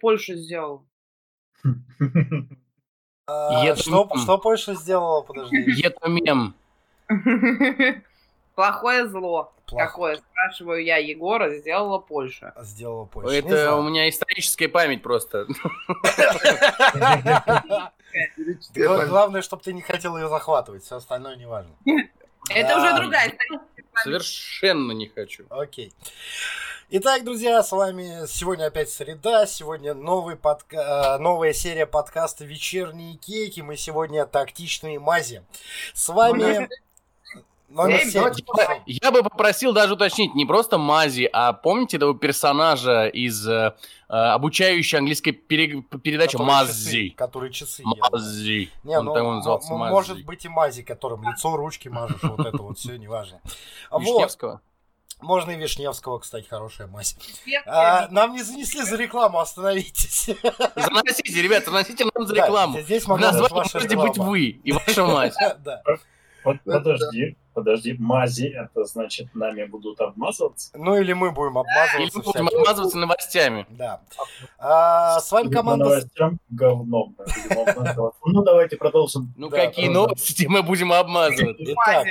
Польша сделала? А, Что Польша сделала? Подожди. Это мем. Плохое зло. Какое, спрашиваю я Егора, сделала Польша. Сделала Польша. Это у меня историческая память просто. Гла- Главное, чтобы ты не хотел ее захватывать, все остальное не важно. Это А. уже другая история. Совершенно не хочу. Окей. Итак, друзья, с вами сегодня опять среда, сегодня новый подка... э, новая серия подкаста «Вечерние кейки». Мы сегодня тактичные мази. С вами... Я бы попросил даже уточнить не просто Мази, а помните этого перержа из э, э, обучающей английской пере- передачи часы, Мази? которые часы делают. Мази. Не, Он ну, там назывался м- Мази. может быть и мази, которым лицо, ручки мажешь, вот это вот все, неважно. Вишневского? Можно и Вишневского, кстати, хорошая мазь. А, нам не занесли за рекламу, остановитесь. Заносите, ребят, заносите нам за Да, рекламу. здесь В могла быть ваша можете быть реклама. вы и ваша мать. Да. Вот подожди, подожди, мази, это значит нами будут обмазываться? Ну или мы будем Или обмазываться. мы будем всяким. обмазываться новостями. Да. А, с вами Или команда... новостям говном. Ну, давайте продолжим. Ну Да, какие да. новости мы будем обмазывать? Итак.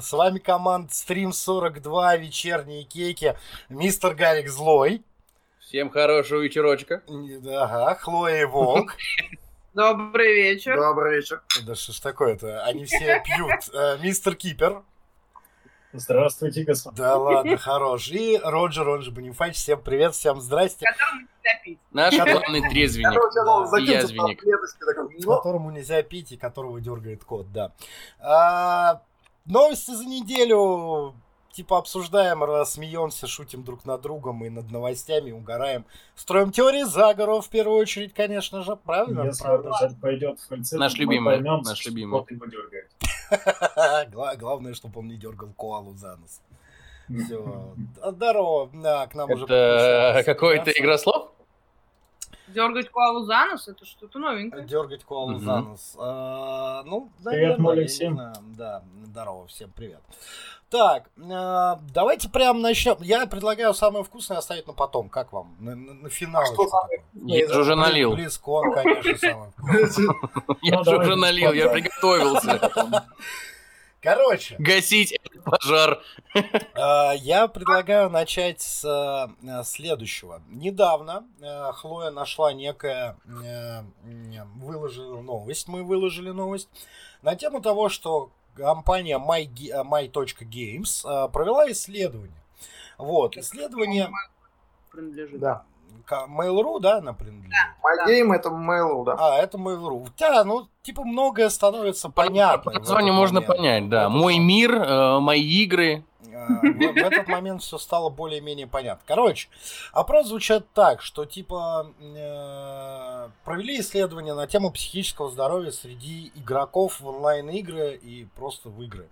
С вами команда Стрим 42, вечерние кейки, мистер Гарик Злой, Всем хорошего вечерочка. ага, Хлоя и Волк. Добрый вечер. Добрый вечер. Да что ж такое-то, они все пьют. Э, Мистер Кипер, Здравствуйте, господа. да ладно, хорош. И Роджер, он же Бонифач, всем привет, всем здрасте. Которым нельзя пить. Наш главный трезвенник. Язвенник. которому нельзя пить и которого дергает кот, да. Новости за неделю. Типа обсуждаем, смеемся, шутим друг над другом и над новостями, угораем. Строим теории заговоров в первую очередь, конечно же, правильно? Если Правда. Пойдет в кольце, Наш любимый, мы поймем, наш любимый. его дергает. Главное, чтобы он не дергал коалу за нос. Все. Здорово. Да, к нам уже Это какой-то игрослов? Дергать коалу за нос, это что-то новенькое. Дергать коалу Мгм. за нос. А, ну, Привет, Молик, всем. Да, здорово, всем привет. Так, а, давайте прям начнем. Я предлагаю самое вкусное оставить на потом. Как вам? На, на- на финал. что самое Я же уже налил. Близкон, конечно, самое вкусное. Я Ну, же уже налил, я потом. приготовился. Короче, Гасить этот пожар. А, Я предлагаю начать с э, следующего. Недавно э, Хлоя нашла некая, э, выложила новость, мы выложили новость, на тему того, что компания My, My.Games провела исследование. Вот, исследование Принадлежит. Да. К- Mail.ru, да, она принадлежит? My Game это Mail.ru, да. А, это Mail.ru. Да, ну, типа, многое становится понятно. По названию можно понять, да. Мой мир, э, мои игры. А, В, в этот момент все стало более-менее понятно. Короче, опрос звучит так, что типа э, провели исследование на тему психического здоровья среди игроков в онлайн-игры и просто в игры.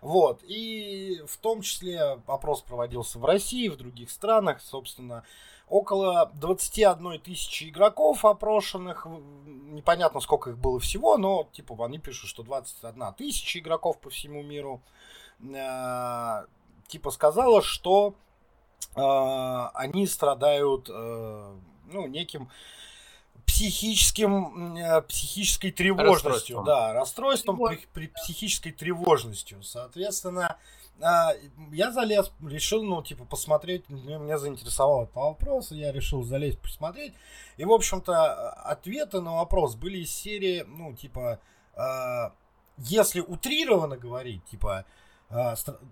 Вот. И в том числе опрос проводился в России, в других странах, собственно. Около 21 тысячи игроков опрошенных, непонятно сколько их было всего, но типа они пишут, что 21 тысяча игроков по всему миру э, типа сказала, что э, они страдают э, ну, неким психическим, э, психической тревожностью, Расстройством. да, расстройством при, Тревож- при психической тревожностью. Соответственно, э, я залез, решил, ну, типа, посмотреть, мне, меня заинтересовал этот вопрос, я решил залезть, посмотреть. И, в общем-то, ответы на вопрос были из серии, ну, типа, э, если утрированно говорить, типа, э,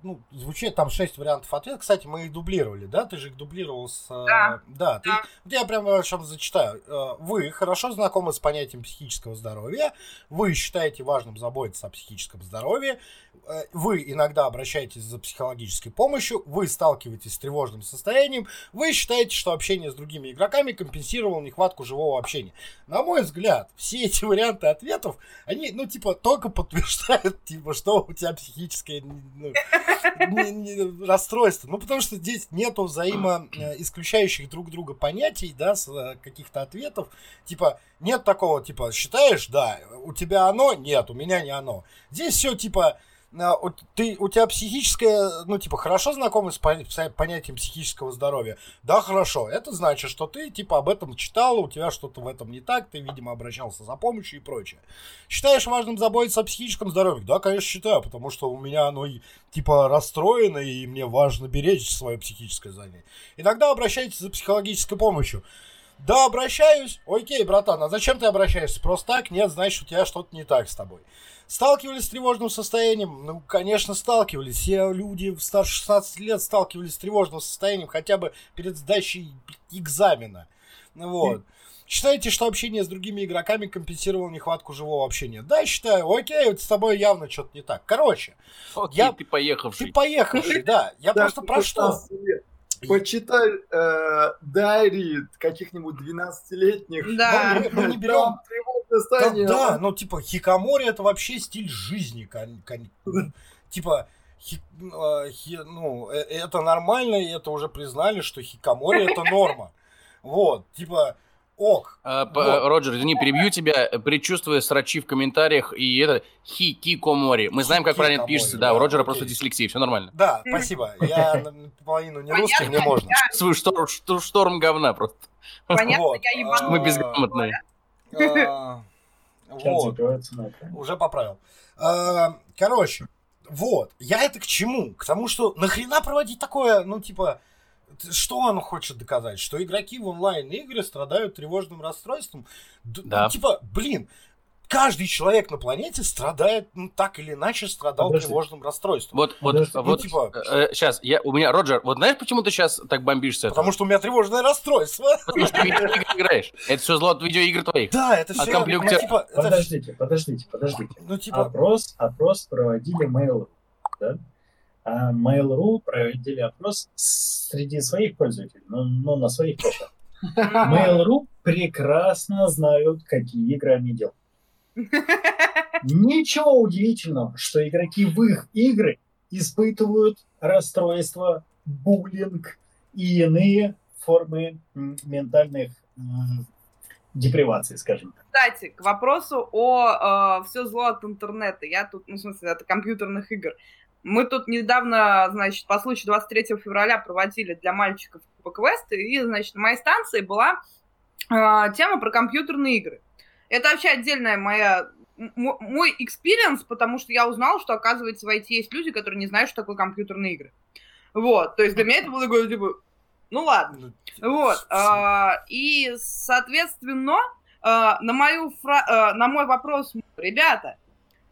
ну, звучит там 6 вариантов ответа. Кстати, мы их дублировали, да? Ты же их дублировал с... э, Да. да ты- Да. я прямо сейчас зачитаю. Э, Вы хорошо знакомы с понятием психического здоровья. Вы считаете важным заботиться о психическом здоровье. Э, Вы иногда обращаетесь за психологической помощью. Вы сталкиваетесь с тревожным состоянием. Вы считаете, что общение с другими игроками компенсировало нехватку живого общения. На мой взгляд, все эти варианты ответов, они, ну, типа, только подтверждают, типа, что у тебя психическое ну, расстройство. Ну, потому что здесь нету взаимоисключающих друг друга понятий, да, э, каких-то ответов. Типа, нет такого, типа, считаешь, да, у тебя оно, нет, у меня не оно. Здесь все, типа, ты, у тебя психическое, ну, типа, хорошо знакомы с пон- с понятием психического здоровья? Да, хорошо. Это значит, что ты, типа, об этом читал, у тебя что-то в этом не так, ты, видимо, обращался за помощью и прочее. Считаешь важным заботиться о психическом здоровье? Да, конечно, считаю, потому что у меня оно, типа, расстроено, и мне важно беречь свое психическое здоровье. Иногда обращайтесь за психологической помощью. Да, обращаюсь. Окей, братан, а зачем ты обращаешься? Просто так? Нет, значит, у тебя что-то не так с тобой. Сталкивались с тревожным состоянием? Ну, конечно, сталкивались. Все люди старше 16 лет сталкивались с тревожным состоянием хотя бы перед сдачей экзамена. Ну Вот. Считаете, что общение с другими игроками компенсировало нехватку живого общения? Да, считаю. Окей, вот с тобой явно что-то не так. Короче, Окей, Я- ты ты поехавший. поехавший, да. Я просто про что? 16 лет. Почитай э, diary каких-нибудь 12-летних. Да. Ну, мы- мы не Там берем Да, состояние. да, ну типа хикамори это вообще стиль жизни, кон- кон- типа хи- э, хи- ну э, это нормально и это уже признали, что хикамори это норма, вот типа ок, А, Вот. Роджер, извини, перебью тебя, предчувствуя срачи в комментариях и это хикикомори. Мы знаем, как правильно пишется, да, да, у Роджера окей. просто дислексия, все нормально. да, спасибо, я половину не русский, мне можно. Свой шторм, говна просто. Понятно, Вот, я ебану. Мы а, безграмотные. А, Вот. Уже поправил. А, Короче, вот. Я это к чему? К тому, что нахрена проводить такое, ну, типа, что оно хочет доказать? Что игроки в онлайн-игры страдают тревожным расстройством? Да. ну, типа, блин, каждый человек на планете страдает, ну, так или иначе страдал Подожди. тревожным расстройством. Вот, вот, Подожди, ну, вот, типа- сейчас, я, у меня, Роджер, вот знаешь, почему ты сейчас так бомбишь с этого? Потому что у меня тревожное расстройство. Потому что ты играешь. Это все зло от видеоигр твоих. Да, это все, компьютер- ну, типа, это, Подождите, подождите, подождите. ну, типа, Опрос, опрос проводили Mail.ru, да? А Mail.ru проводили опрос среди своих пользователей, ну, ну на своих площадках. Mail.ru прекрасно знают, какие игры они делают. Ничего удивительного, что игроки в их игры испытывают расстройство, буллинг и иные формы ментальных м, деприваций, скажем так. Кстати, к вопросу о все зло от интернета. Я тут, ну, в смысле, от компьютерных игр. Мы тут недавно, значит, по случаю 23 февраля проводили для мальчиков квесты, и, значит, на моей станции была э, тема про компьютерные игры. Это вообще отдельная моя мой experience, потому что я узнала, что, оказывается, в IT есть люди, которые не знают, что такое компьютерные игры. Вот, то есть для меня это было такое, типа, ну ладно. ну, Вот. а, И, соответственно, а, на, мою фра- а, на мой вопрос, ребята,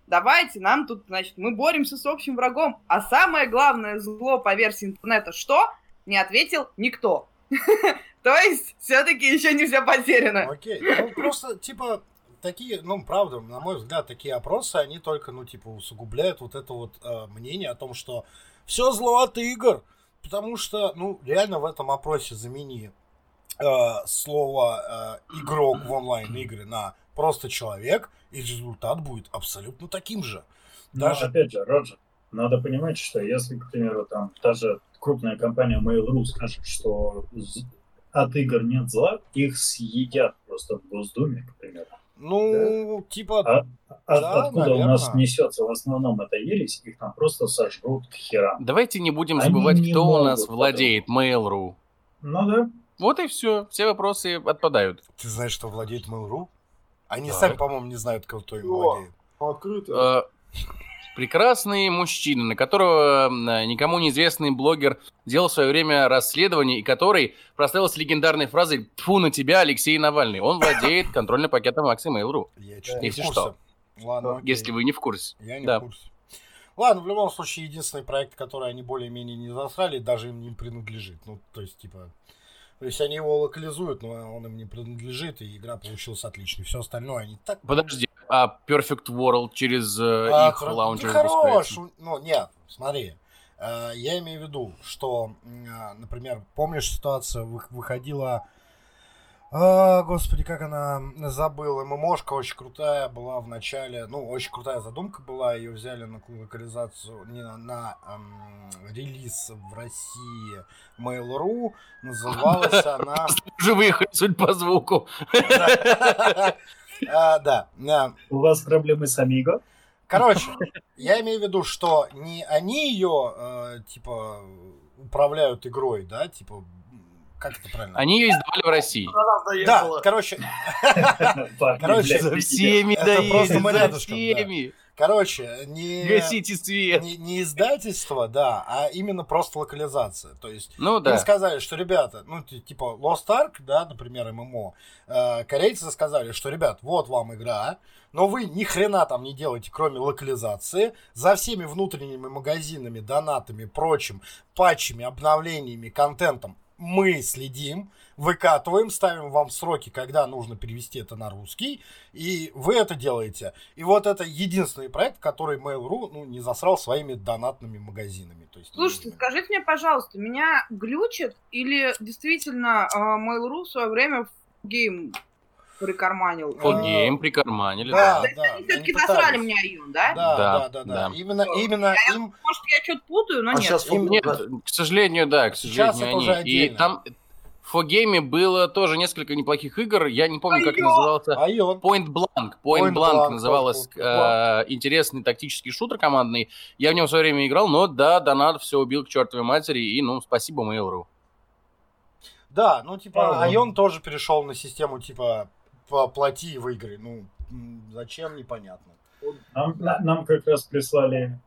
давайте нам тут, значит, мы боремся с общим врагом, а самое главное зло по версии интернета что? Не ответил никто. То есть, все-таки еще не все потеряно. Окей, ну просто, типа, такие, ну, правда, на мой взгляд, такие опросы, они только, ну, типа, усугубляют вот это вот э, мнение о том, что все зло от игр, потому что, ну, реально в этом опросе замени э, слово э, игрок в онлайн-игры на просто человек, и результат будет абсолютно таким же. Но Даже- опять же, Роджер, надо понимать, что если, к примеру, там та же крупная компания Mail.ru скажет, что от игр нет зла, их съедят просто в Госдуме, к примеру. Ну, типа, А- А Да, откуда у нас несется в основном эта ересь, их там просто сожрут к херам. Давайте не будем Они забывать, не кто у нас владеет Mail.ru. Ну да. Вот и все. Все вопросы отпадают. ты знаешь, что владеет Mail.ru? Они Да. сами, по-моему, не знают, кто им О. владеет. Открыто. Прекрасный мужчина, на которого э, никому неизвестный блогер делал в свое время расследование, и который прославился легендарной фразой «Тьфу на тебя, Алексей Навальный». Он владеет контрольным пакетом акций Mail.ru, Я чё-то не Если в курсе. что. Ладно, окей. если вы не в курсе. Я не Да. в курсе. Ладно, в любом случае, единственный проект, который они более-менее не засрали, даже им не принадлежит. Ну, то есть, типа... То есть они его локализуют, но он им не принадлежит, и игра получилась отличной. Все остальное они так... Подожди, а Perfect World через э, А, их лаунчер ну, хорош. Ну, нет, смотри. Э, Я имею в виду, что, а, например, помнишь ситуацию, вы- выходила... а, господи, как она забыла. ММОшка очень крутая была в начале. Ну, очень крутая задумка была. Ее взяли на локализацию, не на, на, эм, релиз в России Mail.ru. Называлась она... Уже выехали, судя по звуку. А, Да. У вас проблемы с Амиго? Короче, я имею в виду, что не они ее, э, типа, управляют игрой, да, типа, как это правильно? Они ее издавали в России. Да, короче, короче, За всеми это просто мы рядышком, короче, не, Гасите свет. не, не издательство, да, а именно просто локализация. То есть Ну Им да. сказали, что, ребята, ну, ти- типа, Lost Ark, да, например, ММО, э, корейцы сказали, что, ребят, вот вам игра, но вы ни хрена там не делаете, кроме локализации, за всеми внутренними магазинами, донатами, прочим, патчами, обновлениями, контентом мы следим, выкатываем, ставим вам сроки, когда нужно перевести это на русский, и вы это делаете. И вот это единственный проект, который Mail.ru ну, не засрал своими донатными магазинами. То есть, Слушайте, ну, скажите мне, пожалуйста, меня глючит или действительно э, Mail.ru в свое время в гейм прикарманил? Фо- Фолгейм прикарманили, Да, да. да. Они все-таки насрали мне Айон, да? Да, Да, да, да, да. да. Именно, именно им Может, я что-то путаю, но А нет. сейчас Им- вот- Нет, к сожалению, да, к Сейчас сожалению, это уже они. И там в Фогейме было тоже несколько неплохих игр. Я не помню, как назывался. Айон. Point Blank. Point, Point Blank, называлась э, интересный тактический шутер командный. Я в нем в свое время играл, но да, донат все убил к чертовой матери. И, ну, спасибо Mail.ru. Да, ну типа. Айон тоже перешел на систему типа плати и выиграй. Ну, зачем, непонятно. Нам, на- нам как раз прислали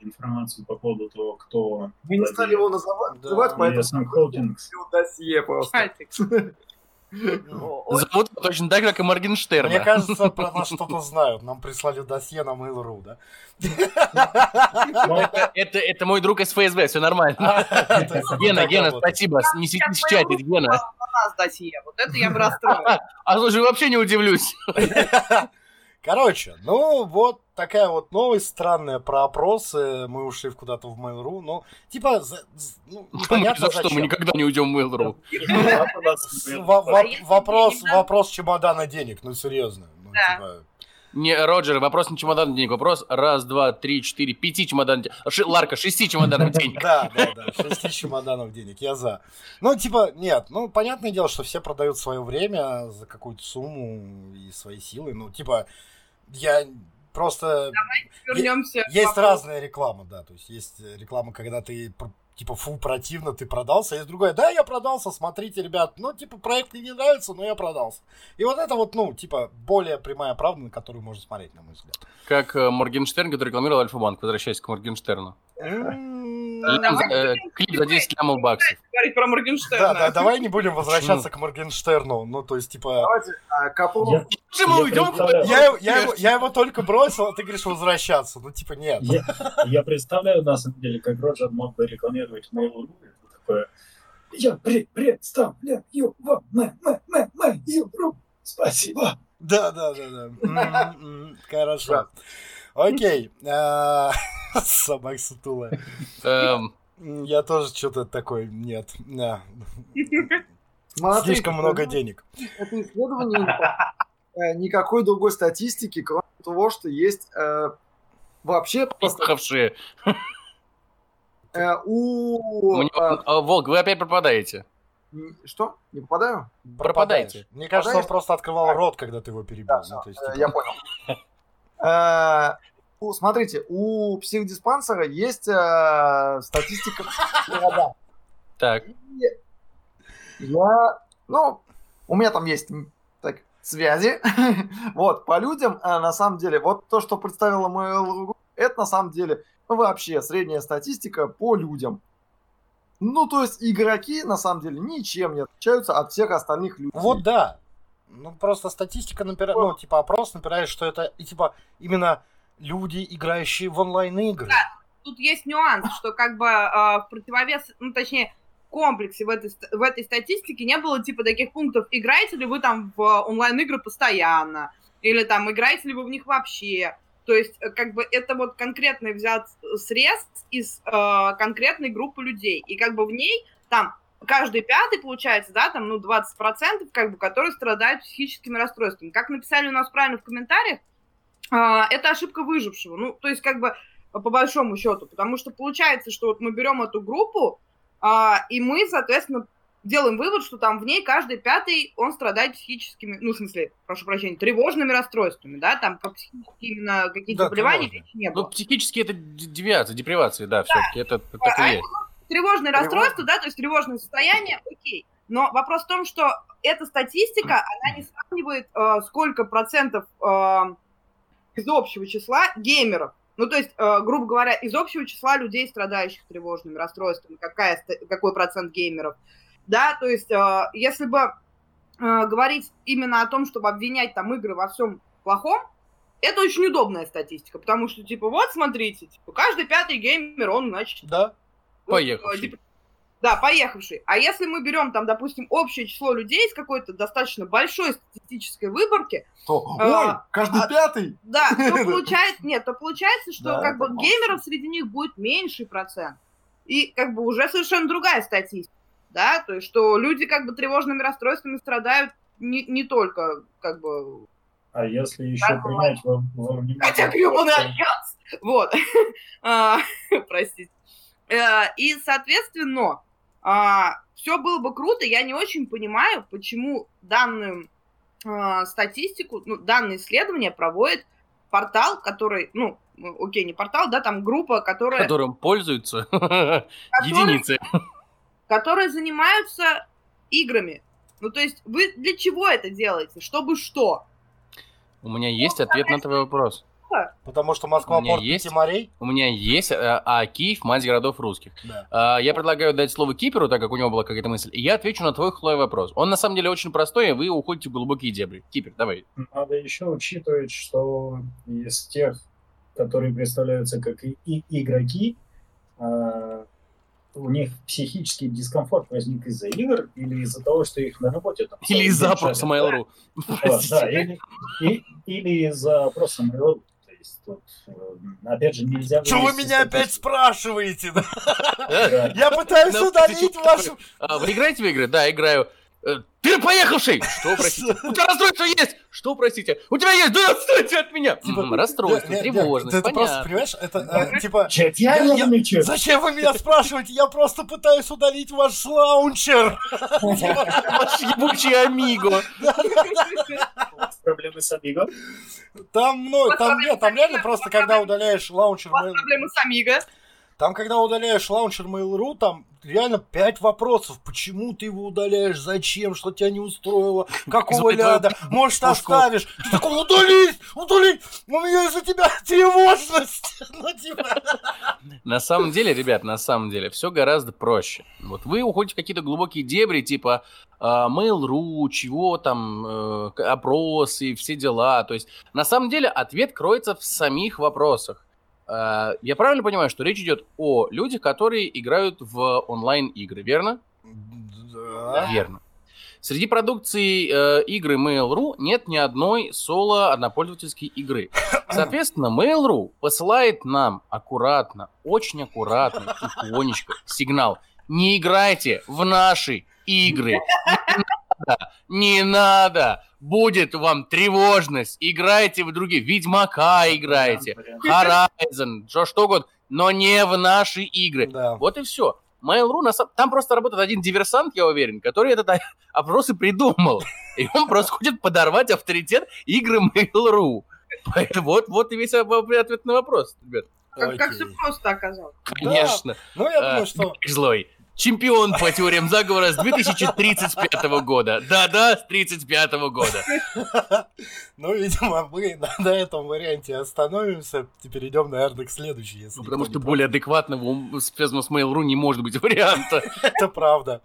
информацию по поводу того, кто Мы не стали его называть, Да. называть поэтому Holdings. всё досье просто. Ну, Зовут точно так, как и Моргенштерна. Мне кажется, про нас что-то знают. Нам прислали досье на Mail.ru, да? это, это, это мой друг из ФСБ, все нормально. Это Гена, Гена, спасибо. Не светись в чате, Гена. на нас досье. Вот это я бы расстроила. А слушай, вообще не удивлюсь. Короче, ну вот такая вот новость странная про опросы. Мы ушли в куда-то в Mail.ru. Ну, типа, за- ну, Ни непонятно за что, мы зачем. никогда не уйдем в Mail.ru. А если вопрос, вопрос чемодана денег, ну серьезно. Ну, типа, Не, Роджер, вопрос не чемодан денег, вопрос раз, два, три, четыре, пяти чемоданов денег. Ши- Ларка, шести чемоданов денег. Да, да, да, 6 чемоданов денег, я за. Ну, типа, нет, ну, понятное дело, что все продают свое время за какую-то сумму и свои силы. Ну, типа, я просто... Вернемся. к Есть вопросу. разная реклама, да, то есть есть реклама, когда ты типа, фу, противно, ты продался, есть другая, да, я продался, смотрите, ребят, ну, типа, проект мне не нравится, но я продался. И вот это вот, ну, типа, более прямая правда, на которую можно смотреть, на мой взгляд. Как э, Моргенштерн, который рекламировал Альфа-банк. Возвращаясь к Моргенштерну. Да, Э, Клип за 10 лямов баксов. говорить про Да, Моргенштерна. да, давай не будем возвращаться к Моргенштерну, ну, то есть, типа... Давайте, а, Слушай, мы Я уйдем. Я, его- только бросил, а ты говоришь возвращаться. Ну, типа, нет. я, представляю, на самом деле, как Роджер мог бы рекламировать Mail.ru. Такое, я представляю вам Mail.ru. Спасибо. Да, да, да, да. Хорошо. Окей. А, Собак сутулая. Эм, Я тоже что-то такой, нет. Слишком много денег. Это исследование э, никакой другой статистики, кроме того, что есть э, вообще просто, Пахавшие. э, у... А, Волк, вы опять пропадаете. что? Не попадаю? Пропадаете. Мне кажется, он просто открывал рот, когда ты его перебил. Да, Ну, типа, Я понял. Э, у- Смотрите, у психдиспансера есть э, статистика по городам. Так, Я, ну, у меня там есть так, связи. вот, по людям, а, на самом деле, вот то, что представила Mail.ru, это на самом деле вообще средняя статистика по людям. Ну, то есть игроки, на самом деле, ничем не отличаются от всех остальных людей. Вот да. Ну, просто статистика напирает, ну, типа, опрос напирает, что это, и, типа, именно люди, играющие в онлайн-игры. Тут есть нюанс, что как бы э, в противовес, ну, точнее, в комплексе в этой, в этой статистике не было типа таких пунктов, играете ли вы там в онлайн-игры постоянно, или там играете ли вы в них вообще. То есть, э, как бы это вот конкретный взят срез из э, конкретной группы людей. И как бы в ней там каждый пятый, получается, да, там, ну, 20%, как бы, которые страдают психическими расстройствами. Как написали у нас правильно в комментариях, а, это ошибка выжившего. Ну, то есть, как бы, по большому счету. Потому что получается, что вот мы берем эту группу, а, и мы, соответственно, делаем вывод, что там в ней каждый пятый, он страдает психическими, ну, в смысле, прошу прощения, тревожными расстройствами, да, там по психически именно какие-то Да, заболевания не было. Ну, психически это девиация, депривация, да, все-таки это так и есть. Тревожные расстройства, да, то есть тревожное состояние, окей. Но вопрос в том, что эта статистика, она не сравнивает, э, сколько процентов э, из общего числа геймеров. Ну, то есть, э, грубо говоря, из общего числа людей, страдающих тревожными расстройствами, какая, какой процент геймеров. Да, то есть, э, если бы э, говорить именно о том, чтобы обвинять там игры во всем плохом, это очень удобная статистика, потому что, типа, вот, смотрите, типа, каждый пятый геймер, он, значит, Да. Поехавший. Деп- Да, поехавший. А если мы берем там, допустим, общее число людей с какой-то достаточно большой статистической выборки, То, А, ой, каждый а- пятый. да, то получается, нет, то получается, что Да, как бы это геймеров среди них будет меньший процент. И как бы уже совершенно другая статистика, да, то есть что люди как бы тревожными расстройствами страдают не, не только как бы А если еще Так принять во, во внимание... Хотя что- Alliance. Вот. А, Простите. Э, И, соответственно, все было бы круто. Я не очень понимаю, почему данную а, статистику, ну, данное исследование проводит портал, который, ну, ну, окей, не портал, да, там группа, которая, Которым пользуются единицы. которые занимаются играми. Ну, то есть вы для чего это делаете? Чтобы что? У меня есть ответ на твой вопрос. Потому что Москва У меня порт есть. морей. У меня есть, а, а Киев мать городов русских. Да. А, Я предлагаю дать слово Киперу, так как у него была какая-то мысль, и я отвечу на твой Хлоя вопрос. Он на самом деле очень простой, и вы уходите в глубокие дебри. Кипер, давай. Надо еще учитывать, что из тех, которые представляются как и, и- игроки, а, у них психический дискомфорт возник из-за игр или из-за того, что их на работе там... Или из целый день запроса шарят. Mail.ru. Да, или, из-за просто Mail.ru. Есть тут, э, опять же, нельзя... Что вы меня опять спрашиваете? Я пытаюсь Ну, удалить вашу... А, Вы играете в игры? Да, играю. Э, Ты поехавший! Что, простите? У тебя расстройство есть! Что, простите? У тебя есть! Да отстаньте от меня! Типа, Расстройство, тревожность, ты просто, понимаешь, это э, типа... Чет, я, не. Зачем вы меня спрашиваете? Я просто пытаюсь удалить ваш лаунчер. Ваш ебучий Амиго. Проблемы с Amigo? Там, ну, там нет, там реально просто, когда удаляешь лаунчер У вас проблемы с Амиго. Там, когда удаляешь лаунчер Mail.ru, там реально пять вопросов. Почему ты его удаляешь? Зачем? Что тебя не устроило? Какого ляда? Может, оставишь? Ты такой, удали! Удали! У меня из-за тебя тревожность! Ну, типа... На самом деле, ребят, на самом деле, все гораздо проще. Вот вы уходите в какие-то глубокие дебри, типа э, Mail.ru, чего там, э, опросы, все дела. То есть, на самом деле, ответ кроется в самих вопросах. Э, я правильно понимаю, что речь идет о людях, которые играют в онлайн-игры, верно? Да. Верно. Среди продукции э, игры Mail.ru нет ни одной соло однопользовательской игры. Соответственно, Mail.ru посылает нам аккуратно, очень аккуратно, тихонечко сигнал. Не играйте в наши игры. Не надо, не надо. Будет вам тревожность. Играйте в другие. Ведьмака играйте. Horizon, что что угодно. Но не в наши игры. Да. Вот и все. Mail.ru, на самом- там просто работает один диверсант, я уверен, который этот опрос и придумал. И он просто хочет подорвать авторитет игры Mail.ru. Поэтому Вот, вот и весь ответ на вопрос, ребят. Как, как все просто оказалось. Конечно. Ну, я А, думаю, что... Гриш Злой. Чемпион по теориям заговора с 2035 года. Да-да, с 35 года. Ну, видимо, мы на, этом варианте остановимся и перейдем, наверное, к следующей, если Ну, потому что более адекватного связанного с Mail.ru не может быть варианта. Это правда.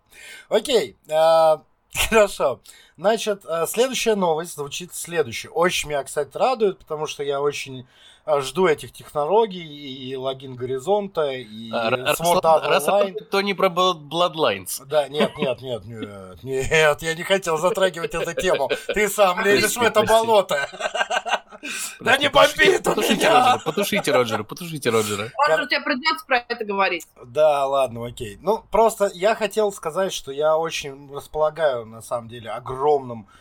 Окей, а, хорошо. Значит, а, следующая новость звучит следующее. Очень меня, кстати, радует, потому что я очень жду этих технологий и логин горизонта, и А, Раз Sword Art раз Online. работает, то не про Blood- Bloodlines. Да, нет, нет, нет, нет, нет, я не хотел затрагивать эту тему. Ты сам лезешь в это болото. Да не бомби тут Потушите меня! Роджера, потушите Роджера, потушите Роджера. Он же тебе придется про это говорить. Да, ладно, окей. Ну, просто я хотел сказать, что я очень располагаю, на самом деле, огромным Э,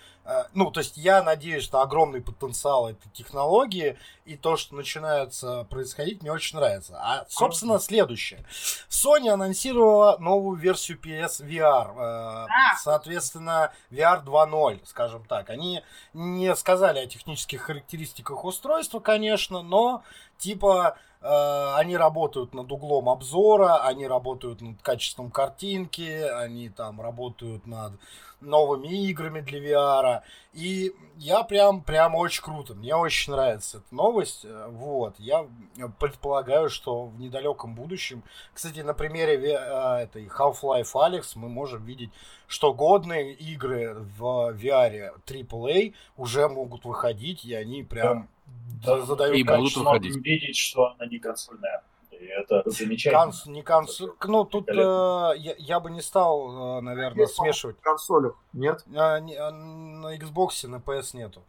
ну, то есть я надеюсь, что огромный потенциал этой технологии и то, что начинается происходить, мне очень нравится. А, собственно, следующее. Sony анонсировала новую версию PS VR. э, Соответственно, VR 2.0, скажем так. Они не сказали о технических характеристиках устройства, конечно, но типа э, они работают над углом обзора, они работают над качеством картинки, они там работают над новыми играми для VR. И я прям, прям очень круто. Мне очень нравится эта новость. Э, Вот. Я предполагаю, что в недалеком будущем, кстати, на примере э, этой Half-Life Alex мы можем видеть, что годные игры в VR AAA уже могут выходить, и они прям Да, задают И будут выходить. видеть, что она не консольная. И это замечательно. Конс- не конс... Ну, тут э, я, я бы не стал, э, наверное, Есть, смешивать. консолях. Нет? А, не- а, на Xbox, на PS нету.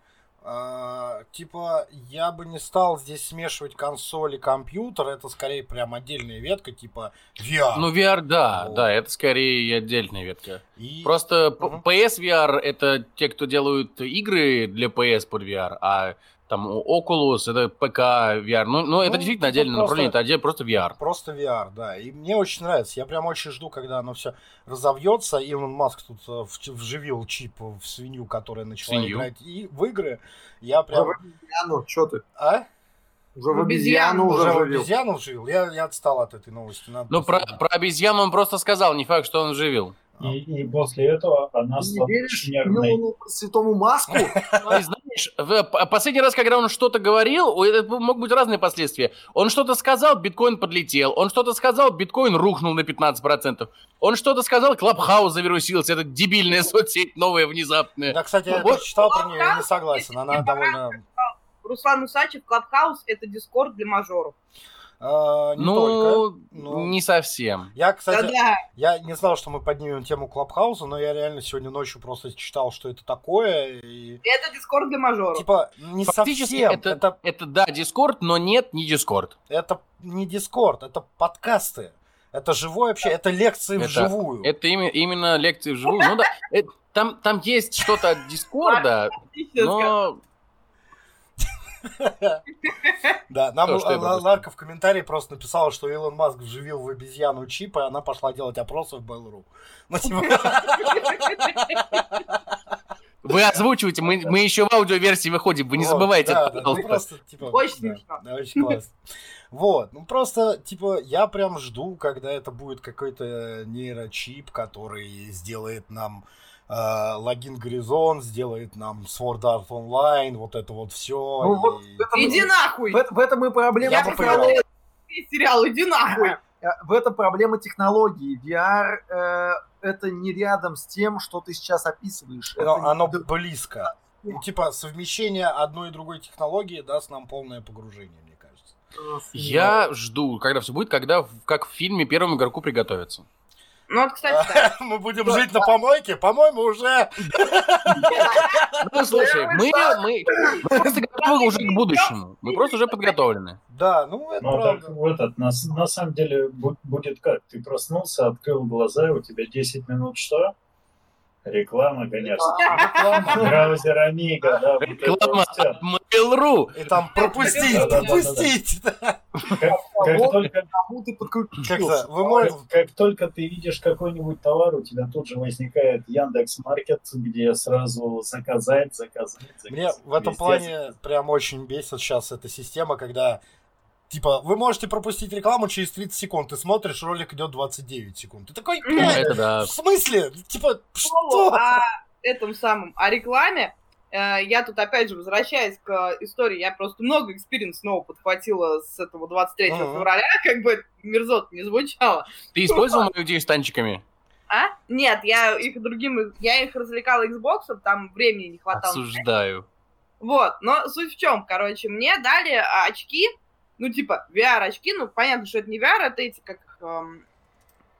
А, типа, я бы не стал здесь смешивать консоль и компьютер. Это скорее прям отдельная ветка, типа VR. Ну, VR, да, Вот. да, это скорее отдельная ветка. И- Просто Мгм. PS VR это те, кто делают игры для PS под VR, а там Oculus это ПК VR. Ну, ну это Ну, действительно отдельное просто- направление, это отдельно просто VR. Просто VR, да. И мне очень нравится. Я прям очень жду, когда оно все разовьется. Илон Маск тут э, вживил чип в свинью, которая начала Свинью? играть и в игры. Я прям... В обезьяну, что ты? А? Уже в обезьяну обезьяну Уже уже в обезьяну вживил? Я, я отстал от этой новости. Надо Ну, про, про обезьяну он просто сказал, не факт, что он вживил. И, и после этого она Ты не стала веришь нервной. Святому Маску? Знаешь, последний раз, когда он что-то говорил, у этого могут быть разные последствия. Он что-то сказал, биткоин подлетел. Он что-то сказал, биткоин рухнул на 15%. Он что-то сказал, Clubhouse завирусился. Это дебильная соцсеть новая, внезапная. Да, кстати, я Вот. читал про нее, я не согласен. Она довольно... Руслан Усачев, Clubhouse — это Discord для мажоров. Э, не ну, только. но- не совсем. Я, кстати, Да-да. я не знал, что мы поднимем тему Клабхауса, но я реально сегодня ночью просто читал, что это такое. И, Это Discord для мажоров. типа, не Фактически совсем. это, Это, это, да, Discord, но нет, не Discord. это не Discord, это подкасты. Это живое общение, это лекции Это- вживую. Это ими- именно лекции вживую. Ну да, э, там, там есть что-то от Дискорда, но Да, нам. Ларка в комментарии просто написала, что Илон Маск вживил в обезьяну чип, и она пошла делать опросы в Mail.ru. Ну, типа, вы озвучиваете, мы, мы еще в аудиоверсии выходим, вы не забывайте, да, это, да, ну, пожалуйста. просто, типа, Очень да, смешно. Да, очень классно. Вот, ну просто, типа, я прям жду, когда это будет какой-то нейрочип, который сделает нам логин Горизонт, сделает нам Sword Art Online, вот это вот все. Ну, вот это- Иди нахуй! В, это- в этом и проблема Я технологии. Сериал, иди нахуй! Э, В этом проблема технологии. VR э, это не рядом с тем, что ты сейчас описываешь. Это не- оно близко. Ну, типа, совмещение одной и другой технологии даст нам полное погружение, мне кажется. Я жду, когда все будет, когда, в- как в фильме, первому игроку приготовиться. Ну вот, кстати. Мы будем жить на помойке? По-моему, уже. Ну, слушай, мы, мы, мы просто готовы уже к будущему. Мы просто уже подготовлены. Да, ну это Ну, так правда. в этот, на, на самом деле бу- будет как? Ты проснулся, открыл глаза, у тебя 10 минут что? Реклама, конечно. Реклама. Браузер Amiga, да, Реклама от Mail.ru. И там пропустить, пропустить. Как только, кому ты видишь какой-нибудь товар, у тебя тут же возникает Яндекс Маркет, где сразу заказать, заказать, заказать. Мне в этом плане прям очень бесит сейчас эта система, когда Типа, вы можете пропустить рекламу через 30 секунд, ты смотришь, ролик идет 29 секунд. Ты такой, Мгм. блядь, Это да. в смысле? Типа, что? о этом самом, о рекламе, э, я тут опять же возвращаясь к истории, я просто много experience снова подхватила с этого 23 Мгм. февраля, как бы мерзот не звучало. Ты использовал идею с танчиками? А? Нет, я их другим, я их развлекала Xbox, там времени не хватало. Осуждаю. Вот, но суть в чем, короче, мне дали а, очки, ну, типа, VR-очки, ну, понятно, что это не VR, это эти, как, эм,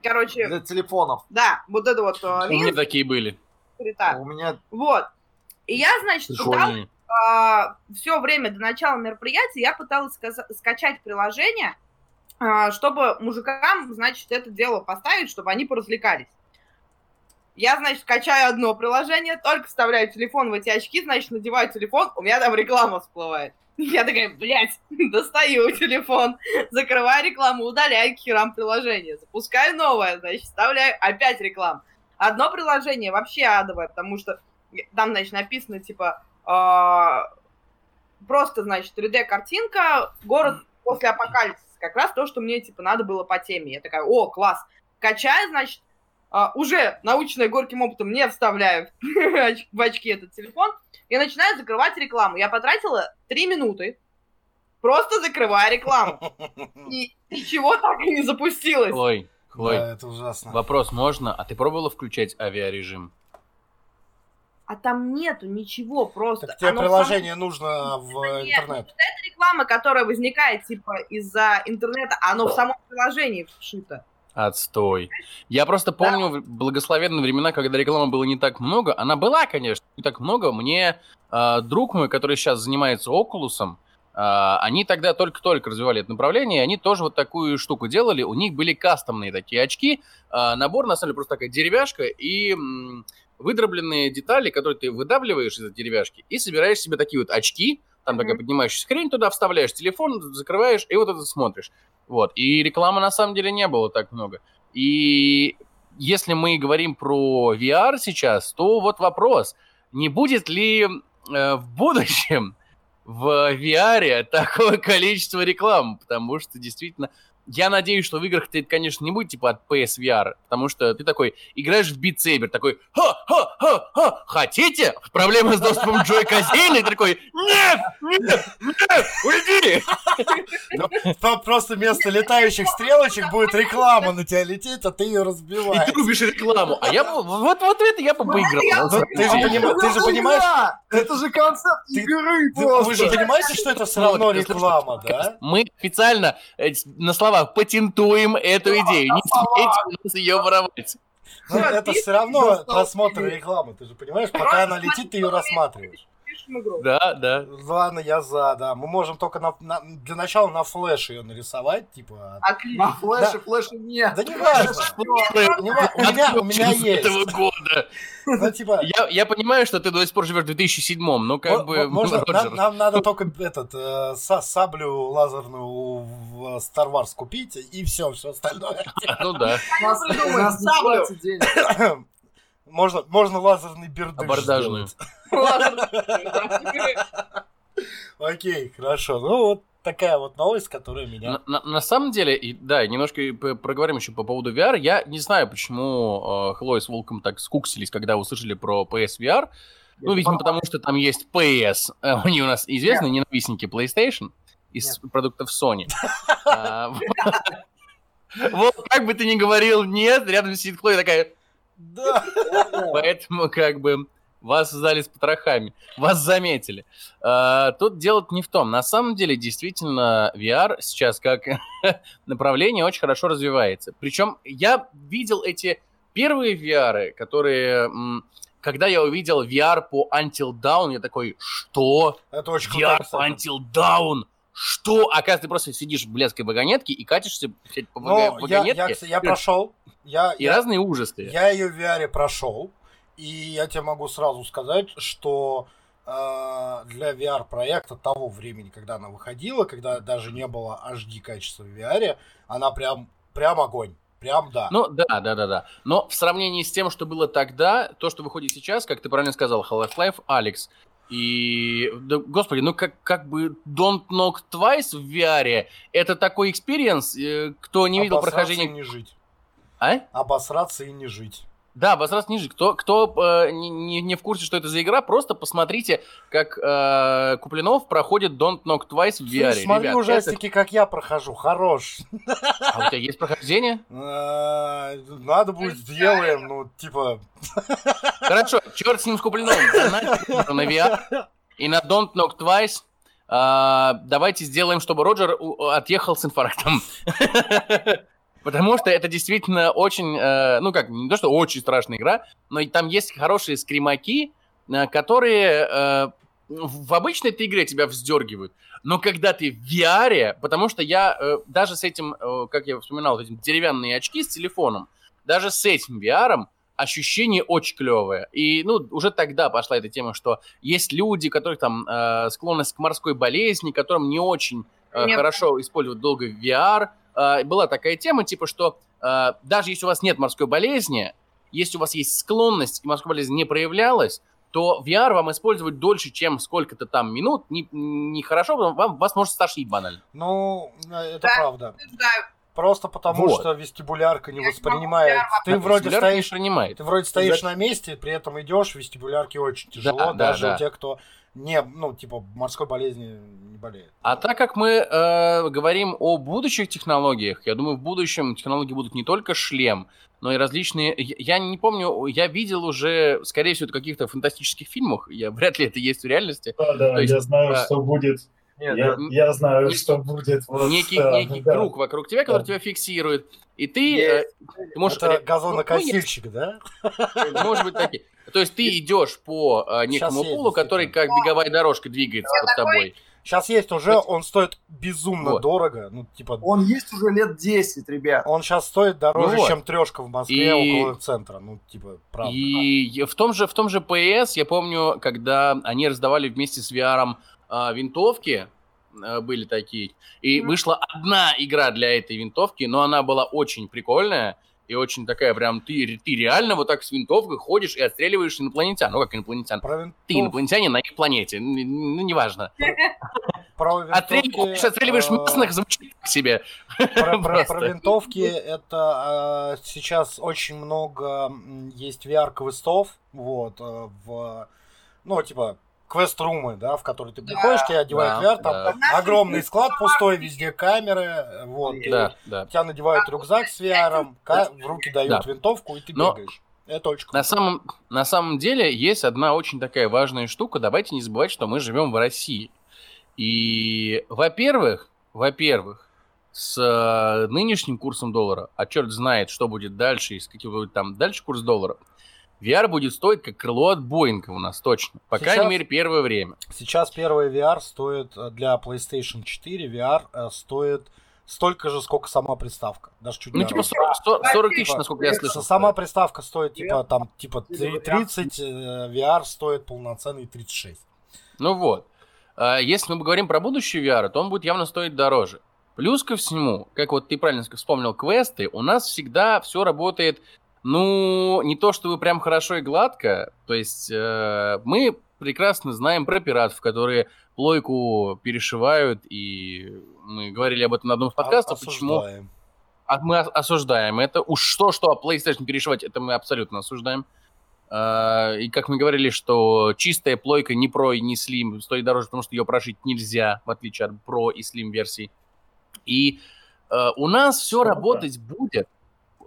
короче, Для телефонов. да, вот это вот э, У меня такие были. скрита. У меня вот. И я, значит, пыталась Прикольные. все время до начала мероприятия я пыталась сказа- скачать приложение, а, чтобы мужикам, значит, это дело поставить, чтобы они поразвлекались. Я, значит, качаю одно приложение, только вставляю телефон в эти очки, значит, надеваю телефон, у меня там реклама всплывает. Я такая, блядь, достаю телефон, закрываю рекламу, удаляю к херам приложение, запускаю новое, значит, вставляю опять рекламу. Одно приложение вообще адовое, потому что там, значит, написано, типа, э, просто, значит, 3D-картинка, город после апокалипсиса. Как раз то, что мне, типа, надо было по теме. Я такая, о, класс. Качаю, значит, э, уже научная горьким опытом не вставляю в очки этот телефон, и начинаю закрывать рекламу. Я потратила 3 минуты, просто закрывая рекламу. И ничего так и не запустилось. Хлой, Хлой, Да, это ужасно. вопрос можно? А ты пробовала включать авиарежим? А там нету ничего просто. Так тебе Оно приложение нужно в Нет, интернет. эта реклама, которая возникает, типа, из-за интернета, оно в самом приложении вшито. Отстой. Я просто помню в благословенные времена, когда рекламы было не так много. Она была, конечно, не так много. Мне э, друг мой, который сейчас занимается Окулусом, э, они тогда только-только развивали это направление, и они тоже вот такую штуку делали. У них были кастомные такие очки. Э, набор, на самом деле, просто такая деревяшка и выдробленные детали, которые ты выдавливаешь из этой деревяшки, и собираешь себе такие вот очки, там такая поднимающаяся хрень, туда вставляешь телефон, закрываешь, и вот это смотришь. Вот. И рекламы на самом деле не было так много. И если мы говорим про VR сейчас, то вот вопрос, не будет ли э, в будущем в VR такое количество рекламы? Потому что действительно, я надеюсь, что в играх это, конечно, не будет типа от PSVR, потому что ты такой играешь в Beat Saber, такой ха-ха-ха-ха, хотите? Проблема с доступом Джой Казейна, и ты такой нет, нет, нет, уйди! Там просто вместо летающих стрелочек будет реклама на тебя лететь, а ты ее И разбиваешь. ты рубишь рекламу. А я бы, вот, вот это я бы поиграл. на Ну, ты же ты понимаешь, Это же концепт Ты- игры Ты- Вы же понимаете, что это все равно ты реклама, да? Мы официально э, с- словах патентуем эту идею. Не смейте у нас ее воровать. Ну, это все равно просмотр рекламы, ты же понимаешь, пока она летит, ты ее рассматриваешь. Пишем игру. Да, да. Ладно, я за, да. Мы можем только на- на- для начала на флеше ее нарисовать, типа. Отлично. На флеше, флеше нет. Да не важно. У меня, у меня С этого есть. года. Ну, типа, Я, я понимаю, что ты до сих пор живешь в 2007 но как мо- бы... мо- можно, нам, нам надо только этот э, са- саблю лазерную в Star Wars купить, и все, все остальное. Ну да, У нас, у нас не Саблю. хватит денег. Можно, можно лазерный бердыш абордажную. Окей, хорошо. Ну, вот такая вот новость, которая меня... На, на- на самом деле, и, да, немножко проговорим еще по поводу VR. Я не знаю, почему э, Хлоя с Волком так скуксились, когда услышали про PSVR. Ну, видимо, потому что там есть PS. Э, Они у нас известные ненавистники PlayStation из продуктов Sony. А, вот. Вот, как бы ты ни говорил нет, рядом сидит Хлоя такая, Да. поэтому как бы вас сдали с потрохами, вас заметили. А, Тут дело не в том. На самом деле, действительно, VR сейчас как направление очень хорошо развивается. Причем я видел эти первые VR, которые... Когда я увидел VR по Until Dawn, я такой, что? Это очень круто, VR по кстати. Until Dawn? Что? Оказывается, ты просто сидишь в блядской вагонетке и катишься по Ну, я, вагонетке. я, кстати, я прошел. Я, И я, разные ужасы. я ее в VR прошел. И я тебе могу сразу сказать, что э, для VR-проекта того времени, когда она выходила, когда даже не было HD качества в VR, она прям, прям огонь. Прям да. Ну, да, да, да, да. Но в сравнении с тем, что было тогда, то, что выходит сейчас, как ты правильно сказал, Half-Life Alyx. И, да, господи, ну как, как бы Don't Knock Twice в VR, это такой experience, э, кто не видел Обосраться и прохождения... не жить. А? Обосраться и не жить. Да, возраст ниже. Кто, кто э, не, не- не в курсе, что это за игра, просто посмотрите, как э, Куплинов проходит Don't Knock Twice в VR. Смотри Ребят, ужастики, как я прохожу. Хорош. это- А у тебя есть прохождение? Э, Надо будет сделаем, ну, типа... Хорошо, черт с ним с Куплиновым. На VR и на Don't Knock Twice. А, давайте сделаем, чтобы Роджер отъехал с инфарктом. Потому что это действительно очень, э, ну как, не то, что очень страшная игра, но и там есть хорошие скримаки, э, которые э, в обычной этой игре тебя вздергивают. Но когда ты в VR, потому что я э, даже с этим, э, как я вспоминал, вот этим деревянные очки с телефоном, даже с этим VR ощущение очень клевое. И, ну, уже тогда пошла эта тема, что есть люди, которых там э, склонность к морской болезни, которым не очень э, хорошо использовать долго VR. Э, была такая тема, типа, что э, даже если у вас нет морской болезни, если у вас есть склонность, и морская болезнь не проявлялась, то VR вам использовать дольше, чем сколько-то там минут, нехорошо, не, не вам, вас может стошнить банально. Ну, э, это да, правда. Да, Просто потому, вот. что вестибулярка не воспринимает. Ты вроде стоишь, принимает. ты вроде стоишь на месте, при этом идешь, вестибулярке очень тяжело, да, даже да, да. у тех, кто не, ну, типа, морской болезни не болеет. А так как мы э, говорим о будущих технологиях, я думаю, в будущем технологии будут не только шлем, но и различные... Я не помню, я видел уже, скорее всего, в каких-то фантастических фильмах, я, вряд ли это есть в реальности. Да, да, есть, я знаю, а... что будет нет, я, ну, я знаю, не, что будет. Вот, некий да, некий да. круг вокруг тебя, который да. тебя фиксирует. И ты, э, ты можешь... Это газонокосильщик, ну, да? Может быть, такие. То есть ты идешь по э, некому Сейчас полу, который как беговая дорожка двигается под тобой. Сейчас есть уже, он стоит безумно вот. дорого. Ну, типа... Он есть уже лет 10, ребят. Он сейчас стоит дороже, ну, чем трешка в Москве и... около центра. Ну, типа, правда. И в том же, в том же PS, я помню, когда они раздавали вместе с VR винтовки, а, были такие. И mm-hmm. вышла одна игра для этой винтовки, но она была очень прикольная и очень такая прям ты, ты реально вот так с винтовкой ходишь и отстреливаешь инопланетян. Ну как инопланетян? Про Ты инопланетянин на их планете. Ну, неважно. Про винтовки... Отстреливаешь а, местных, звучит к себе. Про, про, про винтовки это э, сейчас очень много есть VR-квестов. Вот. Э, в, ну, типа, квест-румы, да, в которые ты приходишь, да, тебе одевают да, VR, там да. огромный склад пустой, везде камеры, вот, да, да. тебя надевают рюкзак с VR, в руки дают да. винтовку, и ты Но... бегаешь. Это очень круто. На самом, на самом деле есть одна очень такая важная штука. Давайте не забывать, что мы живем в России. И, во-первых, во-первых, с э, нынешним курсом доллара, а черт знает, что будет дальше, и с каким будет там дальше курс доллара, VR будет стоить как крыло от Боинга у нас точно. По сейчас, крайней мере, первое время. Сейчас первый VR стоит э, для PlayStation 4, VR э, стоит столько же, сколько сама приставка. Даже чуть Ну, типа 40, 40 тысяч, типа, насколько я слышал. Сама приставка стоит, типа, там, типа 30, VR э, стоит полноценный 36. Ну вот. А если мы говорим про будущее VR, то он будет явно стоить дороже. Плюс ко всему, как вот ты правильно вспомнил, квесты, у нас всегда все работает ну, не то чтобы прям хорошо и гладко. То есть э, мы прекрасно знаем про пиратов, которые плойку перешивают, и мы говорили об этом на одном из подкастов. Почему? А мы осуждаем это. Уж что, что PlayStation перешивать, это мы абсолютно осуждаем. Uh, и как мы говорили, что чистая плойка не Pro и не Slim стоит дороже, потому что ее прошить нельзя, в отличие от Pro и Slim версий. И uh, у нас все работать будет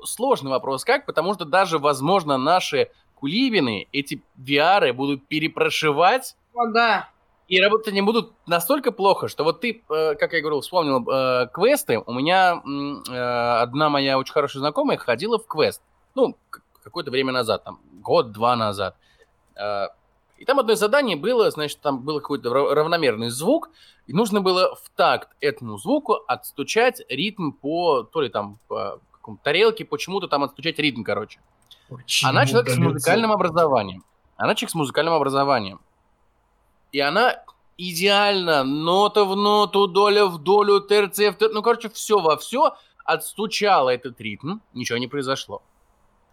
сложный вопрос как, потому что даже, возможно, наши кулибины эти VR будут перепрошивать. О, да. И работать они будут настолько плохо, что вот ты, э, как я говорил, вспомнил э, квесты. У меня э, одна моя очень хорошая знакомая ходила в квест. Ну, какое-то время назад, там, год-два назад. Э, и там одно задание было, значит, там был какой-то равномерный звук, и нужно было в такт этому звуку отстучать ритм по, то ли там, по каком тарелке почему-то там отстучать ритм, короче. Почему она человек с музыкальным образованием. Она человек с музыкальным образованием. И она идеально, нота в ноту, доля в долю, терция в терцию, ну, короче, все во все отстучала этот ритм, ничего не произошло.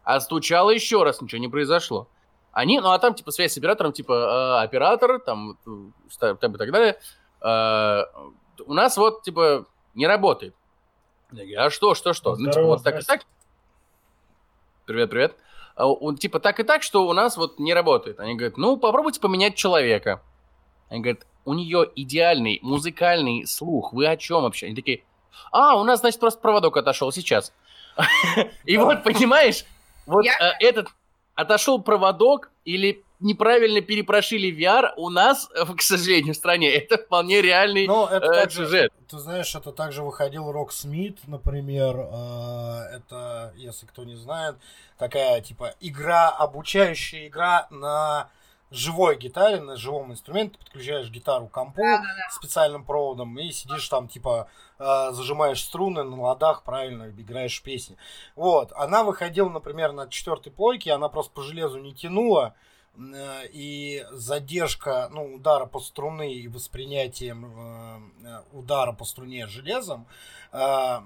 Отстучала еще раз, ничего не произошло. Они, ну, а там, типа, связь с оператором, типа, э, оператор, там, там и так далее, э, у нас вот, типа, не работает. Я говорю, а что, что, что? Здорово, ну, типа, вот так и так. Привет, привет. А, он, типа, так и так, что у нас вот не работает. Они говорят, ну, попробуйте поменять человека. Они говорят, у нее идеальный музыкальный слух. Вы о чем вообще? Они такие, а, у нас, значит, просто проводок отошел сейчас. И вот, понимаешь, вот э, этот отошел проводок или неправильно перепрошили VR, у нас, э, к сожалению, в стране, это вполне реальный Но это э, также, сюжет. Ты знаешь, это также выходил Рок Смит, например, э, это, если кто не знает, такая, типа, игра, обучающая игра на живой гитаре, на живом инструменте, ты подключаешь гитару к компу Да, да, да. специальным проводом и сидишь там, типа, э, зажимаешь струны на ладах, правильно, играешь песни. Вот, она выходила, например, на четвертой плойке, она просто по железу не тянула, э, и задержка, ну, удара по струны и воспринятием э, э, удара по струне железом э,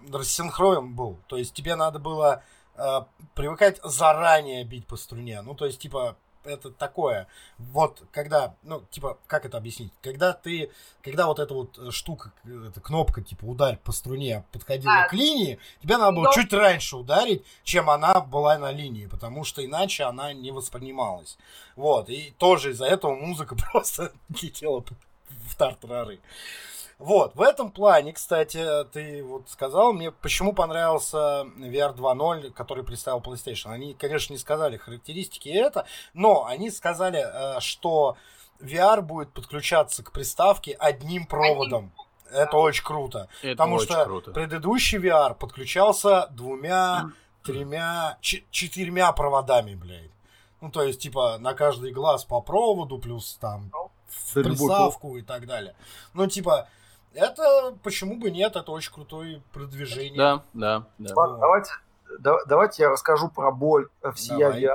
был. То есть тебе надо было э, привыкать заранее бить по струне. Ну, то есть, типа, это такое. Вот, когда, ну, типа, как это объяснить? Когда ты, когда вот эта вот э, штука, эта кнопка, типа, ударь по струне подходила А. к линии, тебе надо было Ну. чуть раньше ударить, чем она была на линии, потому что иначе она не воспринималась. Вот, и тоже из-за этого музыка просто летела в тартарары. Вот, в этом плане, кстати, ты вот сказал мне, почему понравился VR 2.0, который представил PlayStation. Они, конечно, не сказали характеристики это, но они сказали, э, что VR будет подключаться к приставке одним проводом. Это очень круто. Это Потому очень что круто. предыдущий VR подключался двумя, тремя, ч- четырьмя проводами, блядь. Ну, то есть, типа, на каждый глаз по проводу, плюс там в приставку и так далее. Ну, типа, это почему бы нет, это очень крутое продвижение. Да, да, да. Ладно, давайте, да- давайте я расскажу про боль э, Давай. VR.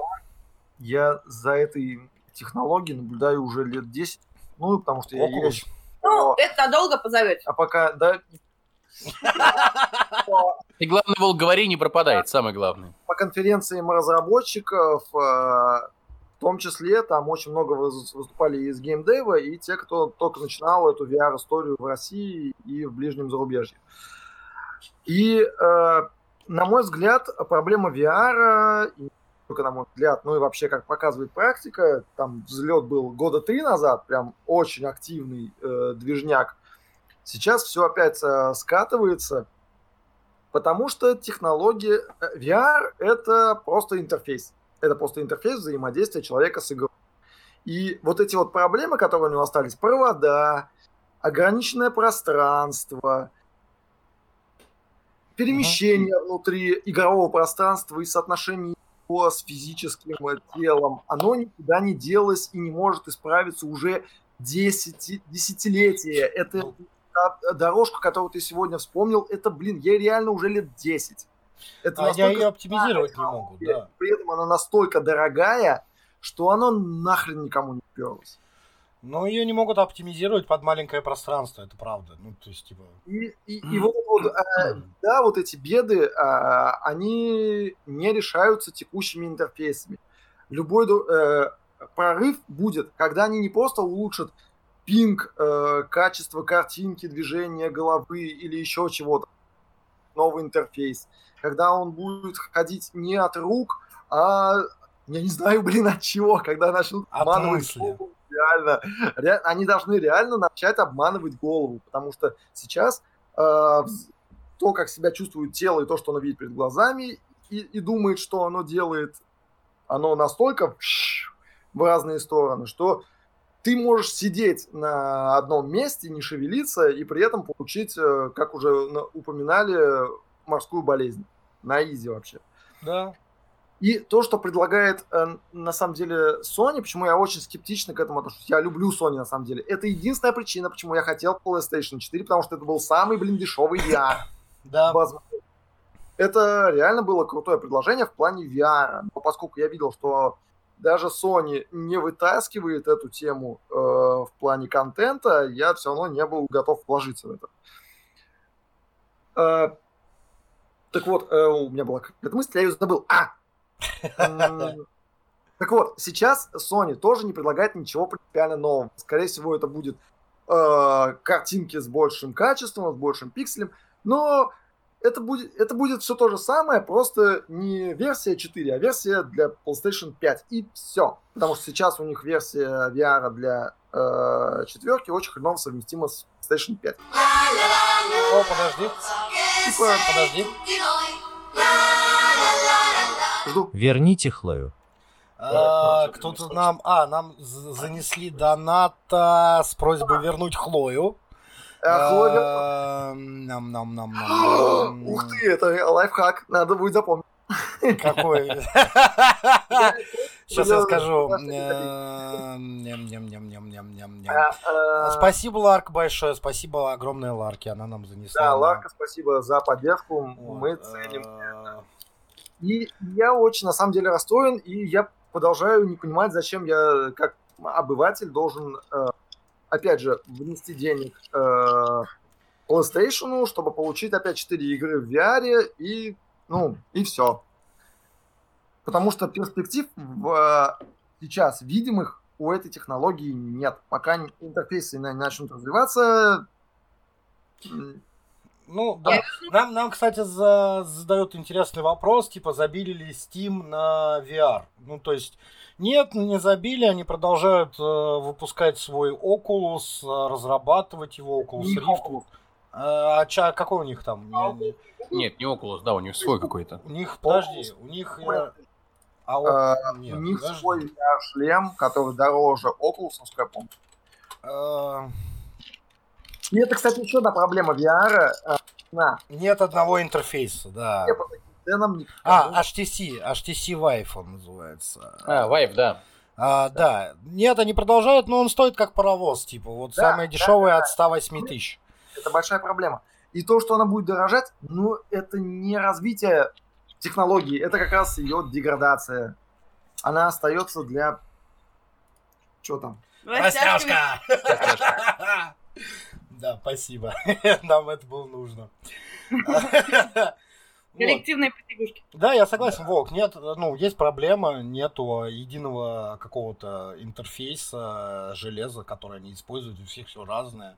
Я за этой технологией наблюдаю уже лет 10. Ну, потому что я езжу. Ну, это надолго позовете. А пока, да, И главное, Волк, говори, не пропадает, самое главное. по конференциям разработчиков, э, в том числе там очень много выступали из геймдева и те, кто только начинал эту VR-историю в России и в ближнем зарубежье. И, э, на мой взгляд, проблема VR, и не только на мой взгляд, ну и вообще, как показывает практика, там взлет был года три назад, прям очень активный э, движняк. Сейчас все опять э, скатывается, потому что технология э, VR это просто интерфейс. Это просто интерфейс взаимодействия человека с игрой. И вот эти вот проблемы, которые у него остались, провода, ограниченное пространство, перемещение внутри игрового пространства и соотношение его с физическим телом, оно никуда не делось и не может исправиться уже 10, десятилетия. Это та дорожка, которую ты сегодня вспомнил, это, блин, ей реально уже лет 10. Это А я настолько ее оптимизировать не старая могу, технология, да. При этом она настолько дорогая, что оно нахрен никому не перлось. Но ее не могут оптимизировать под маленькое пространство, это правда. Ну, то есть, типа... И, и, и вот, вот, э, да, вот эти беды, э, они не решаются текущими интерфейсами. Любой э, прорыв будет, когда они не просто улучшат пинг, э, качество картинки, движения головы или еще чего-то, новый интерфейс, когда он будет ходить не от рук, а я не знаю, блин, от чего, когда начнут От обманывать мысли. голову, реально, ре- они должны реально начать обманывать голову, потому что сейчас э, то, как себя чувствует тело и то, что оно видит перед глазами, и, и думает, что оно делает, оно настолько в разные стороны, что ты можешь сидеть на одном месте, не шевелиться, и при этом получить, э, как уже на- упоминали, морскую болезнь. На изи вообще. Да. И то, что предлагает э, на самом деле Sony, почему я очень скептично к этому отношусь, я люблю Sony на самом деле, это единственная причина, почему я хотел PlayStation 4, потому что это был самый, блин, дешевый VR. Да. Это реально было крутое предложение в плане VR, но поскольку я видел, что даже Sony не вытаскивает эту тему э, в плане контента, я все равно не был готов вложиться в это. Э, так вот, э, у меня была какая-то мысль, я ее забыл. А! Так вот, сейчас Sony тоже не предлагает ничего принципиально нового. Скорее всего, это будет э, картинки с большим качеством, с большим пикселем, но это будет, это будет все то же самое, просто не версия 4, а версия для PlayStation 5. И все. Потому что сейчас у них версия VR для э, четверки очень хреново совместима с PlayStation 5. О, подожди. Типа, Подожди. жду. Верните Хлою. А, Кто-то нам... А, нам занесли доната с просьбой вернуть Хлою. Нам, нам, нам, нам. Ух ты, это лайфхак, надо будет запомнить. Какой? Сейчас я скажу. Спасибо, Ларк, большое. Спасибо огромное Ларке. Она нам занесла. Да, Ларка, спасибо за поддержку. Мы ценим. э, И я очень, на самом деле, расстроен, и я продолжаю не понимать, зачем я, как обыватель, должен, э, опять же, внести денег э, PlayStation, чтобы получить опять 4 игры в VR, и, ну, и все. Потому что перспектив в, э, сейчас видимых у этой технологии нет. Пока интерфейсы начнут развиваться, Ну, да. Нам, нам, кстати, за- задают интересный вопрос, типа, забили ли Steam на VR? Ну, то есть, нет, не забили, они продолжают э, выпускать свой Oculus, э, разрабатывать его, Oculus не Rift. Oculus. Э, а ча, какой у них там? Не- Нет, не Oculus, да, у них свой какой-то. у них, подожди, у них... э, а, о- Э, нет, У них подожди. свой VR-шлем, который дороже Oculus, насколько я помню. И это, кстати, еще одна проблема VR. э, На, нет одного интерфейса, да. ценам А, HTC, HTC Vive он называется. А, Vive, да. А, да. Нет, они продолжают, но он стоит как паровоз, типа. Вот Да, самое да, дешевое от 108 тысяч. это большая проблема. И то, что она будет дорожать, ну, это не развитие технологии, это как раз ее деградация. Она остается для... Что там? Растяжками. Да, спасибо. Нам это было нужно. Вот. Коллективные потягушки. Да, я согласен, Волк. Нет, ну, есть проблема, нету единого какого-то интерфейса, железа, которое они используют, у всех все разное.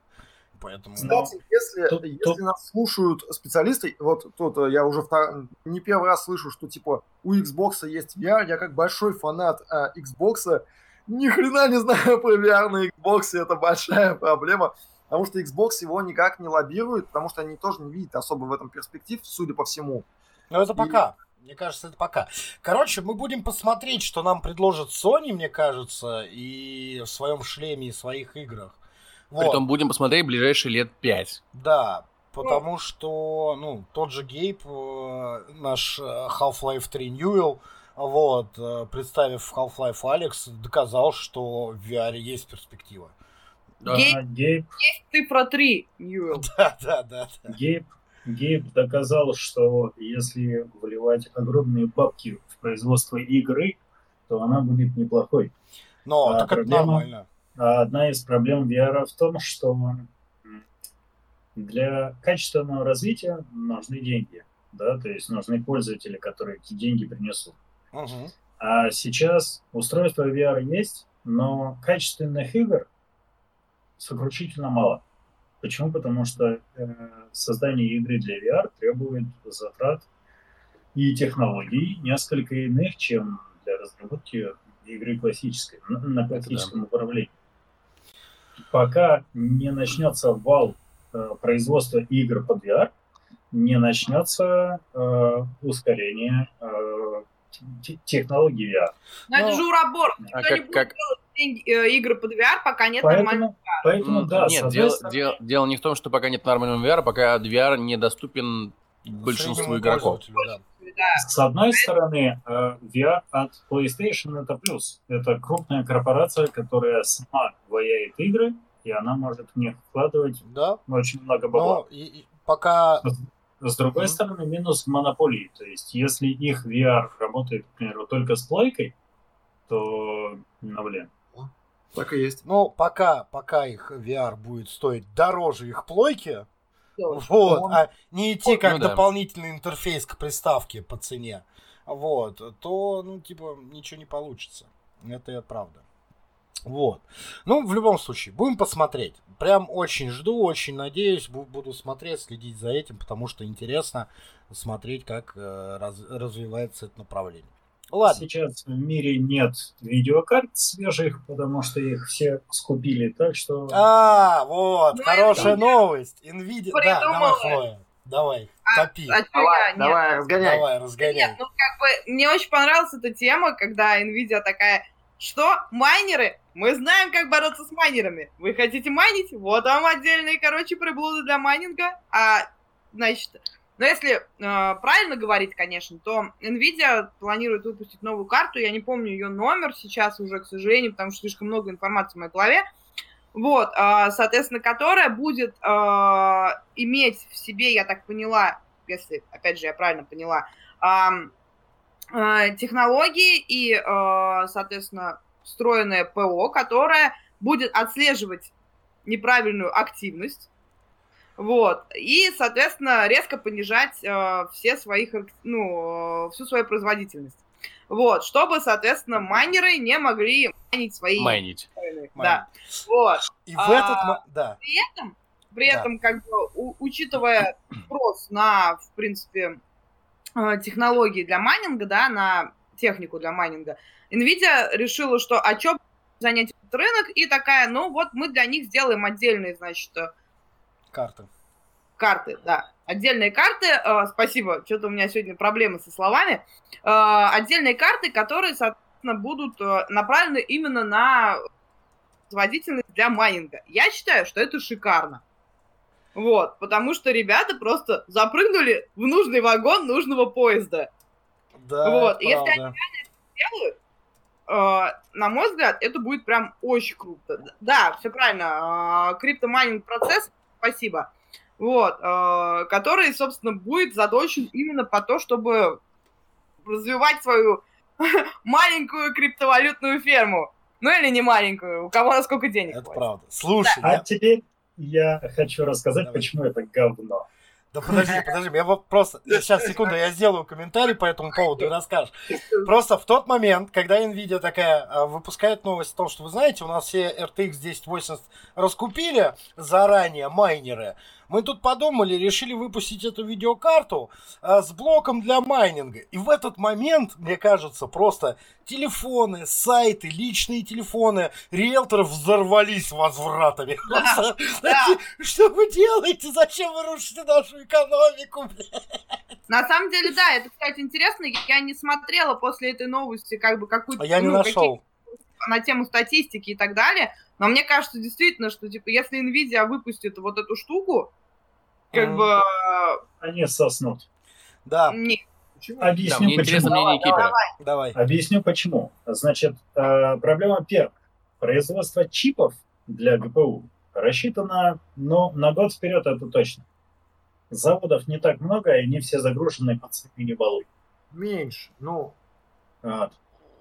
Поэтому... Кстати, если, тут- если тут- нас слушают специалисты, вот тут э, я уже втор- не первый раз слышу, что типа у Xbox есть VR, я как большой фанат э, Xbox, ни хрена не знаю про VR на Xbox, это большая проблема, потому что Xbox его никак не лоббирует, потому что они тоже не видят особо в этом перспектив, судя по всему. Ну, это пока. Мне кажется, это пока. Короче, мы будем посмотреть, что нам предложит Sony, мне кажется, и в своем шлеме и своих играх. Вот. Притом будем посмотреть ближайшие лет пять. Да, потому что, ну, тот же Гейб, э, наш э, Half-Life 3 Ньюэлл, вот, э, представив Half-Life Алекс, доказал, что в VR есть перспектива. Да. Гей- А Гейб, Цифра 3, Ньюэлл. Да, да, да. да. Гейб, Гейб доказал, что если вливать огромные бабки в производство игры, то она будет неплохой. Но А так это проблема- нормально. А одна из проблем VR в том, что для качественного развития нужны деньги. Да, то есть нужны пользователи, которые эти деньги принесут. Мгм. А сейчас устройство VR есть, но качественных игр сокрушительно мало. Почему? Потому что э, создание игры для VR требует затрат и технологий несколько иных, чем для разработки игры классической, на, на классическом управлении. Пока не начнется вал э, производства игр под VR, не начнется э, ускорение э, те- технологий VR. Но это Ну, же урабор. А Никто не как, будет как... делать деньги- э, игры под VR, пока нет. Поэтому, поэтому М, да, Нет, дело, дело- дело не в том, что пока нет нормального VR, пока VR недоступен большинству игроков. Да. С одной стороны, э, VR от PlayStation это плюс. Это крупная корпорация, которая сама ваяет игры, и она может в них вкладывать Да, очень много бабла. но и- и пока... С другой Мгм. стороны, минус монополии. То есть, если их VR работает, к примеру, только с плойкой, то, ну, блин. Так и есть. Ну, пока, пока их VR будет стоить дороже их плойки, Делать. вот, Он- а не идти как Ну да. дополнительный интерфейс к приставке по цене, вот, то, ну, типа, ничего не получится. Это и правда. Вот. Ну, в любом случае, будем посмотреть. Прям очень жду, очень надеюсь, бу- буду смотреть, следить за этим, потому что интересно смотреть, как э, раз- развивается это направление. Ладно. Сейчас в мире нет видеокарт свежих, потому что их все скупили. Так что А, вот, Ну, хорошая Nvidia новость. Nvidia, да, давай. Флоя, давай, А- топи, А чё Давай, я? Нет. давай, разгоняй. давай, Нет, разгоняй. ну как бы мне очень понравилась эта тема, когда Nvidia такая, что майнеры? Мы знаем, как бороться с майнерами. Вы хотите майнить? Вот вам отдельные, короче, приблуды для майнинга. А, значит, Но если э, правильно говорить, конечно, то Nvidia планирует выпустить новую карту. Я не помню ее номер сейчас уже, к сожалению, потому что слишком много информации в моей голове. Вот, э, соответственно, которая будет э, иметь в себе, я так поняла, если, опять же, я правильно поняла, э, технологии и, э, соответственно, встроенное ПО, которое будет отслеживать неправильную активность вот. И, соответственно, резко понижать э, все своих, ну, всю свою производительность. Вот, чтобы, соответственно, майнеры не могли майнить свои... Майнить. Да. Вот. И в этот... Да. При этом, при да. этом как бы, у, учитывая спрос на, в принципе, э, технологии для майнинга, да, на технику для майнинга, NVIDIA решила, что а что занять этот рынок, и такая, ну вот мы для них сделаем отдельные, значит, Карты. Карты, да. Отдельные карты, э, спасибо, что-то у меня сегодня проблемы со словами. Э, отдельные карты, которые, соответственно, будут э, направлены именно на производительность для майнинга. Я считаю, что это шикарно. Вот, потому что ребята просто запрыгнули в нужный вагон нужного поезда. Да, вот, и если они реально это сделают, э, на мой взгляд, это будет прям очень круто. Да, все правильно, э, криптомайнинг процесс спасибо. Вот, э, который, собственно, будет заточен именно по то, чтобы развивать свою маленькую криптовалютную ферму. Ну или не маленькую, у кого на сколько денег. Это хватит. правда. Слушай. Да. А теперь я хочу рассказать, Давай. почему это говно. Да подожди, подожди, я вот просто... Сейчас, секунду, я сделаю комментарий по этому поводу и расскажешь. Просто в тот момент, когда NVIDIA такая а, выпускает новость о том, что вы знаете, у нас все RTX 1080 раскупили заранее майнеры, мы тут подумали, решили выпустить эту видеокарту а, с блоком для майнинга. И в этот момент, мне кажется, просто телефоны, сайты, личные телефоны риэлторов взорвались возвратами. Что вы делаете? Зачем вы рушите нашу экономику? На самом деле, да, это, кстати, интересно. Я не смотрела после этой новости как бы какую-то... Я не нашел. На тему статистики и так далее. Но мне кажется действительно, что типа если Nvidia выпустит вот эту штуку, как mm. бы... Они соснут. Да. Нет. Почему? Объясню да, почему. Давай, давай. давай. Объясню почему. Значит, э, проблема первая. Производство чипов для ГПУ рассчитано, но на год вперед это точно. Заводов не так много, и они все загружены под своими баллы. Меньше, ну. Вот.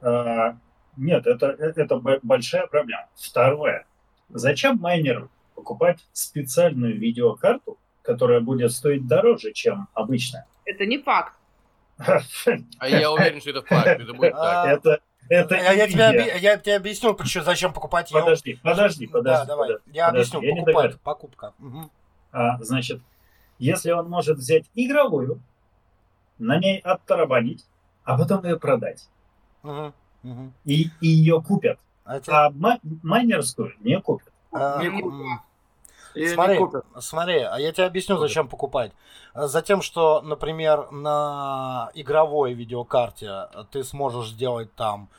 А, нет, это, это большая проблема. Второе. Зачем майнеру покупать специальную видеокарту, которая будет стоить дороже, чем обычная? Это не факт. А я уверен, что это факт. Это будет так. Это, это я, я, тебе, я тебе объясню, почему, зачем покупать ее. Подожди, подожди, подожди. Да, давай. Подожди, я подожди, объясню, я покупать, покупка. Угу. А, значит, если он может взять игровую, на ней оттарабанить, а потом ее продать. Угу. Угу. И, и ее купят. А, а майнерскую не купят. А, не купят. смотри, смотри, а я тебе объясню, зачем покупать. Затем, что, например, на игровой видеокарте ты сможешь сделать там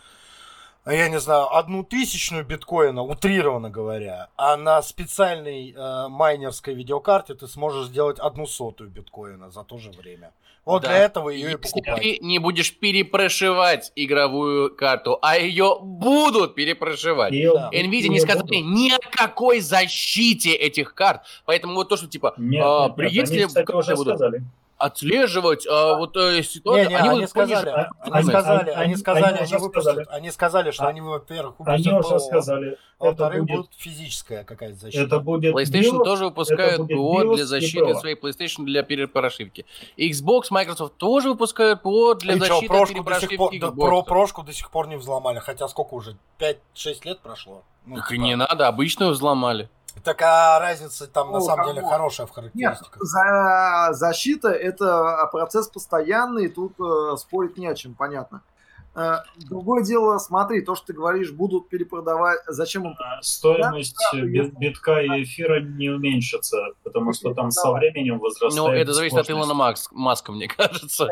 я не знаю, одну тысячную биткоина, утрированно говоря, а на специальной э, майнерской видеокарте ты сможешь сделать одну сотую биткоина за то же время. Вот да. для этого ее и, и покупать. Ты не будешь перепрошивать игровую карту, а ее будут перепрошивать. Ее, да. Nvidia не сказали будут. ни о какой защите этих карт. Поэтому вот то, что типа, нет, а, нет, если они, кстати, уже будут... сказали отслеживать а, вот э, ситуацию. Не, не, они, они, сказали, они, они сказали, они сказали, они, они, выпустят, они сказали, что а, они, во-первых, выпустят они уже сказали, а во-вторых, будет, будет физическая какая-то защита. Это будет PlayStation BIOS, тоже выпускают ПО для защиты своей PlayStation для перепрошивки. Xbox, Microsoft тоже выпускают ПО для И защиты что, перепрошивки пор, да, про прошку до сих пор не взломали, хотя сколько уже, 5-6 лет прошло? Ну, так и не надо, обычную взломали. Так а разница там на самом деле хорошая в характеристиках. Нет, за, защита это процесс постоянный, тут э, спорить не о чем, понятно. Э, другое дело, смотри, то, что ты говоришь, будут перепродавать, зачем им... А, стоимость да, бит, битка и эфира не уменьшится, потому что там со временем возрастает Ну, это зависит от Илона Макс, Маска, мне кажется.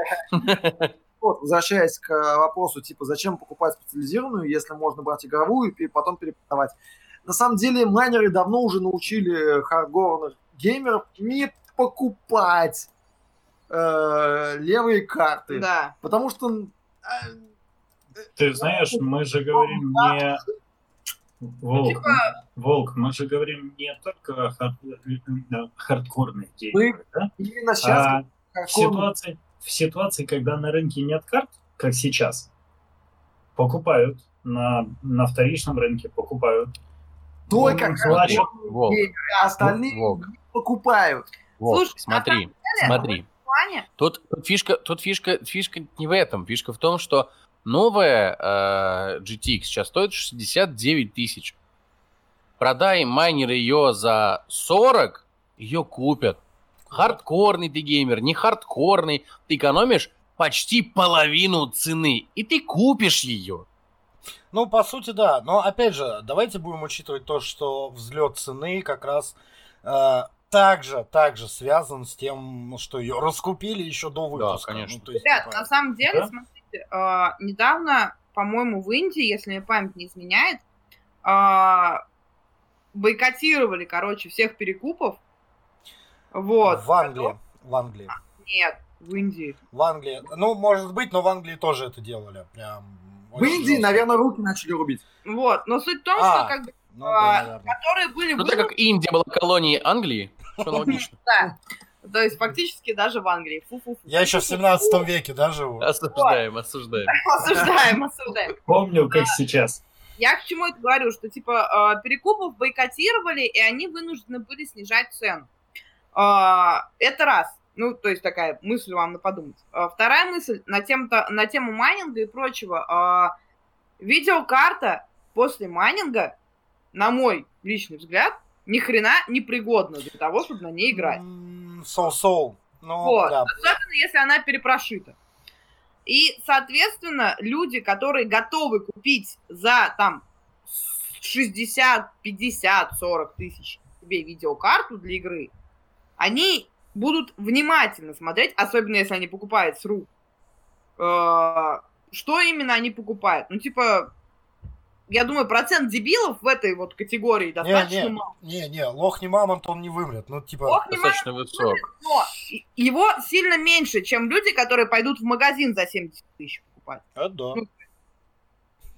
Вот, возвращаясь к вопросу, типа, зачем покупать специализированную, если можно брать игровую и потом перепродавать. На самом деле майнеры давно уже научили хардкорных геймеров не покупать э, левые карты. Да. Потому что э, Ты знаешь, мы же говорим не... Волк, Типа, Волк, мы же говорим не только о хард- хардкорных геймерах, да? именно сейчас А в ситуации, в ситуации, когда на рынке нет карт, как сейчас, покупают на, на вторичном рынке, покупают. Только Ну, как значит, Волк, а остальные Волк. не покупают. Волк, Слушай, смотри, смотри. Ваня, Тут, тут фишка, тут фишка, фишка не в этом. Фишка в том, что новая э, GTX сейчас стоит 69 тысяч. Продай майнеры ее за 40, ее купят. Хардкорный ты геймер, не хардкорный. Ты экономишь почти половину цены, и ты купишь ее. Ну, по сути, да. Но, опять же, давайте будем учитывать то, что взлет цены как раз э, также, также связан с тем, ну, что ее раскупили еще до выпуска. конечно. Ну, то есть, ребят, типа, на самом деле, Да? смотрите, а, недавно, по-моему, в Индии, если мне память не изменяет, а, бойкотировали, короче, всех перекупов. Вот. в Англии. В Англии. Нет, в Индии. В Англии. Ну, может быть, но в Англии тоже это делали. Прям. В Индии, наверное, руки начали рубить. Вот. Но суть в том, А. что как бы, Ну, а, да, которые были Ну, так как Индия была колонией Англии, все логично. Да. То есть фактически даже в Англии. Фу-фу-фу. Я еще в 17 веке, да, живу? Осуждаем, осуждаем. Осуждаем, осуждаем. помню, как сейчас. Я к чему это говорю, что типа э, перекупов бойкотировали, и они вынуждены были снижать цену. Э, Это раз. Ну, то есть такая мысль вам на подумать. Э, Вторая мысль на тему, на тему майнинга и прочего. Э, Видеокарта после майнинга, на мой личный взгляд, ни хрена не пригодна для того, чтобы на ней играть. Соу-соу. Ну, Вот. да. Особенно, если она перепрошита. И, соответственно, люди, которые готовы купить за там 60, 50, 40 тысяч себе видеокарту для игры, они будут внимательно смотреть, особенно если они покупают с рук, э, что именно они покупают. Ну, типа, я думаю, процент дебилов в этой вот категории достаточно Не, мал. не, не, лох не мамонт, он не вымрет. Ну, типа, Ох, не Достаточно высок. но его сильно меньше, чем люди, которые пойдут в магазин за 70 тысяч покупать. это да.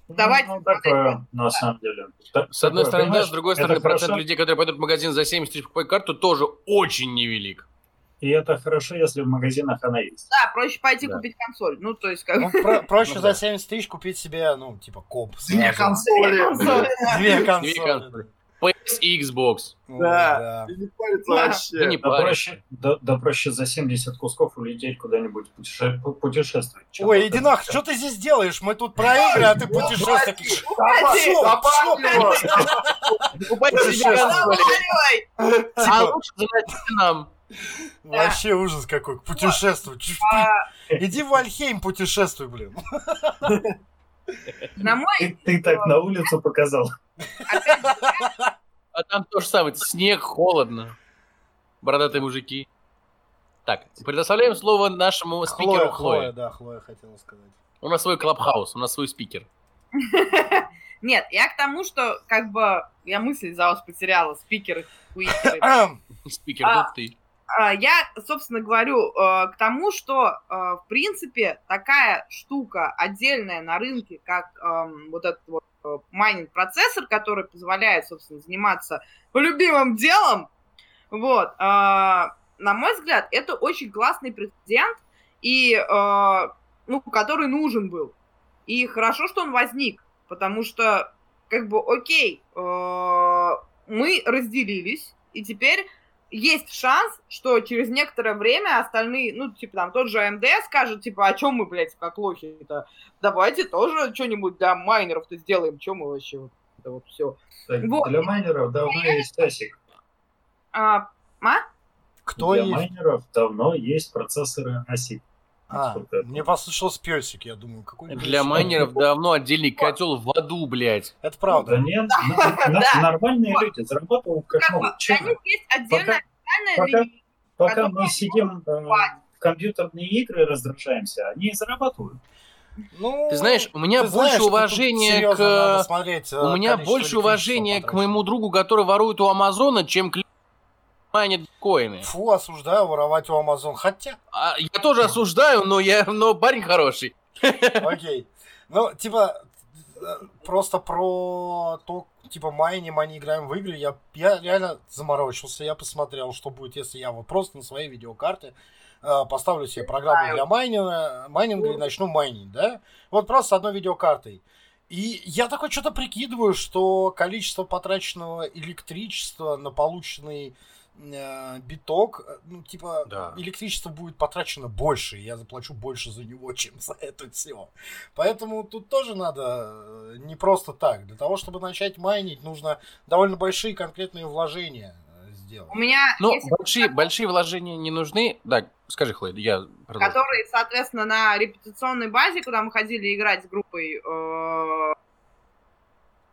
Давайте Ну, смотреть. такое, на самом деле. С одной такое, стороны, да, с другой стороны, процент хорошо. людей, которые пойдут в магазин за 70 тысяч покупать карту, тоже очень невелик. И это хорошо, если в магазинах она есть. Да, проще пойти Да. купить консоль. Ну, то есть, как Ну, про- проще Ну, за да. 70 тысяч купить себе, ну, типа, коп. Две консоли. консоли. Две Две консоли. PS и Xbox. Да. И не париться Да. Да вообще. не Да проще, да, да проще за 70 кусков улететь куда-нибудь путеше- пу- путешествовать. Ой, иди нах, что ты здесь делаешь? Мы тут про игры, а ты путешествуешь. Путешествие. консоли. Ой, А Типа, лучше заносите нам. Вообще ужас какой. Ж а, ты- Иди в Альхейм путешествуй, блин. На мой, Ты, так на улицу показал. А там то же самое. Снег, холодно. Бородатые мужики. Так, предоставляем слово нашему спикеру Хлоя, Хлое. Хлоя, да, Хлоя хотела сказать. У нас свой клабхаус, у нас свой спикер. Нет, я к тому, что как бы я мысль за вас потеряла, спикеры, хуикеры. Спикер, А. тут ты. А, Я, собственно, говорю э, к тому, что, э, в принципе, такая штука отдельная на рынке, как эм, вот этот вот э, майнинг-процессор, который позволяет, собственно, заниматься любимым делом, вот, э, на мой взгляд, это очень классный прецедент, и, ну, который нужен был. И хорошо, что он возник, потому что, как бы, окей, мы разделились, и теперь есть шанс, что через некоторое время остальные, ну, типа, там, тот же AMD скажет, типа, а чем мы, блядь, как лохи-то? Давайте тоже что-нибудь для майнеров-то сделаем, чем мы вообще вот это вот все. Вот. Для майнеров давно есть ASIC. А, а? Кто Для есть? майнеров давно есть процессоры ASIC. А, это? мне послышался песик, я думаю, какой Для майнеров давно отдельный котел в аду, блядь. Это Да правда. нет, на- на- Да. нормальные люди зарабатывают как могут. пока- мы сидим э, в компьютерные игры раздражаемся, они зарабатывают. Ну, Ты знаешь, у меня больше знаешь, тут уважения к... э, У меня больше уважения к моему другу, который ворует у Амазона, чем к майнит биткоины. Фу, осуждаю воровать у Amazon. Хотя, А, я тоже осуждаю, но я, но парень хороший. окей. Ну, типа, э, просто про то, типа, майним, они играем в игры, я, я реально заморочился, я посмотрел, что будет, если я вот просто на своей видеокарте э, поставлю себе программу для майнинга, майнинга и начну майнить, да? Вот просто с одной видеокартой. И я такой что-то прикидываю, что количество потраченного электричества на полученный э, биток, э, ну, типа, Да. электричество будет потрачено больше, и я заплачу больше за него, чем за это все. Поэтому тут тоже надо э, не просто так. Для того, чтобы начать майнить, нужно довольно большие конкретные вложения сделать. У меня Ну, большие, большие вложения не нужны. Да, скажи, Хлоя, я продолжу. которые, соответственно, на репетиционной базе, куда мы ходили играть с группой, э,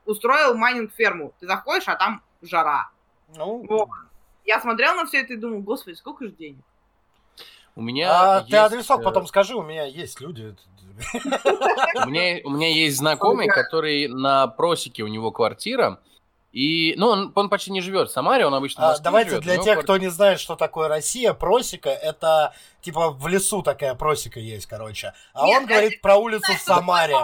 устроил майнинг-ферму. Ты заходишь, а там жара. Ну, Вот. Я смотрел на все это и думал, господи, сколько же денег. У меня а есть, ты адресок э, потом скажи, у меня есть люди. У меня, у меня есть знакомый, который на просеке у него квартира. И, ну, он, он почти не живет в Самаре, он обычно в А, Москве давайте живет, у для тех, кто не знает, что такое Россия, просека это типа в лесу такая просека есть, короче. А Нет, он говорит про улицу в Самаре.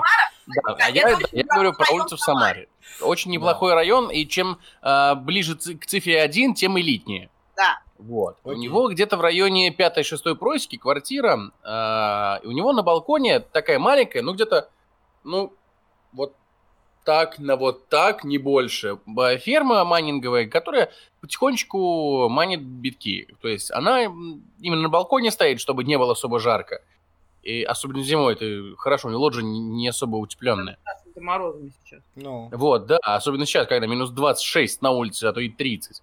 Да, Да, а я, я говорю про улицу в Самаре. Очень неплохой район, и чем а, ближе к цифре 1, тем элитнее. Да. Вот. У Окей. него где-то в районе 5-6 просеки квартира, а, и у него на балконе такая маленькая, ну где-то, ну, вот так на вот так, не больше. Ферма майнинговая, которая потихонечку манит битки. То есть она именно на балконе стоит, чтобы не было особо жарко. И особенно зимой это хорошо, у него лоджия не- особо утепленная. Этим морозами сейчас. Ну, Вот, да, особенно сейчас, когда минус 26 на улице, а то и 30.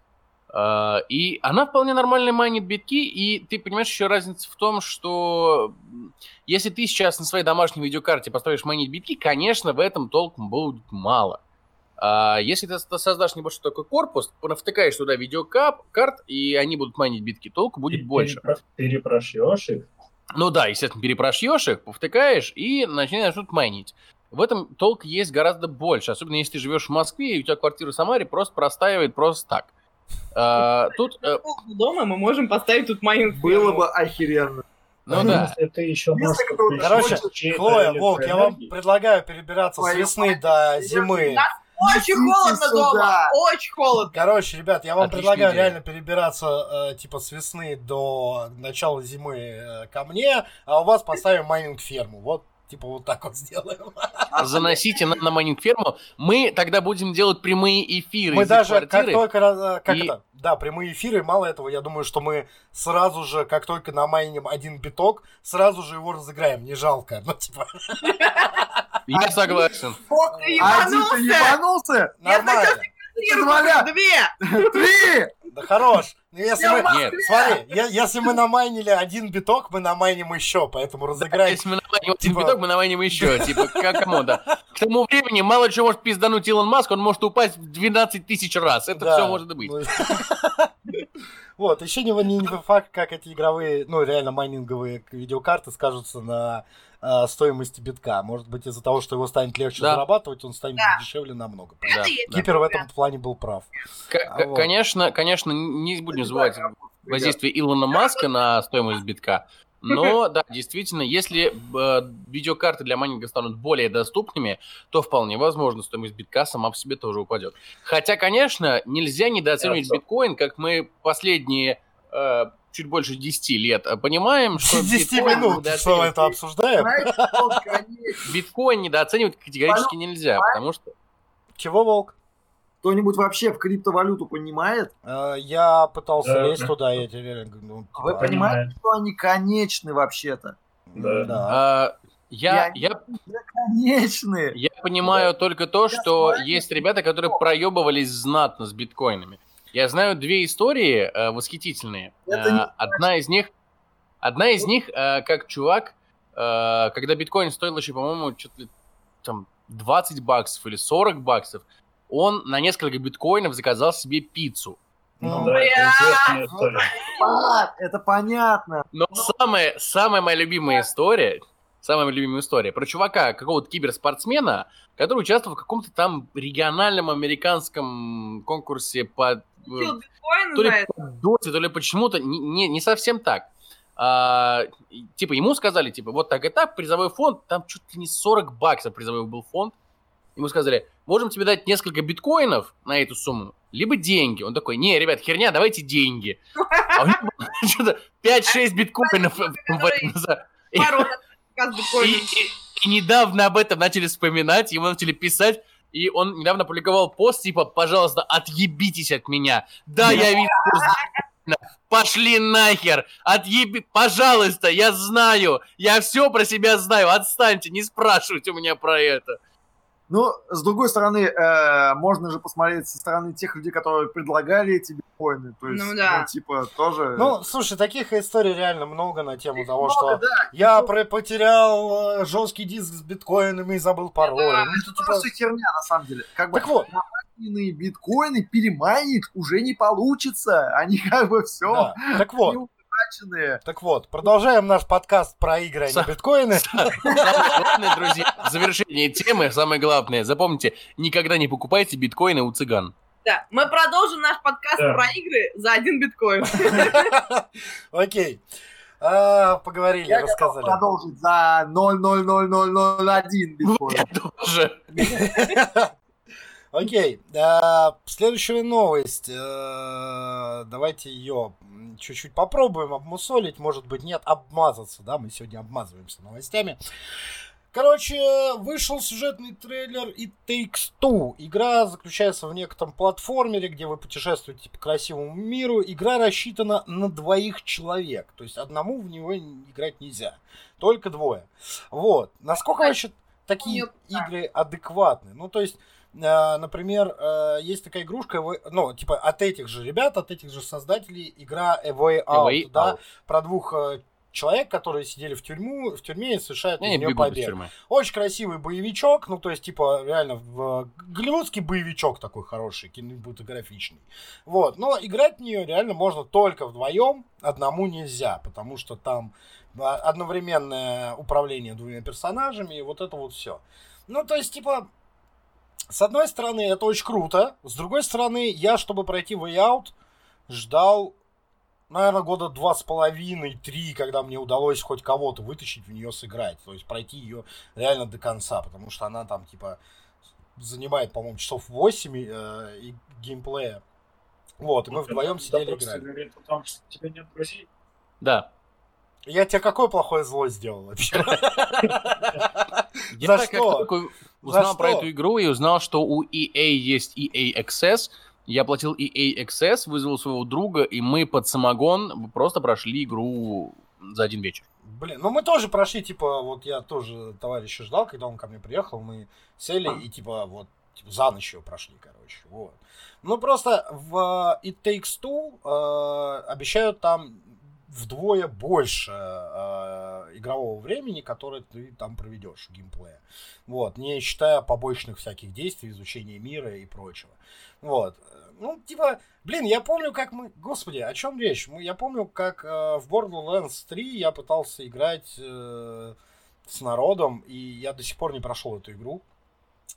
А, И она вполне нормально майнит битки, и ты понимаешь еще разница в том, что если ты сейчас на своей домашней видеокарте поставишь майнить битки, конечно, в этом толком будет мало. А если ты создашь небольшой такой корпус, навтыкаешь туда видеокарт, и они будут майнить битки, толку будет больше. Перепро- Перепрошьешь их. Ну да, естественно, перепрошьешь их, повтыкаешь и начинаешь тут майнить. В этом толк есть гораздо больше, особенно если ты живешь в Москве, и у тебя квартира в Самаре просто простаивает просто так. А, тут, э, Дома мы можем поставить тут майнинг Было бы охеренно. ну да, Если ты еще Короче, Хлоя, Волк, я вам предлагаю перебираться с весны до зимы. Очень холодно дома, очень холодно. Короче, ребят, я вам Отличная предлагаю идея. реально перебираться э, типа с весны до начала зимы э, ко мне, а у вас поставим майнинг-ферму. Вот, типа, вот так вот сделаем. заносите на, на майнинг-ферму. Мы тогда будем делать прямые эфиры Мы из даже, как квартиры. только, э, как и- это, да, прямые эфиры, мало этого, я думаю, что мы сразу же, как только намайним один биток, сразу же его разыграем, не жалко. Ну, типа, Я согласен. Ох, ты Один ты ебанулся! ебанулся? нормально. Две! Три! Да хорош. Ну, Если мы, Нет, смотри, я- если мы намайнили один биток, мы намайним еще, поэтому разыграем. если мы намайним один Типа- биток, мы намайним еще. Типа, как кому, да. К тому времени мало чего может пиздануть Илон Маск, он может упасть в 12 тысяч раз. Это все может быть. Ну, Вот, еще не, не, не факт, как эти игровые, ну, реально майнинговые видеокарты скажутся на а, стоимости битка. Может быть, из-за того, что его станет легче Да. зарабатывать, он станет Да. дешевле намного. Да, есть. да. Кипер в этом плане был прав. К- А к- вот. Конечно, конечно, не будем забывать воздействие Илона Маска на стоимость битка. Но, да, действительно, если э, видеокарты для майнинга станут более доступными, то вполне возможно, стоимость битка сама по себе тоже упадет. Хотя, конечно, нельзя недооценивать биткоин, как мы последние э, чуть больше 10 лет э, понимаем, что 10 биткоин минут, что это обсуждаем. Биткоин недооценивать категорически нельзя, потому что Чего, Волк? Кто-нибудь вообще в криптовалюту понимает? Э, Я пытался Да. лезть туда, я тебе ну, Вы типа, понимаете, что они конечны вообще-то? Да. Да. э, я, Я- я Да, конечны! Я понимаю только то, что есть ребята, которые проебывались знатно с биткоинами. Я знаю две истории э, восхитительные. Это Э, не одна из них, одна из них, э, как чувак, э, когда биткоин стоил еще, по-моему, что-то там 20 баксов или 40 баксов, он на несколько биткоинов заказал себе пиццу. Ну да, это это понятно. Но самая, самая моя любимая история, самая любимая история про чувака, какого-то киберспортсмена, который участвовал в каком-то там региональном американском конкурсе по получил биткоины то ли по доте, то ли почему-то, не, не, не совсем так. А, типа, ему сказали, типа, вот так и так, призовой фонд, там чуть ли не 40 баксов призовой был фонд. Ему сказали, можем тебе дать несколько биткоинов на эту сумму, либо деньги. Он такой, не, ребят, херня, давайте деньги. А у него было что-то 5-6 биткоинов. в- в- за- И- Пару и, и- и недавно об этом начали вспоминать, ему начали писать, и он недавно опубликовал пост, типа, пожалуйста, отъебитесь от меня. Да, я вижу. Пошли нахер! Отъеби... Пожалуйста, я знаю! Я все про себя знаю! Отстаньте, не спрашивайте у меня про это. Ну, с другой стороны, э, можно же посмотреть со стороны тех людей, которые предлагали эти биткоины. То есть, Ну да. типа, тоже... Ну, слушай, таких историй реально много на тему Их того, много, что да. я про- потерял э, жесткий диск с биткоинами и забыл пароль. Да, Ну, Это типа, просто херня, на самом деле. Как бы Так вот. намайненные биткоины перемайнить уже не получится. Они как бы все да. Так вот, утраченные. так вот, продолжаем наш подкаст про игры, а не биткоины. Самое главное, друзья, в завершении темы, самое главное, запомните, никогда не покупайте биткоины у цыган. Да, мы продолжим наш подкаст Да. про игры за один биткоин. Окей. А, Поговорили, Я рассказали. продолжить за 0,00001 биткоин. Я тоже. Окей. а, Следующая новость. э, Давайте ее чуть-чуть попробуем обмусолить. Может быть, нет, обмазаться. Да, мы сегодня обмазываемся новостями. Короче, вышел сюжетный трейлер It Takes Two. Игра заключается в некотором платформере, где вы путешествуете по красивому миру. Игра рассчитана на двоих человек. То есть одному в него играть нельзя. Только двое. Вот. Насколько вообще такие игры адекватны? Ну, то есть, э, например, э, есть такая игрушка, ну, типа от этих же ребят, от этих же создателей, игра A Way Out, Way да, Out. про двух э, человек, которые сидели в тюрьму, в тюрьме и совершают Я из не нее побег. Очень красивый боевичок, ну, то есть, типа, реально, в, голливудский боевичок такой хороший, кинематографичный. Вот, но играть в нее реально можно только вдвоем, одному нельзя, потому что там а, одновременное управление двумя персонажами, и вот это вот все. Ну, то есть, типа, с одной стороны, это очень круто, с другой стороны, я, чтобы пройти Way Out, ждал, наверное, года два с половиной, три, когда мне удалось хоть кого-то вытащить в нее сыграть, то есть пройти ее реально до конца, потому что она там, типа, занимает, по-моему, часов 8 э, и геймплея. Вот, и мы вдвоем сидели просто играли. говорит у тебя нет друзей. Да. Я тебе какое плохое зло сделал вообще? За что? Узнал про эту игру и узнал, что у EA есть EA Access, я платил EA Access, вызвал своего друга, и мы под самогон просто прошли игру за один вечер. Блин, ну мы тоже прошли, типа, вот я тоже товарища ждал, когда он ко мне приехал, мы сели и, типа, вот, типа, за ночь его прошли, короче, вот. Ну, просто в It Takes Two э, обещают там вдвое больше э, игрового времени, которое ты там проведешь в геймплее. Вот, не считая побочных всяких действий, изучения мира и прочего. Вот. Ну, типа, блин, я помню, как мы... Господи, о чем речь? Мы- Я помню, как э, в Borderlands 3 я пытался играть э, с народом, и я до сих пор не прошел эту игру.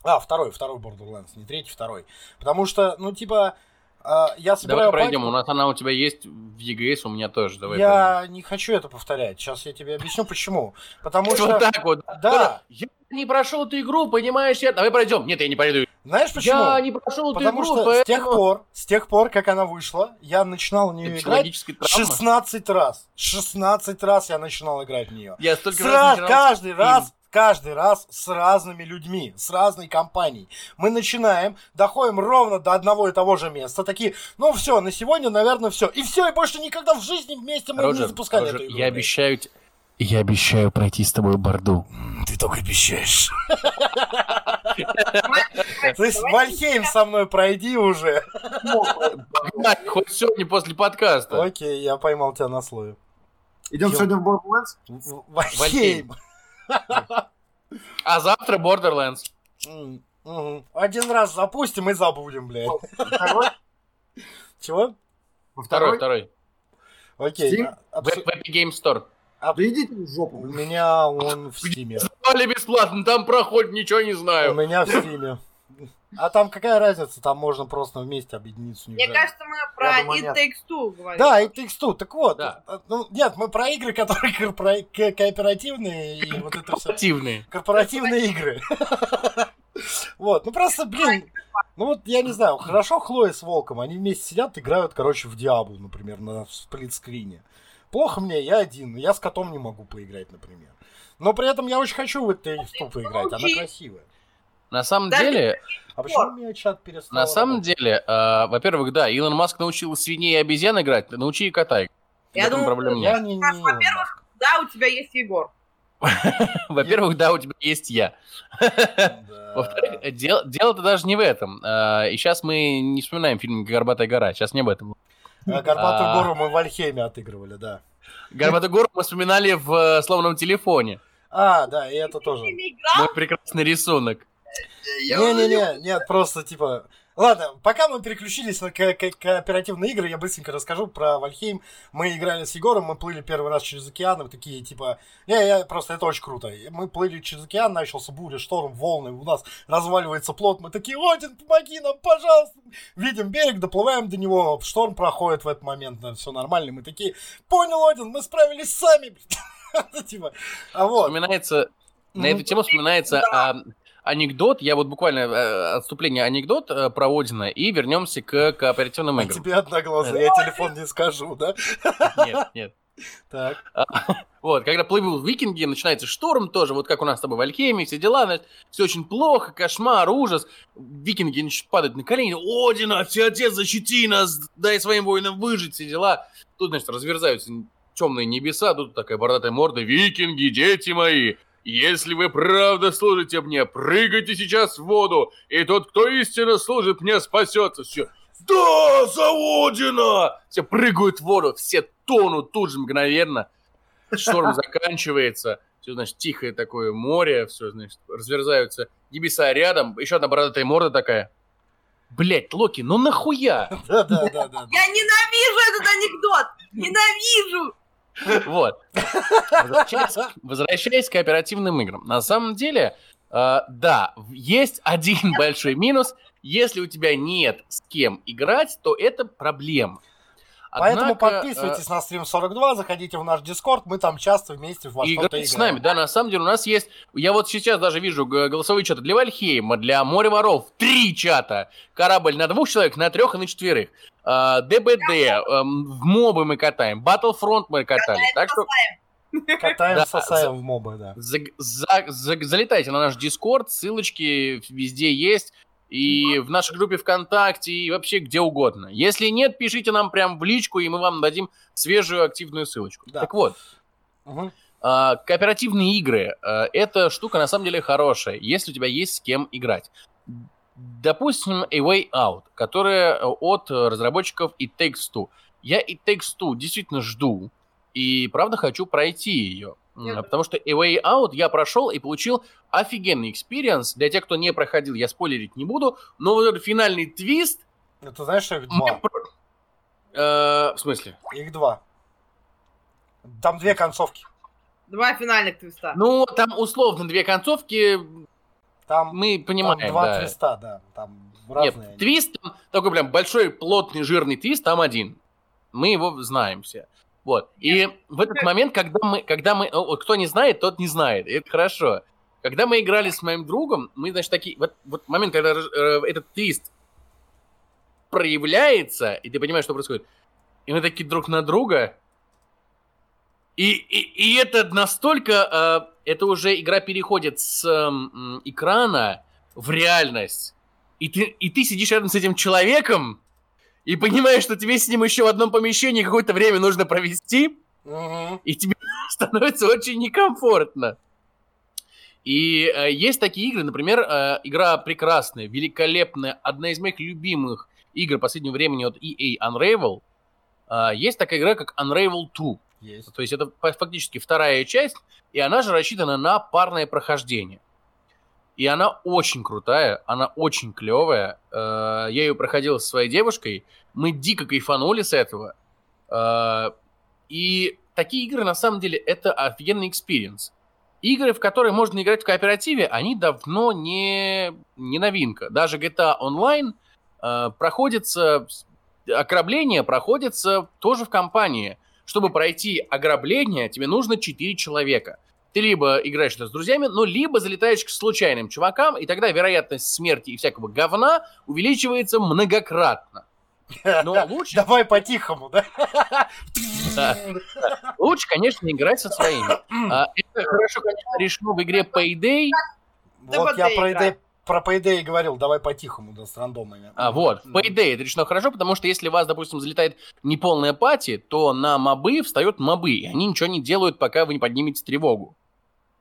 А, второй, второй Borderlands, не третий, второй. Потому что, ну, типа, э, я Давай собираю пройдем, пачку- у нас она у тебя есть в EGS, у меня тоже. Давай я не хочу это повторять. Сейчас я тебе объясню, почему. Потому пройдем. что... Вот так вот. Да. Я не прошел эту игру, понимаешь? Я... Давай пройдем. Нет, я не пройду. Знаешь почему? Я не прошел эту Потому игру, что с тех поэтому... пор, с тех пор, как она вышла, я начинал в нее Это играть психологическая травма. 16 раз. 16 раз я начинал играть в нее. Я столько С раз раз- начинал- каждый раз, каждый раз с разными людьми, с разной компанией. Мы начинаем, доходим ровно до одного и того же места, такие, ну все, на сегодня, наверное, все. И все, и больше никогда в жизни вместе мы не Роджер, запускали Роджер, эту игру. я блядь. обещаю... Я обещаю пройти с тобой борду. Ты только обещаешь. То есть Вальхейм со мной пройди уже. Хоть сегодня после подкаста. Окей, я поймал тебя на слове. Идем сегодня в Borderlands? Вальхейм. А завтра Borderlands. Один раз запустим и забудем, блядь. Второй? Чего? Второй, второй? Окей. А- В Epic Game Store. Да идите в У жопу. меня он в стиме. Дали бесплатно, там проходит, ничего не У знаю. меня в стиме. А там какая разница? Там можно просто вместе объединиться. Мне кажется, мы про думаю, It. Takes Two говорим. Да, и Takes Two. Так вот, Да. э, ну, нет, мы про игры, которые корпора- ко- кооперативные и вот это все. Активные. Корпоративные игры. Вот, ну просто, блин, ну вот я не знаю, хорошо Хлоя с Волком, они вместе сидят, играют, короче, в Диаблу, например, на сплитскрине. Плохо мне, я один, я с котом не могу поиграть, например. Но при этом я очень хочу в это Two поиграть, она красивая. На самом Даже деле, А почему меня чат перестал? на самом работать? деле, э, во-первых, да, Илон Маск научил свиней и обезьян играть, научи и кота. Я думаю, проблем Я нет. не, не Во-первых. Да, у тебя есть Егор. Во-первых, да, у тебя есть я. Во-вторых, дел- дело-то даже не в этом. Э, И сейчас мы не вспоминаем фильм «Горбатая гора», сейчас не об этом. А Горбатую А. гору мы в Альхеме отыгрывали, да. «Горбатую гору» мы вспоминали в э, «Сломанном телефоне». А, да, и это тоже. Мой прекрасный рисунок. Не-не-не, нет, просто типа... Ладно, пока мы переключились на ко- ко- кооперативные игры, я быстренько расскажу про Вальхейм. Мы играли с Егором, мы плыли первый раз через океан, и мы такие, типа... Не, я, просто это очень круто. Мы плыли через океан, начался буря, шторм, волны, у нас разваливается плот, мы такие, Один, помоги нам, пожалуйста! Видим берег, доплываем до него, шторм проходит в этот момент, все нормально, мы такие, понял, Один, мы справились сами! Типа, а вот. Вспоминается, на эту тему вспоминается а, анекдот, я вот буквально э, отступление анекдот э, про Одина, и вернемся к кооперативным А играм. тебе одноглазый, я телефон не скажу, да? Нет, нет. Так. Вот, когда плывут викинги, начинается шторм тоже, вот как у нас с тобой в Альхеме, все дела, все очень плохо, кошмар, ужас. Викинги начинают падать на колени. Одина, отец, защити нас, дай своим воинам выжить, все дела. Тут, значит, разверзаются темные небеса, тут такая бородатая морда. Викинги, дети мои, если вы правда служите мне, прыгайте сейчас в воду, и тот, кто истинно служит мне, спасется. Все. Да, за Одина! Все прыгают в воду, все тонут тут же мгновенно. Шторм заканчивается. Все, значит, тихое такое море, все, значит, разверзаются небеса рядом. Еще одна бородатая морда такая. Блять, Локи, ну нахуя? Да, да, да, да. Я ненавижу этот анекдот! Ненавижу! Вот. Возвращаясь, возвращаясь к кооперативным играм. На самом деле, э, да, в- есть один большой минус. Если у тебя нет с кем играть, то это проблема. Поэтому Однако, э, подписывайтесь на стрим 42, заходите в наш Дискорд, мы там часто вместе во и что-то играть с играем. нами. Да, на самом деле у нас есть... Я вот сейчас даже вижу голосовые чаты для Вальхейма, для Моря Воров. Три чата. Корабль на двух человек, на трех и на четверых. А, ДБД, эм, в мобы мы катаем, Battlefront мы катали. Так что Катаем, Да, сосаем в мобы, да. заг- за- за- залетайте на наш Дискорд, ссылочки везде есть. И в нашей группе ВКонтакте, и вообще где угодно. Если нет, пишите нам прям в личку, и мы вам дадим свежую активную ссылочку. Да. Так вот, Мгм. а, кооперативные игры а, это штука на самом деле хорошая, если у тебя есть с кем играть. Допустим, A Way Out, которая э, от э, разработчиков It Takes Two. Я It Takes Two действительно жду, и правда хочу пройти ее. Потому что A Way Out я прошел и получил офигенный experience. Для тех, кто не проходил, я спойлерить не буду, но вот этот финальный твист... Это знаешь, их мне два. про- Э, в смысле? Их два. Там две концовки. Два финальных твиста. Ну, там условно две концовки, Там, мы там понимаем, два да. твиста, да. Там Нет, разные. они. твист, там такой прям большой, плотный, жирный твист, там один. Мы его знаем все. Вот. И в этот момент, когда мы, когда мы, о, кто не знает, тот не знает. И это хорошо. Когда мы играли с моим другом, мы, значит, такие, вот, вот момент, когда э, этот твист проявляется, и ты понимаешь, что происходит, и мы такие друг на друга, и, и, и это настолько, э, это уже игра переходит с м, экрана в реальность, и ты, и ты сидишь рядом с этим человеком, и понимаешь, что тебе с ним еще в одном помещении какое-то время нужно провести, Мгм. и тебе становится очень некомфортно. И э, есть такие игры, например, э, игра прекрасная, великолепная, одна из моих любимых игр последнего времени от EA Unravel. Э, есть такая игра, как Unravel 2. Есть. То есть это фа- фактически вторая часть, и она же рассчитана на парное прохождение. И она очень крутая, она очень клевая. Э, Я ее проходил со своей девушкой, мы дико кайфанули с этого. Э, И такие игры, на самом деле, это офигенный experience. игры, в которые можно играть в кооперативе, они давно не, не новинка. Даже GTA Online э, проходится, ограбление проходится тоже в компании. Чтобы пройти ограбление, тебе нужно 4 человека. Ты либо играешь это с друзьями, но либо залетаешь к случайным чувакам, и тогда вероятность смерти и всякого говна увеличивается многократно. Но лучше... Давай по-тихому, да? да? Лучше, конечно, играть со своими. А, это хорошо, конечно, решено в игре Payday. Вот я про Payday про Payday говорил, давай по-тихому, да, с рандомами. А, вот, Payday это решено хорошо, потому что если у вас, допустим, залетает неполная пати, то на мобы встают мобы, и они ничего не делают, пока вы не поднимете тревогу.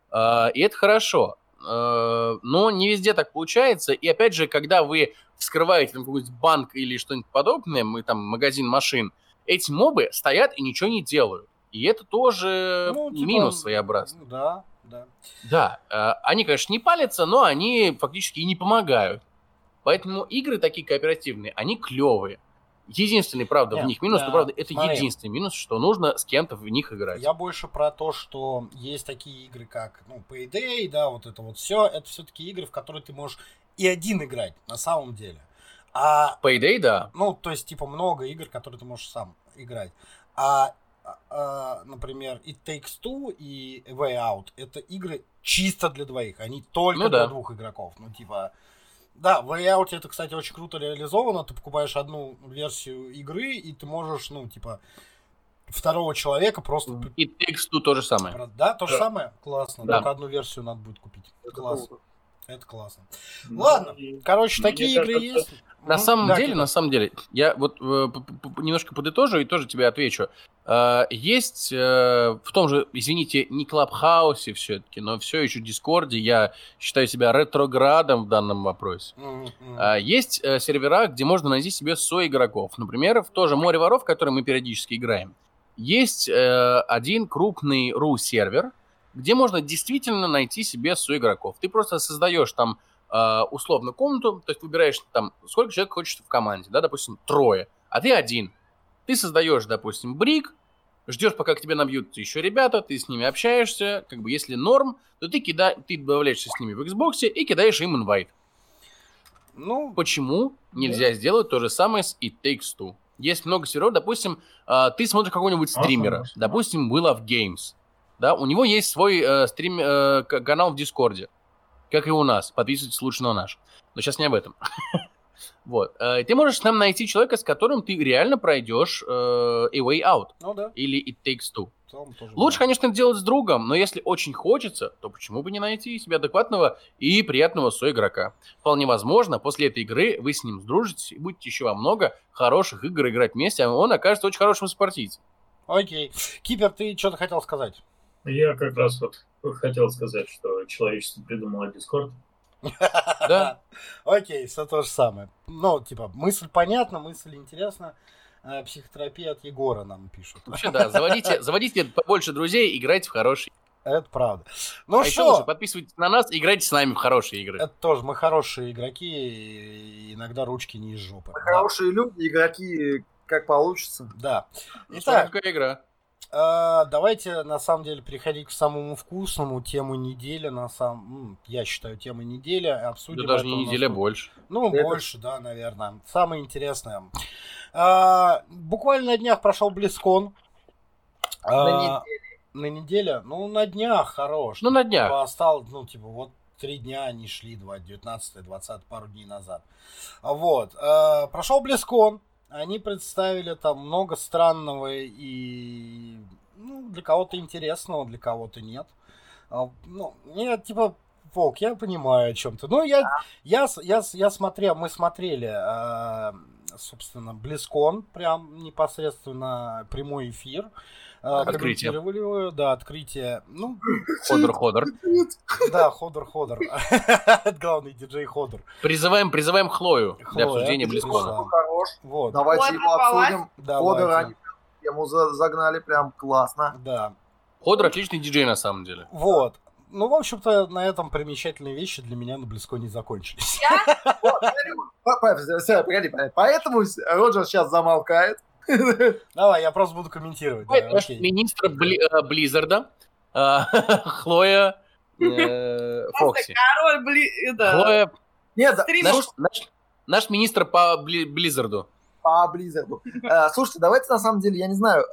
А, и это хорошо. А, но не везде так получается. И опять же, когда вы вскрываете там какой-нибудь банк или что-нибудь подобное, мы там магазин машин, эти мобы стоят и ничего не делают. И это тоже ну, типа, минус своеобразный. Да, да. Да, э, они, конечно, не палятся, но они фактически и не помогают. Поэтому игры такие кооперативные, они клевые. Единственный, правда, Нет, в них минус, да, но правда, это смотри. единственный минус, что нужно с кем-то в них играть. Я больше про то, что есть такие игры, как ну, Payday, да, вот это вот все. Это все-таки игры, в которые ты можешь и один играть, на самом деле. А, Payday, да. Ну, то есть, типа, много игр, которые ты можешь сам играть. А, например, It Takes Two и Way Out, это игры чисто для двоих, они только ну, для да. двух игроков. Ну, типа, да, в Way Out это, кстати, очень круто реализовано. Ты покупаешь одну версию игры, и ты можешь, ну, типа, второго человека просто... И Takes Two то же самое. Да, то же да. самое? Классно. Да. Только одну версию надо будет купить. Это Классно. Круто. Это классно. Ну, Ладно, и... короче, такие игры кажется, есть. На ну, самом да, деле, на самом деле, я вот э, немножко подытожу и тоже тебе отвечу. Э, есть э, в том же, извините, не Клабхаусе все-таки, но все еще Дискорде я считаю себя ретроградом в данном вопросе. Mm-hmm. Есть э, сервера, где можно найти себе со игроков. Например, в тоже Море воров, в котором мы периодически играем. Есть э, один крупный ру-сервер, где можно действительно найти себе игроков. Ты просто создаешь там э, условно комнату, то есть выбираешь там, сколько человек хочешь в команде, да, допустим, трое, а ты один. Ты создаешь, допустим, брик, ждешь, пока к тебе набьются еще ребята, ты с ними общаешься, как бы если норм, то ты, кида... ты добавляешься с ними в Xbox и кидаешь им инвайт. Ну, почему нельзя да. сделать то же самое с It Takes Two? Есть много серверов, допустим, э, ты смотришь какого-нибудь стримера, допустим, Will of Games, да, у него есть свой э, стрим, э, канал в Дискорде, как и у нас. Подписывайтесь лучше на наш. Но сейчас не об этом. Вот. Э, ты можешь там найти человека, с которым ты реально пройдешь э, A Way Out. Ну да. Или It Takes Two. Лучше, конечно, делать с другом, но если очень хочется, то почему бы не найти себе адекватного и приятного соигрока? Вполне возможно, после этой игры вы с ним сдружитесь и будете еще во много хороших игр играть вместе, а он окажется очень хорошим спортивцем. Окей. Кипер, ты что-то хотел сказать? Я как раз вот хотел сказать, что человечество придумало Дискорд. Да. Окей, все то же самое. Ну, типа, мысль понятна, мысль интересна. Э, психотерапия от Егора нам пишут. Вообще, да, заводите, заводите побольше друзей, играйте в хорошие. Это правда. Ну а что? Еще подписывайтесь на нас, играйте с нами в хорошие игры. Это тоже, мы хорошие игроки, иногда ручки не из жопы. Мы да. хорошие люди, игроки, как получится. Да. Итак, какая игра? А, давайте, на самом деле, переходить к самому вкусному. Тему недели, на самом... Я считаю, тема недели. Обсудим да даже не неделя, нас... больше. Ну, Это... больше, да, наверное. Самое интересное. А, буквально на днях прошел Близкон. На а, неделе. На неделе? Ну, на днях хорош. Ну, на днях. Типа, осталось, ну, типа, вот три дня они шли, 19 20 пару дней назад. Вот. А, прошел Близкон. Они представили там много странного и ну, для кого-то интересного, для кого-то нет. А, ну, нет, типа, Волк, я понимаю о чем-то. Ну, я, я, я, я смотрел, мы смотрели, э, собственно, Близкон, прям непосредственно прямой эфир. Э, открытие. Да, открытие. Ну, Ходор, Ходор. Да, Ходор, Ходор. Главный диджей Ходор. Призываем, призываем Хлою для обсуждения Близкона. Хорош. Вот. Давайте его обсудим. Ходор они ему загнали прям классно. Да. Ходор отличный диджей на самом деле. Вот. Ну, в общем-то, на этом примечательные вещи для меня на Близконе закончились. Погоди, поэтому Роджер сейчас замолкает. Давай, я просто буду комментировать. Министр э, Близзарда, э, Хлоя э, Фокси. король. Хлоя, Нет, наш, министр по Бли- Близзарду. по Близзарду. Слушайте, давайте на самом деле, я не знаю,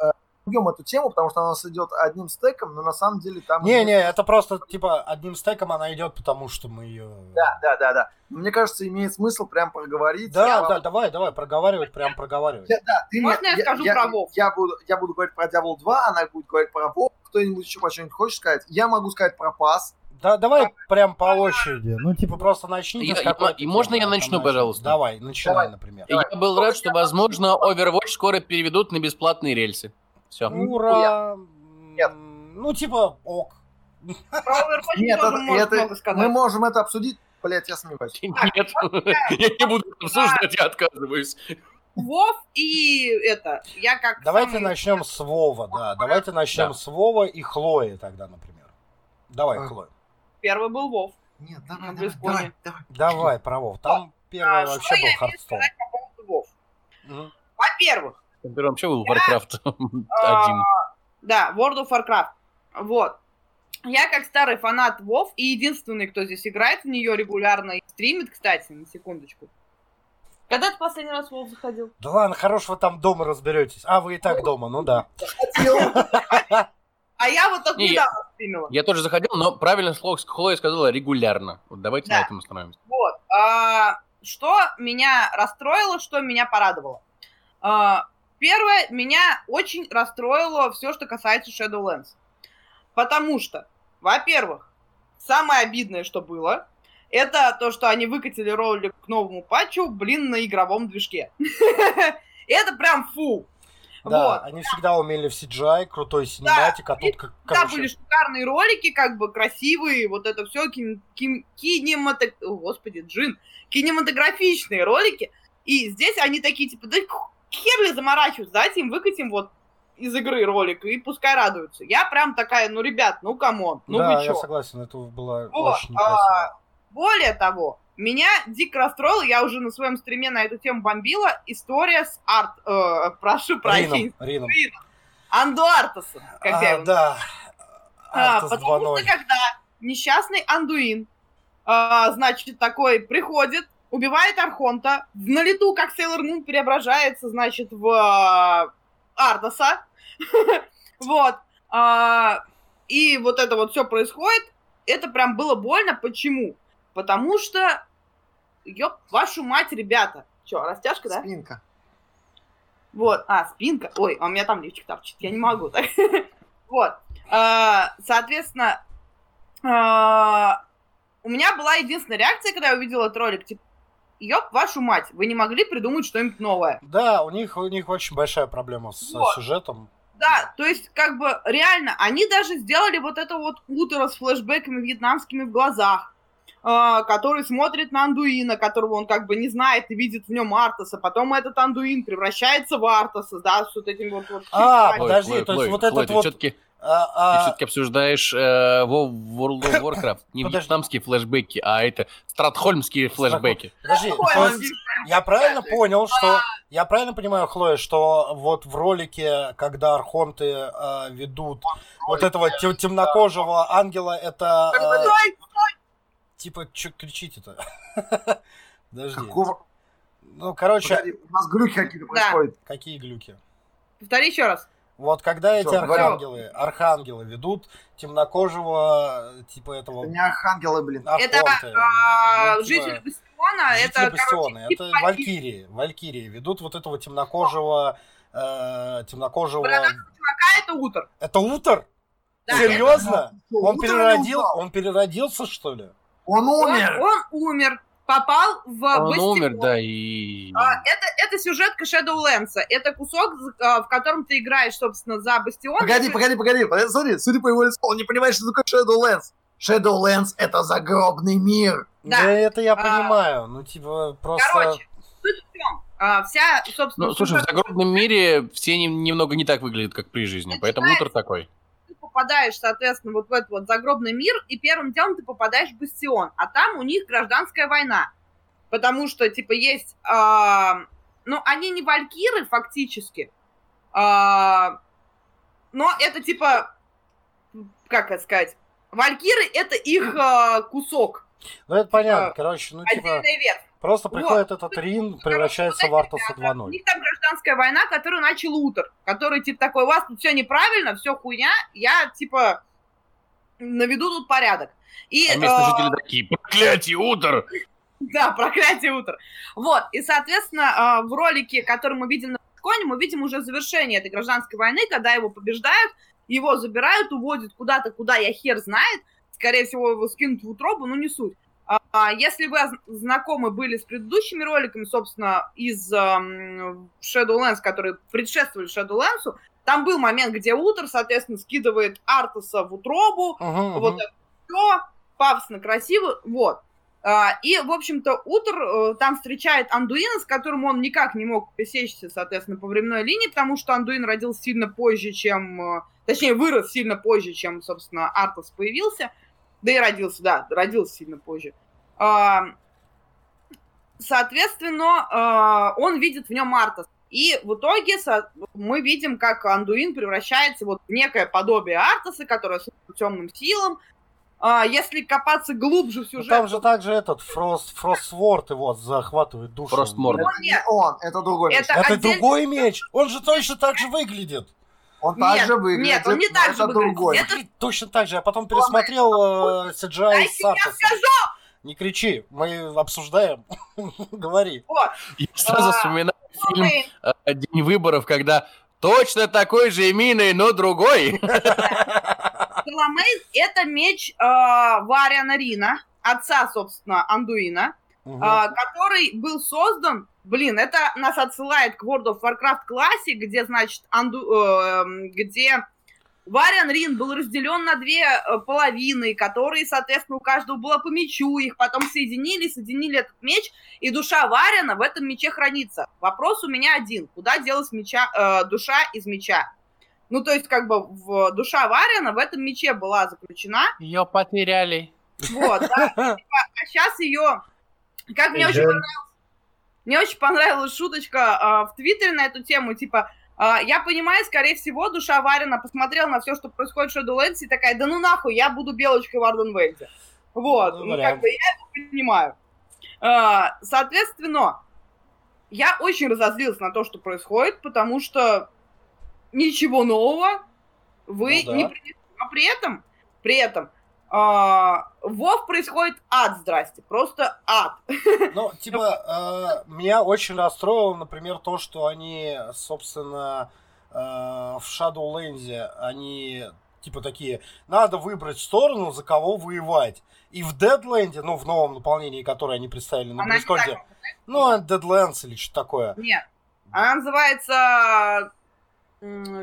убьем эту тему, потому что она у нас идет одним стеком, но на самом деле там... Не-не, это просто, типа, одним стеком она идет, потому что мы ее... Да, да, да, да. Мне кажется, имеет смысл прям проговорить. Да, Я- да, давай, давай, проговаривать, прям проговаривать. Я- да, ты Можно мне- я скажу про Вов? Я буду, я буду говорить про Diablo 2, она будет говорить про Вов. Кто-нибудь еще по что-нибудь хочет сказать? Я могу сказать про пас. Да, давай прям по очереди. Ну, типа, просто начните Я- какой-то и можно я начну, пожалуйста? Давай, начинай, Давай. например. И Я был рад, что, возможно, Overwatch скоро переведут на бесплатные рельсы. Все. Ура! Нет. Ну, типа, ок. Нет, это-. Мы можем это обсудить. Блять, я сомневаюсь. Нет, я не буду это обсуждать, я отказываюсь. Вов и это, я как Давайте начнем с Вова, да. Давайте начнем Да. с WoW'а и Хлои тогда, например. Давай, А. Хлоя. Первый был Вов. Нет, давай, давай, давай, давай. Давай, про Вов. Там первый А, вообще что был Hearthstone. Во-первых, Первый вообще был Warcraft а, один. Да, World of Warcraft. Вот. Я как старый фанат Вов и единственный, кто здесь играет в нее регулярно и стримит, кстати, на секундочку. Когда ты последний раз в Вов заходил? Да ладно, хорош вы там дома разберетесь. А, вы и так дома, ну да. А я вот я- недавно стримила. Я тоже заходил, но правильно слово Хлоя сказала регулярно. Вот давайте Да. на этом остановимся. Вот. А, что меня расстроило, что меня порадовало? Первое, меня очень расстроило все, что касается Shadowlands. Потому что, во-первых, самое обидное, что было, это то, что они выкатили ролик к новому патчу, блин, на игровом движке. Это прям фу. Да, Вот. они всегда умели в CGI, крутой синематик, а тут как Да, были шикарные ролики, как бы красивые, вот это все кинематог... О, Господи, Джин. Кинематографичные ролики. И здесь они такие, типа, да хер ли заморачиваться, давайте им выкатим вот из игры ролик, и пускай радуются. Я прям такая, ну, ребят, ну, come on, ну да, вы я чё? согласен, это было Вот, очень некрасиво. Более того, меня дико расстроило, я уже на своем стриме на эту тему бомбила, история с арт... э, прошу прощения, Рином, Рином. Анду Артаса, как я А, его да. А, Артас потому 2.0. что когда несчастный Андуин, а, значит, такой приходит, убивает Архонта, в налету, как Сейлор Мун, преображается, значит, в а, Артаса. Вот. А, И вот это вот все происходит. Это прям было больно. Почему? Потому что, ёб вашу мать, ребята. Че, растяжка, да? Спинка. Вот, а, спинка. Ой, а у меня там лифчик торчит, я не могу так. Вот. А, Соответственно, а, у меня была единственная реакция, когда я увидела этот ролик, типа, ёб вашу мать, вы не могли придумать что-нибудь новое. Да, у них, у них очень большая проблема с Вот. сюжетом. Да, то есть, как бы, реально, они даже сделали вот это вот утро с флешбеками вьетнамскими в глазах, а, который смотрит на Андуина, которого он как бы не знает и видит в нем Артаса. Потом этот Андуин превращается в Артаса, да, с вот этим вот... вот А, Ой, подожди, то есть вот этот ты вот- все-таки, А, а, все-таки обсуждаешь э, World of Warcraft. Не Подожди. вьетнамские флешбеки, а это стратхольмские флешбеки. Подожди, я правильно понял, что я правильно понимаю, Хлоя, что вот в ролике, когда архонты э, ведут вот этого те- темнокожего ангела, это э, типа что кричите-то? Подожди. Какого? Ну, короче, Погоди, у нас глюки какие-то Да. происходят. какие глюки? Повтори еще раз. Вот когда эти Всё, говорю. архангелы, архангелы ведут темнокожего, типа этого Это не архангелы, блин. Это а, ну, типа, житель Бастиона, жители это, Бастиона, короче, это типа валькирии, валькирии ведут вот этого темнокожего, э, темнокожего. Бородатый это утр. Это Утор? Да, Серьезно? Что, Он переродил, он переродился что ли? Он Он, умер! он умер, попал в Он Бастион. умер, да, и... А, это, это сюжетка Shadowlands. Это кусок, а, в котором ты играешь, собственно, за Бастион. Погоди, погоди, погоди. Подожди, Смотри, судя по его лицу, он не понимает, что такое Shadowlands. Shadowlands — это загробный мир. Да. Да, это я А, понимаю. Ну, типа, просто. Короче, суть в чем? А, вся, собственно, Ну, слушай, в загробном мире все не- немного не так выглядят, как при жизни, поэтому утро такой. Попадаешь, соответственно, вот в этот вот загробный мир, и первым делом ты попадаешь в Бастион, а там у них гражданская война. Потому что, типа, есть... а, ну, они не валькиры, фактически. а, но это, типа, как это сказать, Валькиры это их э, кусок. Ну, это понятно. Короче, ну, типа, Отдельная ветвь. Просто Вот. приходит этот Рин, превращается в Артуса У 2.0. них там гражданская война, которую начал Утер, который типа такой, у вас тут все неправильно, все хуйня, я типа наведу тут порядок. И, А местные э, жители такие, проклятие, утр! Да, проклятие утра. Вот, и, соответственно, э, в ролике, который мы видим на Коне, мы видим уже завершение этой гражданской войны, когда его побеждают, его забирают, уводят куда-то, куда я хер знает, скорее всего, его скинут в утробу, но не суть. А, Если вы знакомы были с предыдущими роликами, собственно, из эм, Shadowlands, которые предшествовали Shadowlands, там был момент, где Утер, соответственно, скидывает Артуса в утробу, Мгм, вот мгм. это все, пафосно, красиво, вот. А, И, в общем-то, Утр э, там встречает Андуина, с которым он никак не мог пересечься, соответственно, по временной линии, потому что Андуин родился сильно позже, чем... э, Точнее, вырос сильно позже, чем, собственно, Артус появился. Да и родился, да, родился сильно позже. А, Соответственно, э, он видит в нем Артас. И в итоге мы видим, как Андуин превращается вот в некое подобие Артаса, которое служит темным силам. А, если копаться глубже в Ну, сюжет... там же также этот Фрост, Фростворд его захватывает душу. Фростморд. Ну, Это не нет. он, это другой Это- меч. Это отдельно- другой меч. Он же точно так же выглядит. Он так Нет, же выглядит. нет, он не но так же выглядит. другой. Это- точно так же. Я потом пересмотрел э, CGI Дайте с я Артасом. скажу! Не кричи, мы обсуждаем. Говори. Я сразу А, вспоминаю фильм Окей. э, «День выборов», когда точно такой же миной, но другой. Соломей — это меч э, Вариана Рина, отца, собственно, Андуина, а, который был создан, блин, это нас отсылает к World of Warcraft Classic, где, значит, Анду, э, где Вариан Рин был разделен на две э, половины, которые, соответственно, у каждого было по мечу, их потом соединили, соединили этот меч, и душа Вариана в этом мече хранится. Вопрос у меня один. Куда делась меча, э, душа из меча? Ну, то есть, как бы, в, душа Вариана в этом мече была заключена, Ее потеряли. вот, да, а сейчас ее, как мне очень понравилось, мне очень понравилась шуточка а, в Твиттере на эту тему, типа, а, я понимаю, скорее всего, душа Варина посмотрела на все, что происходит в Shadowlands, и такая, да ну нахуй, я буду белочкой в Арденвейде. Вот, Ну, ну, как бы я это понимаю. А, соответственно, я очень разозлилась на то, что происходит, потому что ничего нового вы Ну да. не принесли. Но при этом, при этом, а, Вов происходит ад, здрасте, просто ад. Ну, типа, э, меня очень расстроило, например, то, что они, собственно, э, в Shadowlands, они, типа, такие, надо выбрать сторону, за кого воевать. И в Deadland, ну, в новом наполнении, которое они представили на Близконде, ну, Deadlands или что такое. Нет. Она называется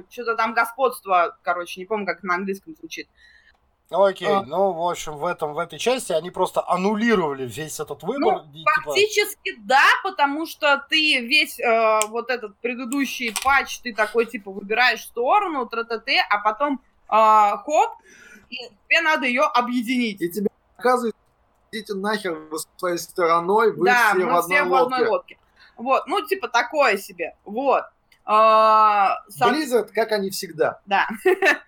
что-то там господство, короче, не помню, как на английском звучит. Ну, Окей, А. ну, в общем, в этом, в этой части они просто аннулировали весь этот выбор. и, типа, Фактически да, потому что ты весь э, вот этот предыдущий патч, ты такой типа выбираешь сторону, тра-та-т, а потом э, хоп, и тебе надо ее объединить. И тебе оказывается, идите нахер вы своей стороной, вы да, все мы в одной все в лодке. одной лодке. Вот, ну типа такое себе. Вот. Blizzard, как они всегда. Да.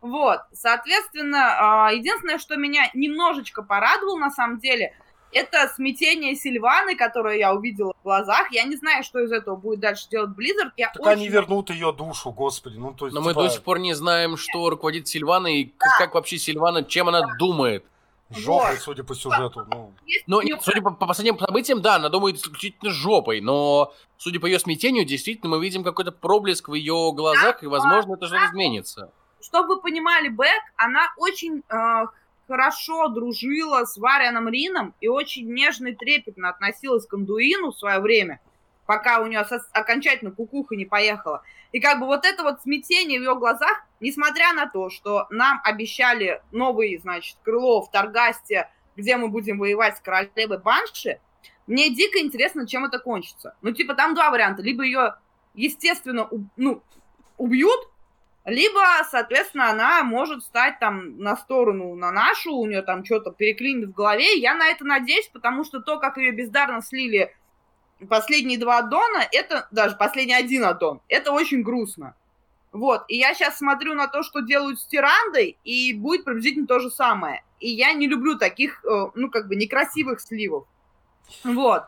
Вот, соответственно, а, единственное, что меня немножечко порадовало на самом деле, это смятение Сильваны, которое я увидела в глазах. Я не знаю, что из этого будет дальше делать Blizzard. Я Так очень... они вернут ее душу, господи. Ну, то есть, Но мы типа, до сих пор не знаем, что руководит Сильваной, и к- как вообще Сильвана, чем она думает. жопой, Вот. судя по сюжету. Ну, Есть Ну, нет, судя по, по последним событиям, да, она думает исключительно жопой, но судя по ее смятению, действительно, мы видим какой-то проблеск в ее глазах, и, возможно, это что-то изменится. Чтобы вы понимали, Бэк, она очень э, хорошо дружила с Варианом Рином и очень нежно и трепетно относилась к Андуину в свое время, пока у нее окончательно кукуха не поехала. И как бы вот это вот смятение в ее глазах, несмотря на то, что нам обещали новый, значит, крыло в Таргасте, где мы будем воевать с королевой Банши, мне дико интересно, чем это кончится. Ну, типа, там два варианта. Либо ее, естественно, уб- ну, убьют, либо, соответственно, она может стать там на сторону, на нашу, у нее там что-то переклинит в голове. Я на это надеюсь, потому что то, как ее бездарно слили последние два аддона, это даже последний один аддон, это очень грустно. Вот, и я сейчас смотрю на то, что делают с Тирандой, и будет приблизительно то же самое. И я не люблю таких, э, ну, как бы, некрасивых сливов. Вот.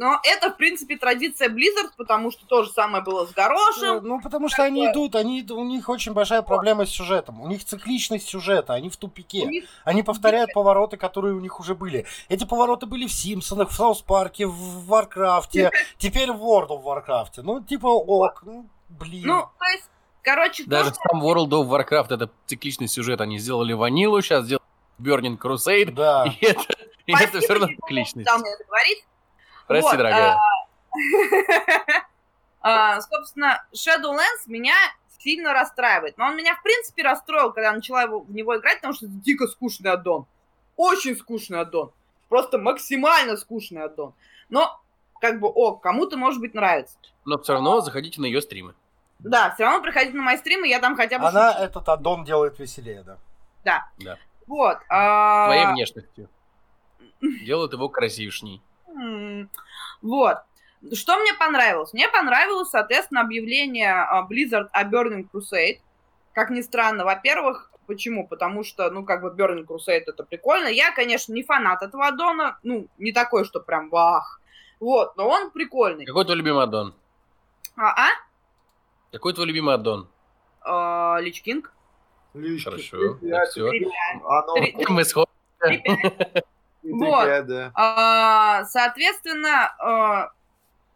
Но это, в принципе, традиция Blizzard, потому что то же самое было с Горошем. Ну, потому что они идут, они, у них очень большая проблема с сюжетом. У них цикличность сюжета, они в тупике. Них Они повторяют повороты, которые у них уже были. Эти повороты были в Симпсонах, в South Park'е, в Варкрафте, теперь в World of Warcraft. Ну, типа, ок, ну, блин. Ну, то есть, короче, Даже сам World of Warcraft это цикличный сюжет. Они сделали ванилу, сейчас сделали Burning Crusade, да. и это, и это Спасибо, все равно цикличность. там это говорить. Прости, Вот, дорогая. А, Собственно, Shadowlands меня сильно расстраивает. Но он меня, в принципе, расстроил, когда я начала его- в него играть, потому что это дико скучный аддон. Очень скучный аддон. Просто максимально скучный аддон. Но, как бы, о, кому-то, может быть, нравится. Но все равно заходите на ее стримы. Да, все равно приходите на мои стримы, я там хотя бы... Она шучу. этот аддон делает веселее, да. Вот. а, Своей внешностью. Делают его красившней. Вот. Что мне понравилось? Мне понравилось, соответственно, объявление а, Blizzard о Burning Crusade. Как ни странно, во-первых, почему? Потому что, ну, как бы Burning Crusade это прикольно. Я, конечно, не фанат этого аддона, ну, не такой, что прям вах. Вот, но он прикольный. Какой твой любимый аддон? А? а? Какой твой любимый аддон? А, Лич Кинг? Хорошо. Ребят, Оно Три- Мы сход- ребят. Вот. да. А, Соответственно, а,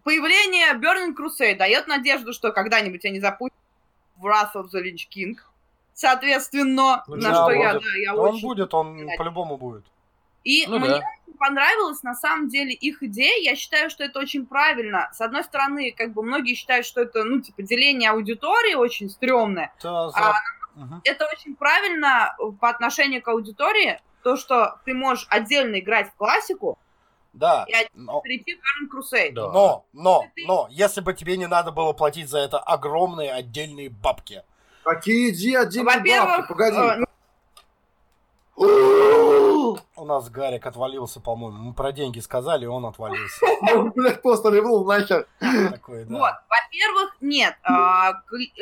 появление Burning Crusade дает надежду, что когда-нибудь они запустят в Wrath of the Lich King. Соответственно, Ну, на да, что я, будет. да, я Он очень... будет, он по-любому будет. И Ну мне да. очень понравилась на самом деле их идея. Я считаю, что это очень правильно. С одной стороны, как бы многие считают, что это, ну, типа, деление аудитории очень стрёмное. Это за- А, Мгм. Это очень правильно по отношению к аудитории, то, что ты можешь отдельно играть в классику Да, и но, перейти в Burning Crusade. Да. но, но, Ты- но, если бы тебе не надо было платить за это огромные отдельные бабки. Какие иди отдельные бабки, погоди. э, У нас Гарик отвалился, по-моему. Мы про деньги сказали, и он отвалился. Он, блядь, просто ливнул нахер. Вот, во-первых, нет, а,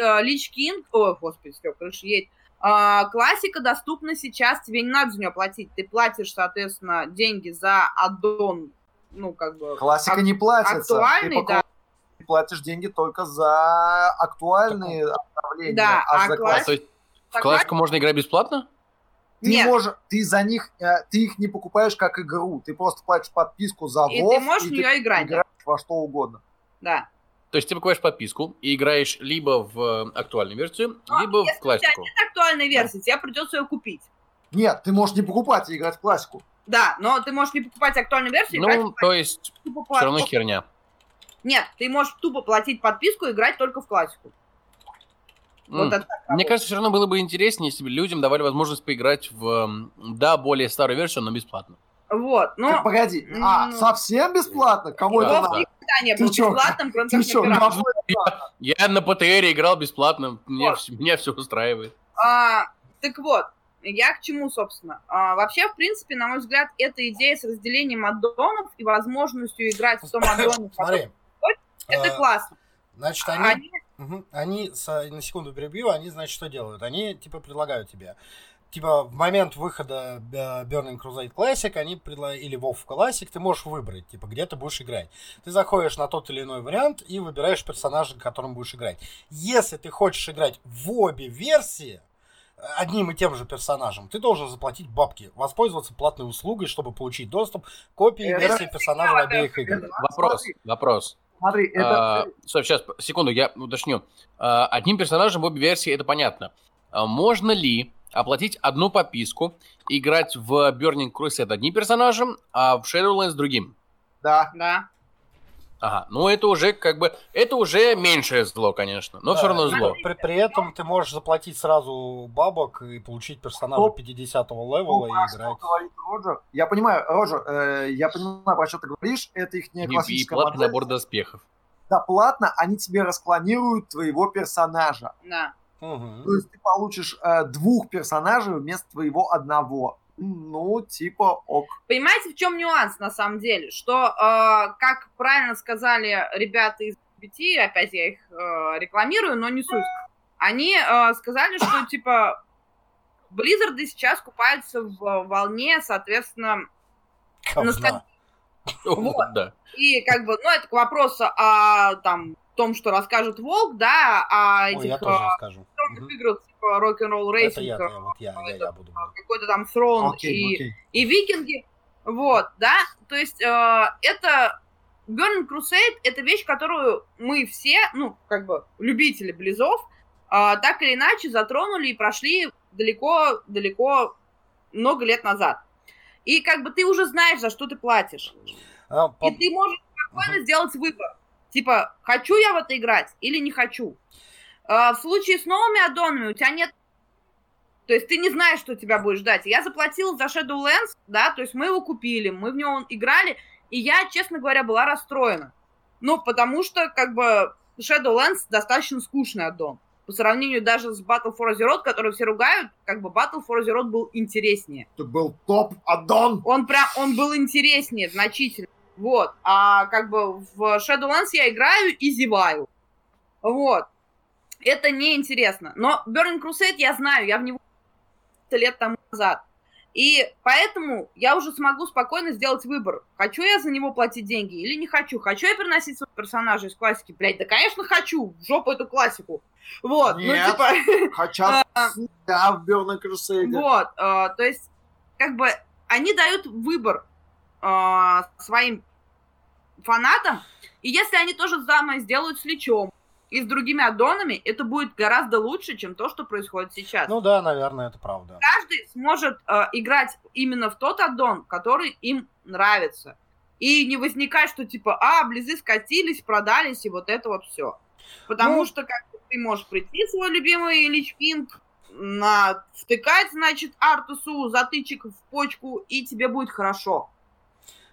а, Лич Кинг, ой, господи, все, крыша едет. А, классика доступна сейчас, тебе не надо за нее платить. Ты платишь, соответственно, деньги за аддон, ну, как бы... Классика ак- не платится. Актуальный, Ты да. платишь деньги только за актуальные обновления. Да, а а за класс- есть в классику можно играть бесплатно? Ты Нет. можешь, ты за них, э, ты их не покупаешь как игру, ты просто платишь подписку за И WoW, ты можешь в нее играть, да. играешь во что угодно. да. То есть ты покупаешь подписку и играешь либо в э, актуальную версию, Ну, либо если в классику. у тебя нет актуальной версии, тебе придется ее купить. Нет, ты можешь не покупать и играть в классику. Да, но ты можешь не покупать актуальную версию, играть Ну, то есть тупо все равно херня. Нет, ты можешь тупо платить подписку и играть только в классику. Вот так Мне кажется, все равно было бы интереснее, если бы людям давали возможность поиграть в, да, более старую версию, но бесплатно. Вот, Так, но погоди, а, ну- совсем бесплатно? Кому Да, это да. надо? никогда не Ты был чё? бесплатным, кроме Ты как что, на пиратах. нахуй? Я на ПТР играл бесплатно, мне, Вот. меня все устраивает. А, так вот, я к чему, собственно? А, вообще, в принципе, на мой взгляд, эта идея с разделением аддонов и возможностью играть в том аддоне, Смотри. это э, классно. Значит, Они... они, мгм, они, с- на секунду перебью, они, значит, что делают? Они, типа, предлагают тебе, типа, в момент выхода э, Burning Crusade Classic, они предлагают, или WoW Classic, ты можешь выбрать, типа, где ты будешь играть. Ты заходишь на тот или иной вариант и выбираешь персонажа, которым будешь играть. Если ты хочешь играть в обе версии, э, одним и тем же персонажем, ты должен заплатить бабки, воспользоваться платной услугой, чтобы получить доступ к копии Это версии персонажей в обеих игр. Это- Вопрос, вопрос. Смотри, это... А, стоп, сейчас, секунду, я уточню. А, одним персонажем в обе версии это понятно. А можно ли оплатить одну подписку, играть в Burning Crusade одним персонажем, а в Shadowlands другим? Да. Да. Ага, ну это уже как бы, это уже меньшее зло, конечно, но все Да, равно и зло. При, при этом ты можешь заплатить сразу бабок и получить персонажа Ну, 50 Ну, левела про и что играть. Роджер. Я понимаю, Роджер, э, я понимаю, про что ты говоришь. Это их не И, и классическая платный модель. набор доспехов. Да, платно они тебе расклонируют твоего персонажа. Да. Мгм. То есть ты получишь э, двух персонажей вместо твоего одного. Ну, типа, ок. Понимаете, в чем нюанс на самом деле? Что, э, как правильно сказали ребята из BT, опять я их э, рекламирую, но не суть. они э, сказали, что, типа, Blizzard сейчас купаются в волне, соответственно, Говна. Вот. Да. и как бы, ну, это к вопросу о там, том, что расскажет Волк, да, о Ой, этих я э, тоже скажу. Электронных Мгм. играх, типа Rock'n'Roll Это я, вот я, я, я буду. говорить. какой-то там Throne Окей, и, окей. и Викинги, вот, да, то есть э, это Burning Crusade это вещь, которую мы все, ну, как бы, любители близов, э, так или иначе затронули и прошли далеко-далеко много лет назад. И как бы ты уже знаешь, за что ты платишь. А, по- И ты можешь спокойно Мгм. сделать выбор. Типа, хочу я в это играть или не хочу. А, в случае с новыми аддонами у тебя нет... То есть ты не знаешь, что тебя будет ждать. Я заплатила за Shadowlands, да, то есть мы его купили, мы в него играли, и я, честно говоря, была расстроена. Ну, потому что, как бы, Shadowlands достаточно скучный аддон. По сравнению даже с Battle for Azeroth, который все ругают, как бы Battle for Azeroth был интереснее Это был топ аддон. он прям, он был интереснее значительно. Вот. А как бы в Shadowlands я играю и зеваю. Вот. Это неинтересно. Но Burning Crusade я знаю, я в него лет тому назад. И поэтому я уже смогу спокойно сделать выбор. Хочу я за него платить деньги или не хочу? Хочу я переносить своего персонажа из классики? Блять, да, конечно, хочу. В жопу эту классику. Вот. Нет. Ну, типа... Хотя я в Burning Crusade. Вот, э, то есть, как бы, они дают выбор э, своим фанатам, и если они тоже самое сделают с Личом и с другими аддонами, это будет гораздо лучше, чем то, что происходит сейчас. Ну да, наверное, это правда. Каждый сможет э, играть именно в тот аддон, который им нравится. И не возникает, что типа, а, близы скатились, продались, и вот это вот все. Потому Ну. что как ты можешь прийти, свой любимый Лич Кинг, на, втыкать, значит, Артусу затычек в почку, и тебе будет хорошо.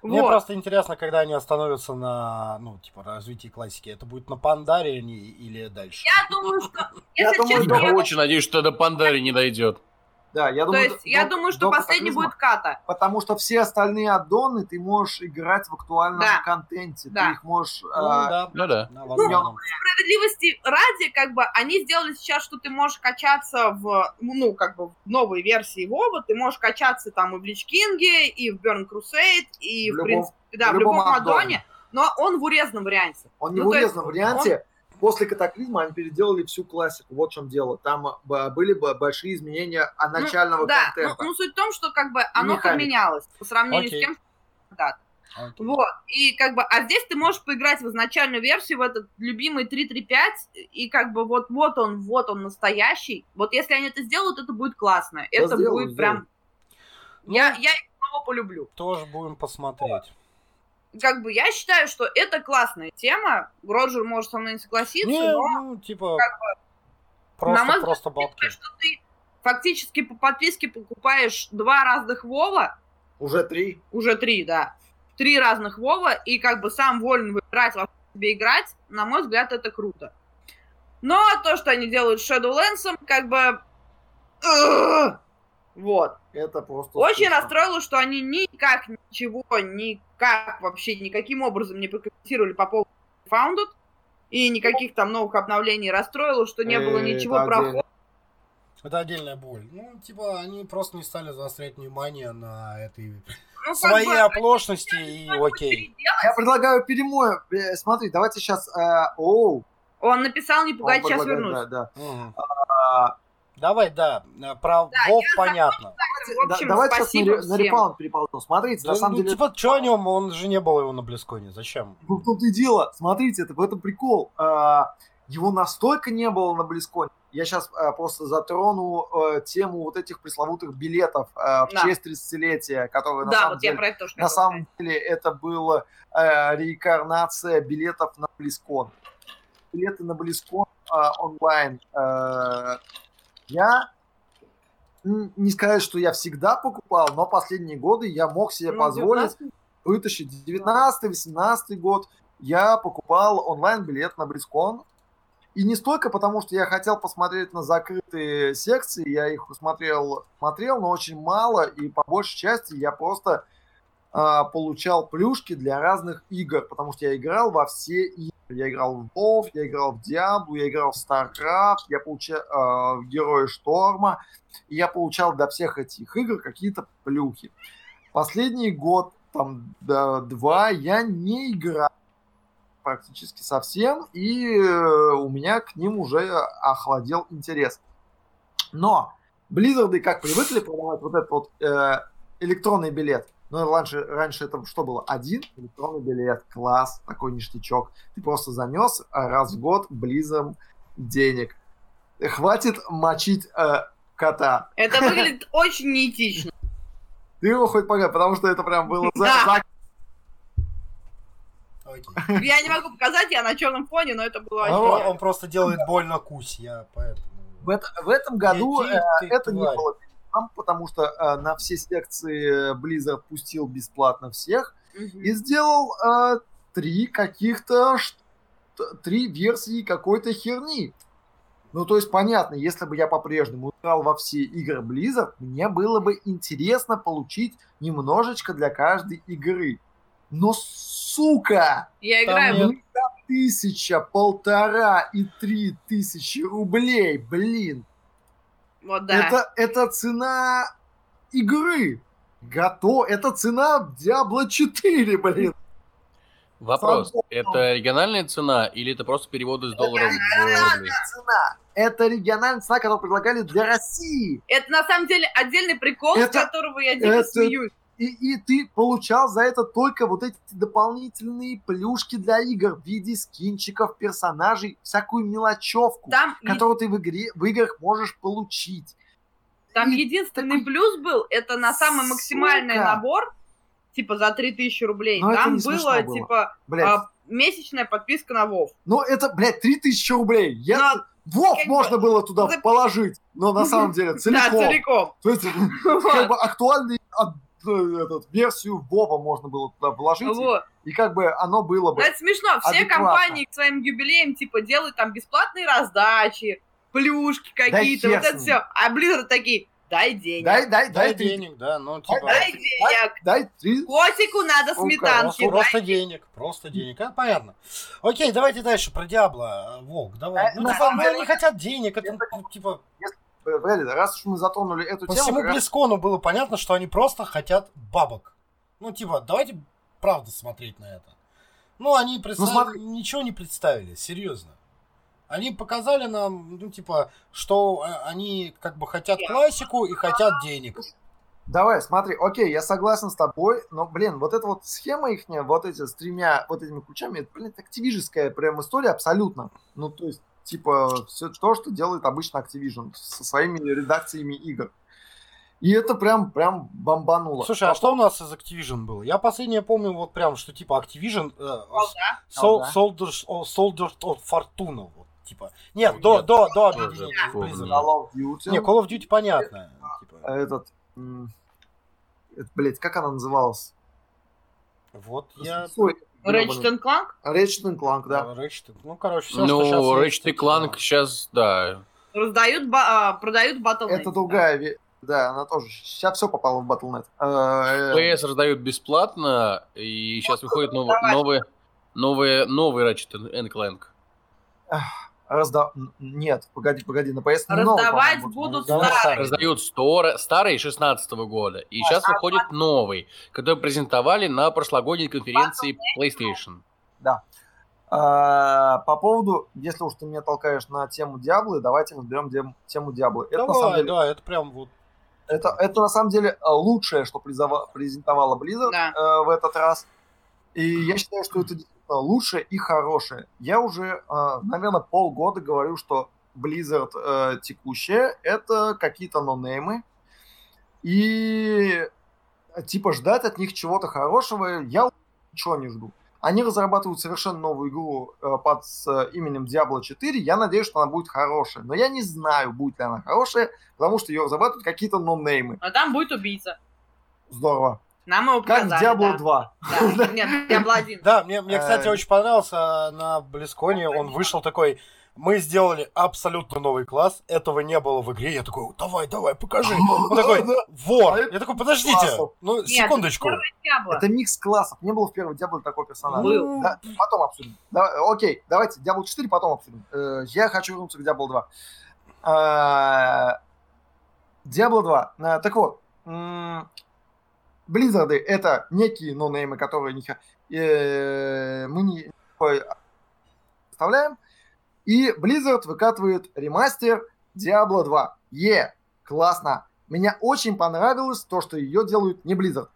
Мне Вот. просто интересно, когда они остановятся на, ну, типа, развитии классики. Это будет на Пандаре они- или дальше? Я думаю, что, думаю, Я я- очень надеюсь, что до Пандари не дойдет. Да, я то думаю, есть, я до- думаю, что последний будет ката. Потому что все остальные аддоны ты можешь играть в актуальном Да. контенте. Да. Ты их можешь... Ну, а, да. Ну да. Да, возможно. справедливости ради, как бы, они сделали сейчас, что ты можешь качаться в, ну, как бы, в новой версии Вова, ты можешь качаться там и в Лич Кинге, и в Burn Crusade, и, В в, любом- принципе, да, в в любом, любом аддоне. аддоне, но он в урезанном варианте. Он не Ну, в то есть урезанном варианте. После катаклизма они переделали всю классику. Вот в чем дело. Там б- были бы большие изменения от Ну, начального да, ну, контента. ну, суть в том, что, как бы, оно Механика. поменялось по сравнению Окей. с тем, что когда-то. Окей. Вот, и как бы, а здесь ты можешь поиграть в изначальную версию, в этот любимый 3.3.5, и как бы вот, вот он, вот он настоящий. Вот если они это сделают, это будет классно. это сделают, будет прям... Ну, Я, я их снова полюблю. Тоже будем посмотреть. Как бы я считаю, что это классная тема. Роджер может со мной не согласиться, Не, но ну, типа, как просто, на мой взгляд, просто бабки. что ты фактически по подписке покупаешь два разных Вова, Уже три. уже три, да, три разных Вова, и как бы сам волен выбирать, во тебе играть, на мой взгляд, это круто. Но то, что они делают с Shadowlands, как бы... Вот. Это просто... Очень скучно. расстроило, что они никак ничего, никак вообще, никаким образом не прокомментировали по поводу Founded, и никаких там новых обновлений расстроило, что не было Э, ничего про. Это отдельная боль. Ну, типа, они просто не стали заострять внимание на этой Ну, своей бы, оплошности и окей. Я предлагаю перемою. Э, Смотри, давайте сейчас... Оу. Он написал, не пугать, сейчас вернусь. Да, да. Мгм. А, Давай, да, э, про Да, Вов понятно. В да- общем, давайте сейчас на, на всем. репаунд переползем. Смотрите, Да, на самом ну, деле... типа, что о нем? Он же не было его на Близконе. Зачем? Ну, в том-то и дело. Смотрите, это в этом прикол. А, Его настолько не было на Близконе. Я сейчас просто затрону э, тему вот этих пресловутых билетов э, в Да. честь 30-летия, которые на Да, самом вот деле... я про это тоже На самом деле это была э, реинкарнация билетов на Близкон. Билеты на Близкон э, онлайн. э, я не сказать, что я всегда покупал, но последние годы я мог себе Ну, позволить 19 вытащить 19-18 год. Я покупал онлайн-билет на Близкон. И не столько потому, что я хотел посмотреть на закрытые секции, я их смотрел, смотрел, но очень мало, и по большей части я просто а, получал плюшки для разных игр, потому что я играл во все игры. Я играл в WoW, я играл в Diablo, я играл в StarCraft, я получал э, в Герои Шторма, и я получал для всех этих игр какие-то плюхи. Последний год, там, да, два, я не играл практически совсем, и э, у меня к ним уже охладел интерес. Но Близзарды как привыкли продавать вот этот вот э, электронный билет. Но раньше, раньше это что было? Один электронный билет, класс, такой ништячок. Ты просто занес раз в год Близом денег. Хватит мочить э, кота. Это выглядит очень неэтично. Ты его хоть погоди, потому что это прям было за, Да. Я не могу показать, я на черном фоне, но это было Он, он просто делает больно кусь, я поэтому... В, это- в этом году Иди э, это не тварь. было там, потому что э, на все секции Blizzard пустил бесплатно всех Мгм. и сделал э, три каких-то три версии какой-то херни. Ну, то есть, понятно, если бы я по-прежнему играл во все игры Blizzard, мне было бы интересно получить немножечко для каждой игры. Но, сука, Я играю в нет. тысяча, полтора и три тысячи рублей, блин. Вот да. Это, это цена игры. Готов. Это цена Diablo 4, блин. Вопрос. Сам- Это региональная цена или это просто перевод из долларов в рубли? Региональная цена. Это региональная цена, которую предлагали для России. Это на самом деле отдельный прикол, Это- с которого я дико это- смеюсь. И, и ты получал за это только вот эти дополнительные плюшки для игр в виде скинчиков, персонажей, всякую мелочевку, Там, которую ты в, игре, в играх можешь получить. там и единственный такой, плюс был, это на самый максимальный сука. набор, типа за 3000 рублей. Но Там было, было. типа, Блядь, а, месячная подписка на Вов. ну это, блядь, 3000 рублей. Я... Но- Вов как бы- можно было туда за- положить, но на самом деле Да, целиком. целиком. То есть, как бы актуальный этот, версию Вова можно было туда вложить, и- Вот. и как бы оно было бы. Но это смешно. Все адекватно. компании к своим юбилеям, типа, делают там бесплатные раздачи, плюшки какие-то, хер вот это все. А Blizzard такие, дай денег. Дай, дай, Дай дай, денег, да, ну типа... Дай денег. дай три. Котику надо Сука, сметанки. Просто, просто дай. денег, просто денег. А, понятно. Окей, давайте дальше про Диабло. Волк, давай. Э, Ну, на типа, самом ну, деле- они хотят денег, это, ну, типа, Э, Погоди, раз уж мы затронули эту по тему, всему как раз- Близкону было понятно, что они просто хотят бабок. Ну, типа, давайте правда смотреть на это. Ну, они представили, смотри. ничего не представили, серьезно. Они показали нам, ну, типа, что э, они как бы хотят классику и хотят денег. Давай, смотри, окей, я согласен с тобой, но, блин, вот эта вот схема их, вот эти с тремя вот этими ключами, это, блин, активижеская прям история абсолютно. Ну, то есть, типа, все то, что делает обычно Activision со своими редакциями игр. И это прям, прям бомбануло. Слушай, а что у нас из Activision было? Я последнее помню вот прям, что типа Activision э, Колда. Sol- Колда. Soldiers, о, Soldiers of Fortuna. Вот, типа. Нет, Нет, до, до, до тоже объединения. Call of Duty. Не, Call of Duty понятно. типа. Этот, м, это, блядь, как она называлась? Вот я... Ой, Ratchet and Clank? Ratchet Clank, да. Ratchet, ну, короче, все, Ну, что сейчас Ratchet и Clank сейчас, да. Раздают, ба- а, продают Battle.net. Это другая, ве- да, она тоже. Сейчас все попало в Battle.net. PS раздают бесплатно, и сейчас выходит новый, новый, новый, новый Ratchet Clank. Разда... Нет, погоди, погоди, на PS новый, Раздавать по-моему, будут раздавать старые. старые. Раздают стор- старый 16 года, и сейчас выходит новый, который презентовали на прошлогодней конференции PlayStation. А, по поводу, если уж ты меня толкаешь на тему Диаблы, давайте разберем тему Диаблы. Это, на самом Давай, деле, да, это прям вот... это, это на самом деле э, лучшее, что презентовала Blizzard Да. э, в этот раз. И я считаю, что это лучшее и хорошее. Я уже, э, наверное, полгода говорю, что Blizzard э, текущая это какие-то нонеймы. И э, типа ждать от них чего-то хорошего я ничего не жду. Они разрабатывают совершенно новую игру э, под с, э, именем Diablo 4. Я надеюсь, что она будет хорошая. Но я не знаю, будет ли она хорошая, потому что ее разрабатывают какие-то нонеймы. А там будет убийца. Здорово. Нам его Как показали, Diablo да. 2. Да. Нет, Diablo 1. Да, мне, мне, кстати, Э, очень понравился на Близконе. Он вышел такой. Мы сделали абсолютно новый класс. Этого не было в игре. Я такой, давай, давай, покажи. Он такой, вор. А Я такой, подождите. Ну, секундочку. это микс классов. Не было в первом Diablo такого персонажа. Был. Да, потом обсудим. Да, окей, давайте Diablo 4 потом обсудим. Э, я хочу вернуться к Diablo 2. А, Diablo 2. А, так вот, Близзарды это некие нонеймы, которые не, э, мы не ой, представляем. И Blizzard выкатывает ремастер Diablo 2. Е, классно. Мне очень понравилось то, что ее делают не Blizzard.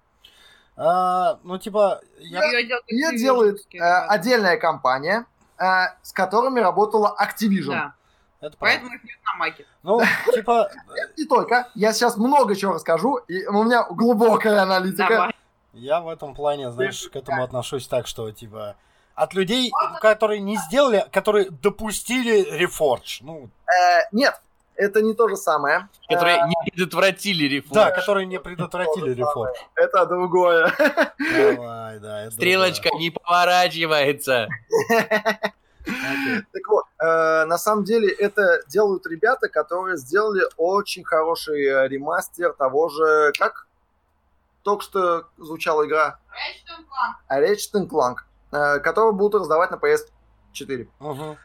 А, ну, типа, я... Её делают Ее делает э, отдельная компания, э, с которыми работала Activision. Да, Это правда. поэтому их нет на маке. Ну, типа, Не только. Я сейчас много чего расскажу, и у меня глубокая аналитика. Давай. я в этом плане, знаешь, к этому отношусь так, что, типа, от людей, которые не сделали, которые допустили рефордж. Ну, Э, нет, это не то же самое. Которые Э, не предотвратили реформу. да, которые не предотвратили рефордж. это другое. Давай, да. это Стрелочка не поворачивается. Окей. Так вот, э, на самом деле это делают ребята, которые сделали очень хороший э, ремастер того же, как только что звучала игра Ratchet Clank, э, которую будут раздавать на PS4. Мгм.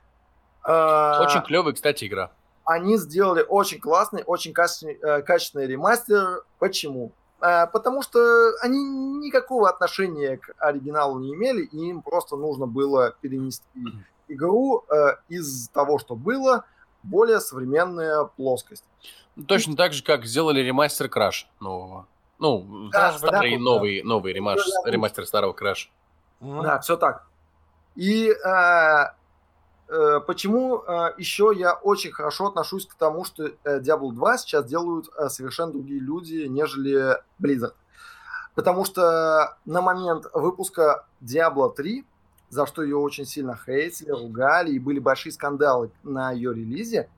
Э, Очень клевая, кстати, игра. они сделали очень классный, очень качественный, э, качественный ремастер. Почему? Э, потому что они никакого отношения к оригиналу не имели, и им просто нужно было перенести игру э, из того, что было, более современная плоскость. Ну, Точно так же, как сделали ремастер Краш нового. Ну, Да, старый, да. новый, новый ремаш- Да, ремастер старого Краш. Да, все так. И э, э, почему э, еще я очень хорошо отношусь к тому, что э, Diablo 2 сейчас делают э, совершенно другие люди, нежели Blizzard. Потому что на момент выпуска Diablo 3, за что ее очень сильно хейтили, ругали, и были большие скандалы на ее релизе,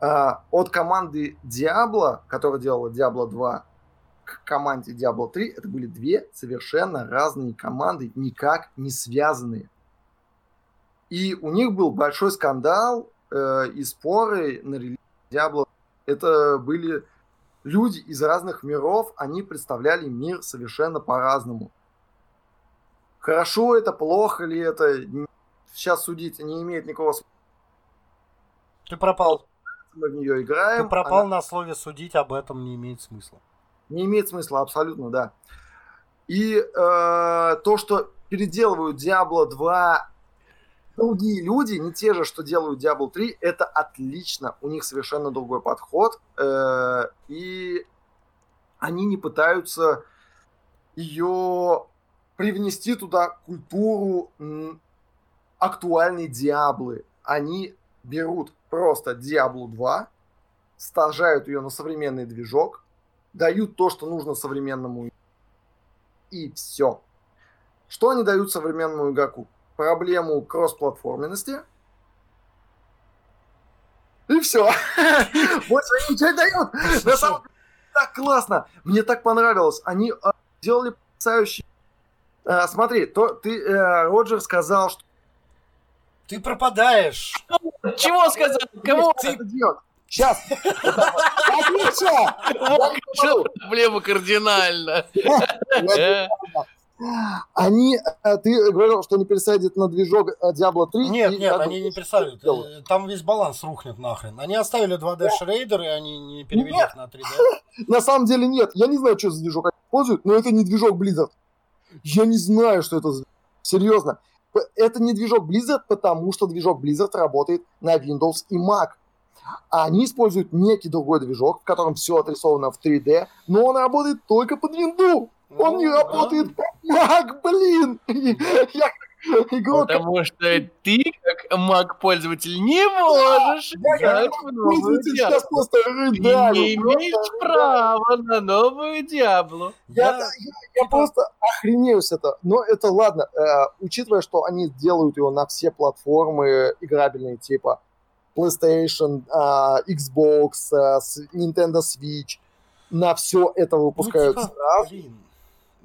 э, от команды Diablo, которая делала Diablo 2, к команде Diablo 3 это были две совершенно разные команды, никак не связанные. И у них был большой скандал э, и споры на релизе Diablo. Это были люди из разных миров, они представляли мир совершенно по-разному. Хорошо это, плохо ли это, сейчас судить не имеет никакого смысла. Ты пропал. Мы в нее играем. Ты пропал она- на слове судить об этом не имеет смысла. Не имеет смысла, абсолютно, да. И э, то, что переделывают Diablo 2 другие люди, не те же, что делают Diablo 3, это отлично. У них совершенно другой подход. э, и они не пытаются ее привнести туда культуру м, актуальной Диаблы. Они берут просто Diablo 2, сажают ее на современный движок, дают то, что нужно современному и все. Что они дают современному игроку? Проблему кроссплатформенности. И все. Больше они ничего не дают. На самом деле, так классно. Мне так понравилось. Они а, сделали А, смотри, то, ты, э, Роджер сказал, что... Ты пропадаешь. Чего сказал? Кого? Ты. Сейчас. Отлично! Проблема кардинально? Э, Они, э, ты говорил, что они пересадят на движок э, Diablo 3. Нет, и нет, они не пересадят. Э, Там весь баланс рухнет нахрен. Они оставили 2D шрейдер, и они не перевели Нет. их на 3D. На самом деле нет. Я не знаю, что за движок они используют, но это не движок Blizzard. Я не знаю, что это за... Серьезно. Это не движок Blizzard, потому что движок Blizzard работает на Windows и Mac. А они используют некий другой движок, в котором все отрисовано в 3D, но он работает только под Windows. Он не Ну, да. работает под Mac, блин. Я игрок, Потому что ты, как маг-пользователь, не можешь как в новую пользователь Диабло. сейчас просто Ты рыдаю. не имеешь просто права на новую Диаблу. Я, Я- я- я просто охренею с этого. Но это ладно, э, учитывая, что они делают его на все платформы играбельные, типа PlayStation, а, Xbox, с- Nintendo Switch, на все это Ну, выпускают типа, сразу. блин.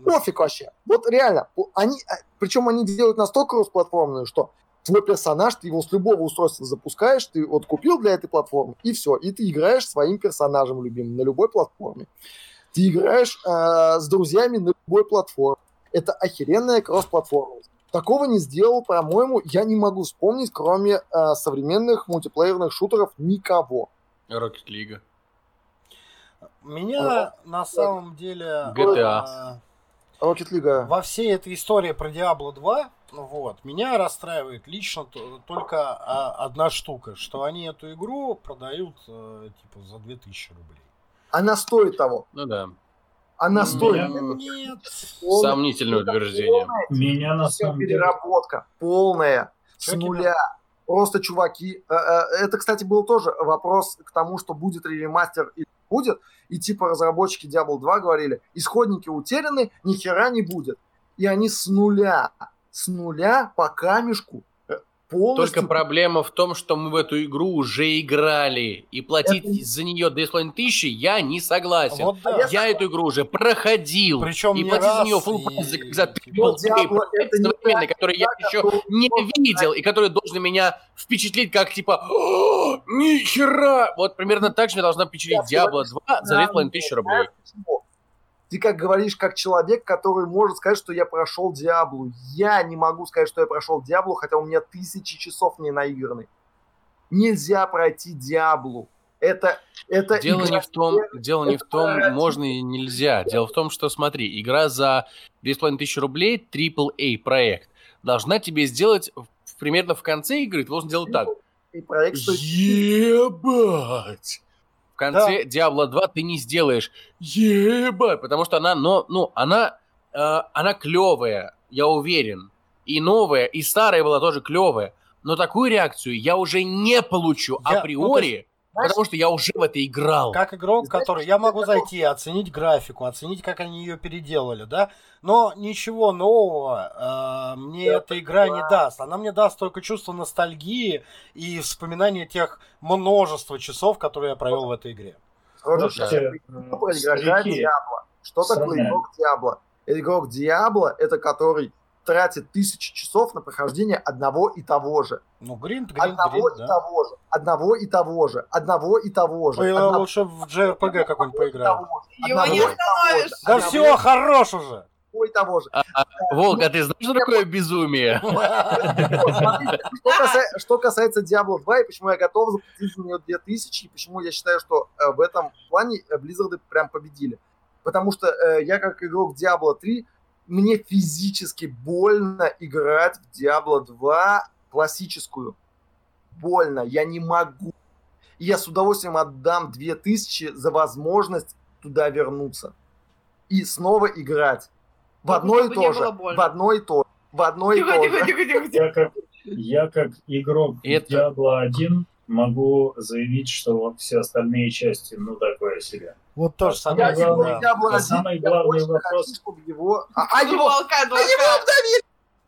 Пофиг вообще. Вот реально, они, причем они делают настолько кроссплатформенную, что твой персонаж, ты его с любого устройства запускаешь, ты вот купил для этой платформы, и все, и ты играешь своим персонажем любимым на любой платформе. Ты играешь э, с друзьями на любой платформе. Это охеренная кросс-платформа. Такого не сделал, по-моему, я не могу вспомнить, кроме э, современных мультиплеерных шутеров, никого. Rocket League. Меня на самом деле... GTA. Э, Rocket League. Во всей этой истории про Diablo 2, ну вот, меня расстраивает лично только а, одна штука, что они эту игру продают э, типа за 2000 рублей. Она стоит того. Ну да. Она стоит. Нет. Сомнительное утверждение. Меня на самом деле... Переработка полная, с нуля. Просто чуваки. Э, это, кстати, был тоже вопрос к тому, что будет ли ремастер или будет. И типа разработчики Diablo 2 говорили, исходники утеряны, ни хера не будет. И они с нуля, с нуля по камешку полностью... Только проблема в том, что мы в эту игру уже играли, и платить это... за нее 2,5 тысячи я не согласен. Вот да. Я эту игру уже проходил. Причем и платить за нее full и... за, за современный, который я еще не видел, и который должен меня впечатлить, как типа нихера! Вот примерно так же меня должна впечатлить Diablo 2 за 2,5 тысячи рублей. Ты как говоришь, как человек, который может сказать, что я прошел Диаблу. Я не могу сказать, что я прошел Диаблу, хотя у меня тысячи часов не наиграны. Нельзя пройти Диаблу. Это, это дело игра, не в том, дело не в том, можно и нельзя. Дело в том, что смотри, игра за 2500 рублей, AAA проект, должна тебе сделать примерно в конце игры, ты должен делать так. И проект стоит... Ебать! Конце да. Diablo 2 ты не сделаешь ебать, потому что она, но, ну, она, э, она клевая, я уверен. И новая, и старая была тоже клевая. Но такую реакцию я уже не получу я, априори. Ну, знаешь, потому что я уже в это играл. Как игрок, знаешь, который я могу зайти, оценить графику, оценить, как они ее переделали, да, но ничего нового э, мне да, эта игра да. не даст. Она мне даст только чувство ностальгии и вспоминания тех множества часов, которые я провел в этой игре. Слушайте, что такое игрок Диабло? Игрок Диабло это который тратит тысячи часов на прохождение одного и того же. Ну, гринд, гринд, Одного гринд, и да. того же, одного и того же, одного и того же. Одного... лучше в JRPG какой-нибудь поиграем. Его не остановишь. Да все, хорош уже. Ой, того же. А, а, Волк, а ты знаешь, что такое безумие? Что касается Diablo 2, и почему я готов заплатить за нее 2000, и почему я считаю, что э, в этом плане Blizzard прям победили. Потому что э, я как игрок Diablo 3 мне физически больно играть в Diablo 2 классическую. Больно, я не могу. И я с удовольствием отдам 2000 за возможность туда вернуться. И снова играть. В одно и то же. В одно и то же. В одно и то же. Я как, я как игрок Это... Diablo 1 могу заявить, что все остальные части, ну, такое себе. Вот то же самое. Я главное, Diablo а самый главный вопрос... Хочу, чтобы его... А, а его, волка, а его обновили!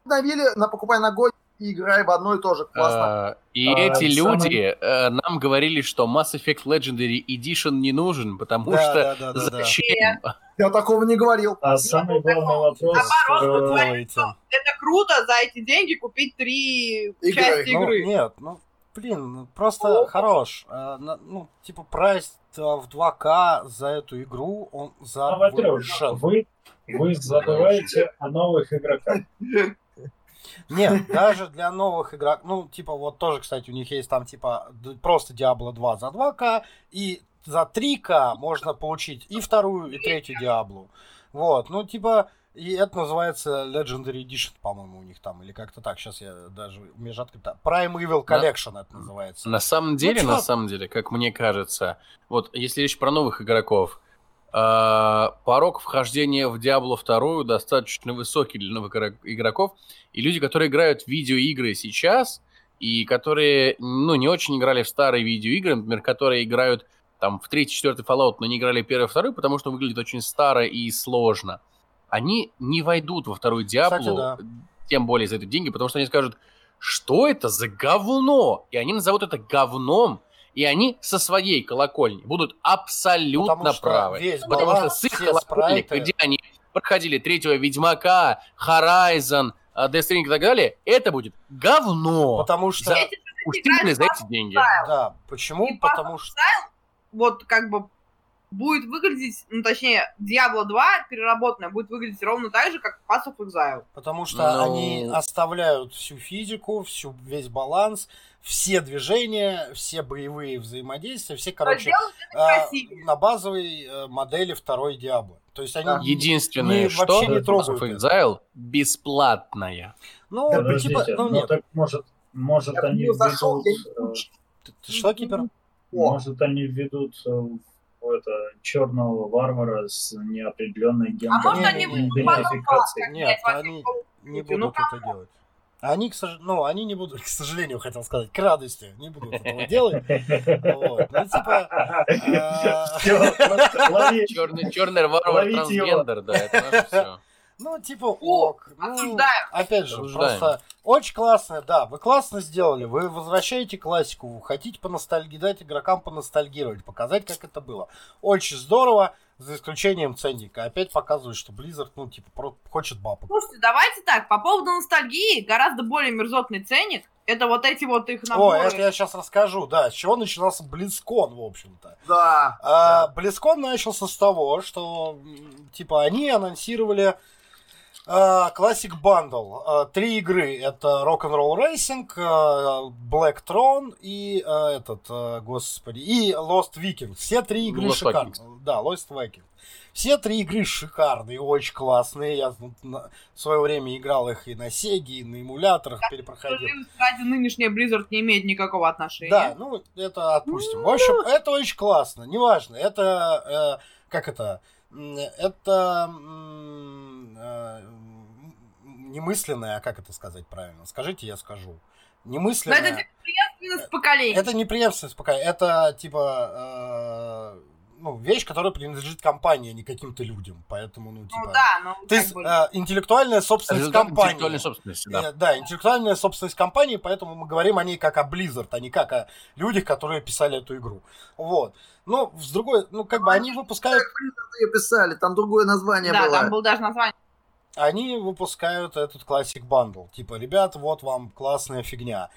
Обновили, на, покупай на год и играй в одно и то же. Классно. А, и а, эти люди э, нам говорили, что Mass Effect Legendary Edition не нужен, потому да, что да, да, да, зачем? Да. Я такого не говорил. А самый главный вопрос... Наоборот, э, это круто за эти деньги купить три игры. части ну, игры. Нет, ну блин, ну, просто О. хорош. А, ну, типа, прайс в 2К за эту игру, он за ну, Вы, вы забываете о новых игроках. Нет, даже для новых игроков, ну, типа, вот тоже, кстати, у них есть там, типа, просто Diablo 2 за 2К, и за 3К можно получить и вторую, и третью Диаблу. Вот, ну, типа, и это называется Legendary Edition, по-моему, у них там, или как-то так. Сейчас я даже межатка... Prime Evil Collection на, это называется. На самом деле, ну, на самом деле, как мне кажется, вот если речь про новых игроков, э, порог вхождения в Diablo 2 достаточно высокий для новых игроков, и люди, которые играют в видеоигры сейчас, и которые, ну, не очень играли в старые видеоигры, например, которые играют там в третий, четвертый Fallout, но не играли первый, второй, потому что выглядит очень старо и сложно они не войдут во вторую Диаблу, да. тем более за эти деньги, потому что они скажут, что это за говно? И они назовут это говном, и они со своей колокольни будут абсолютно потому правы. Весь потому что с их колокольни, спрайты... где они проходили третьего Ведьмака, Horizon, э, Death Stranding и так далее, это будет говно. Потому что... За- Уж тем более за эти деньги. Да, почему? И Потому что... вот как бы будет выглядеть, ну точнее, Diablo 2 переработанная будет выглядеть ровно так же, как Pass of Exile. Потому что Ну. они оставляют всю физику, всю, весь баланс, все движения, все боевые взаимодействия, все, короче, а, на базовой э, модели второй Диабло. То есть они... Да. Единственное, Не- что вообще не of трогают это. Exile бесплатная. Ну, Да, типа, подождите, ну ну нет. так может, может Я они нее зашел, введут, я э, Ты, ты что, Кипер? Может они введут э, в это черного варвара с неопределенной А может они Не-не-не, будут не, идентификацией. Нет, они не Ну, будут это делать. Они, к сож- ну, они не будут, к сожалению, хотел сказать, к радости, не будут этого делать. Ну, типа, э. Черный, черный варвар трансгендер, да, это все. Ну, типа, О, ок. Ну, опять же, Осуждаем. просто очень классно, да, вы классно сделали, вы возвращаете классику, вы хотите поностальги, дать игрокам поностальгировать, показать, как это было. Очень здорово, за исключением ценника. Опять показывает, что Blizzard, ну, типа, про- хочет бабок. Слушайте, давайте так, по поводу ностальгии, гораздо более мерзотный ценник, это вот эти вот их О, наборы. это я сейчас расскажу, да, с чего начинался Близкон, в общем-то. Да. А, Близкон начался с того, что, типа, они анонсировали Classic Bundle. А, Три игры. Это Rock'n'Roll Racing, а, Black Throne и а, этот, а, господи, и Lost Viking. Все три игры Lost шикарные. Vikings. Да, Lost Viking. Все три игры шикарные, очень классные. Я ну, на- в свое время играл их и на Сеге, и на эмуляторах К перепроходил. кстати, нынешняя Blizzard не имеет никакого отношения. Да, ну это отпустим. В общем, это очень классно. Неважно, это э, как это? Это м, немысленное, а как это сказать правильно? Скажите, я скажу. Но Немысленное. это типа преемственность поколений. Это не преемственность пока. Это типа э, ну, вещь, которая принадлежит компании, а не каким-то людям. Поэтому, ну, Ну типа. да, ну То есть бы... э, интеллектуальная собственность Результат компании. интеллектуальной собственности, да. Э, Да, интеллектуальная собственность компании, поэтому мы говорим о ней как о Blizzard, а не как о людях, которые писали эту игру. Вот. Но с другой, ну как бы они выпускают, Ее писали, там другое название да, было. там было даже название. они выпускают этот Classic Bundle. Типа, ребят, вот вам классная фигня.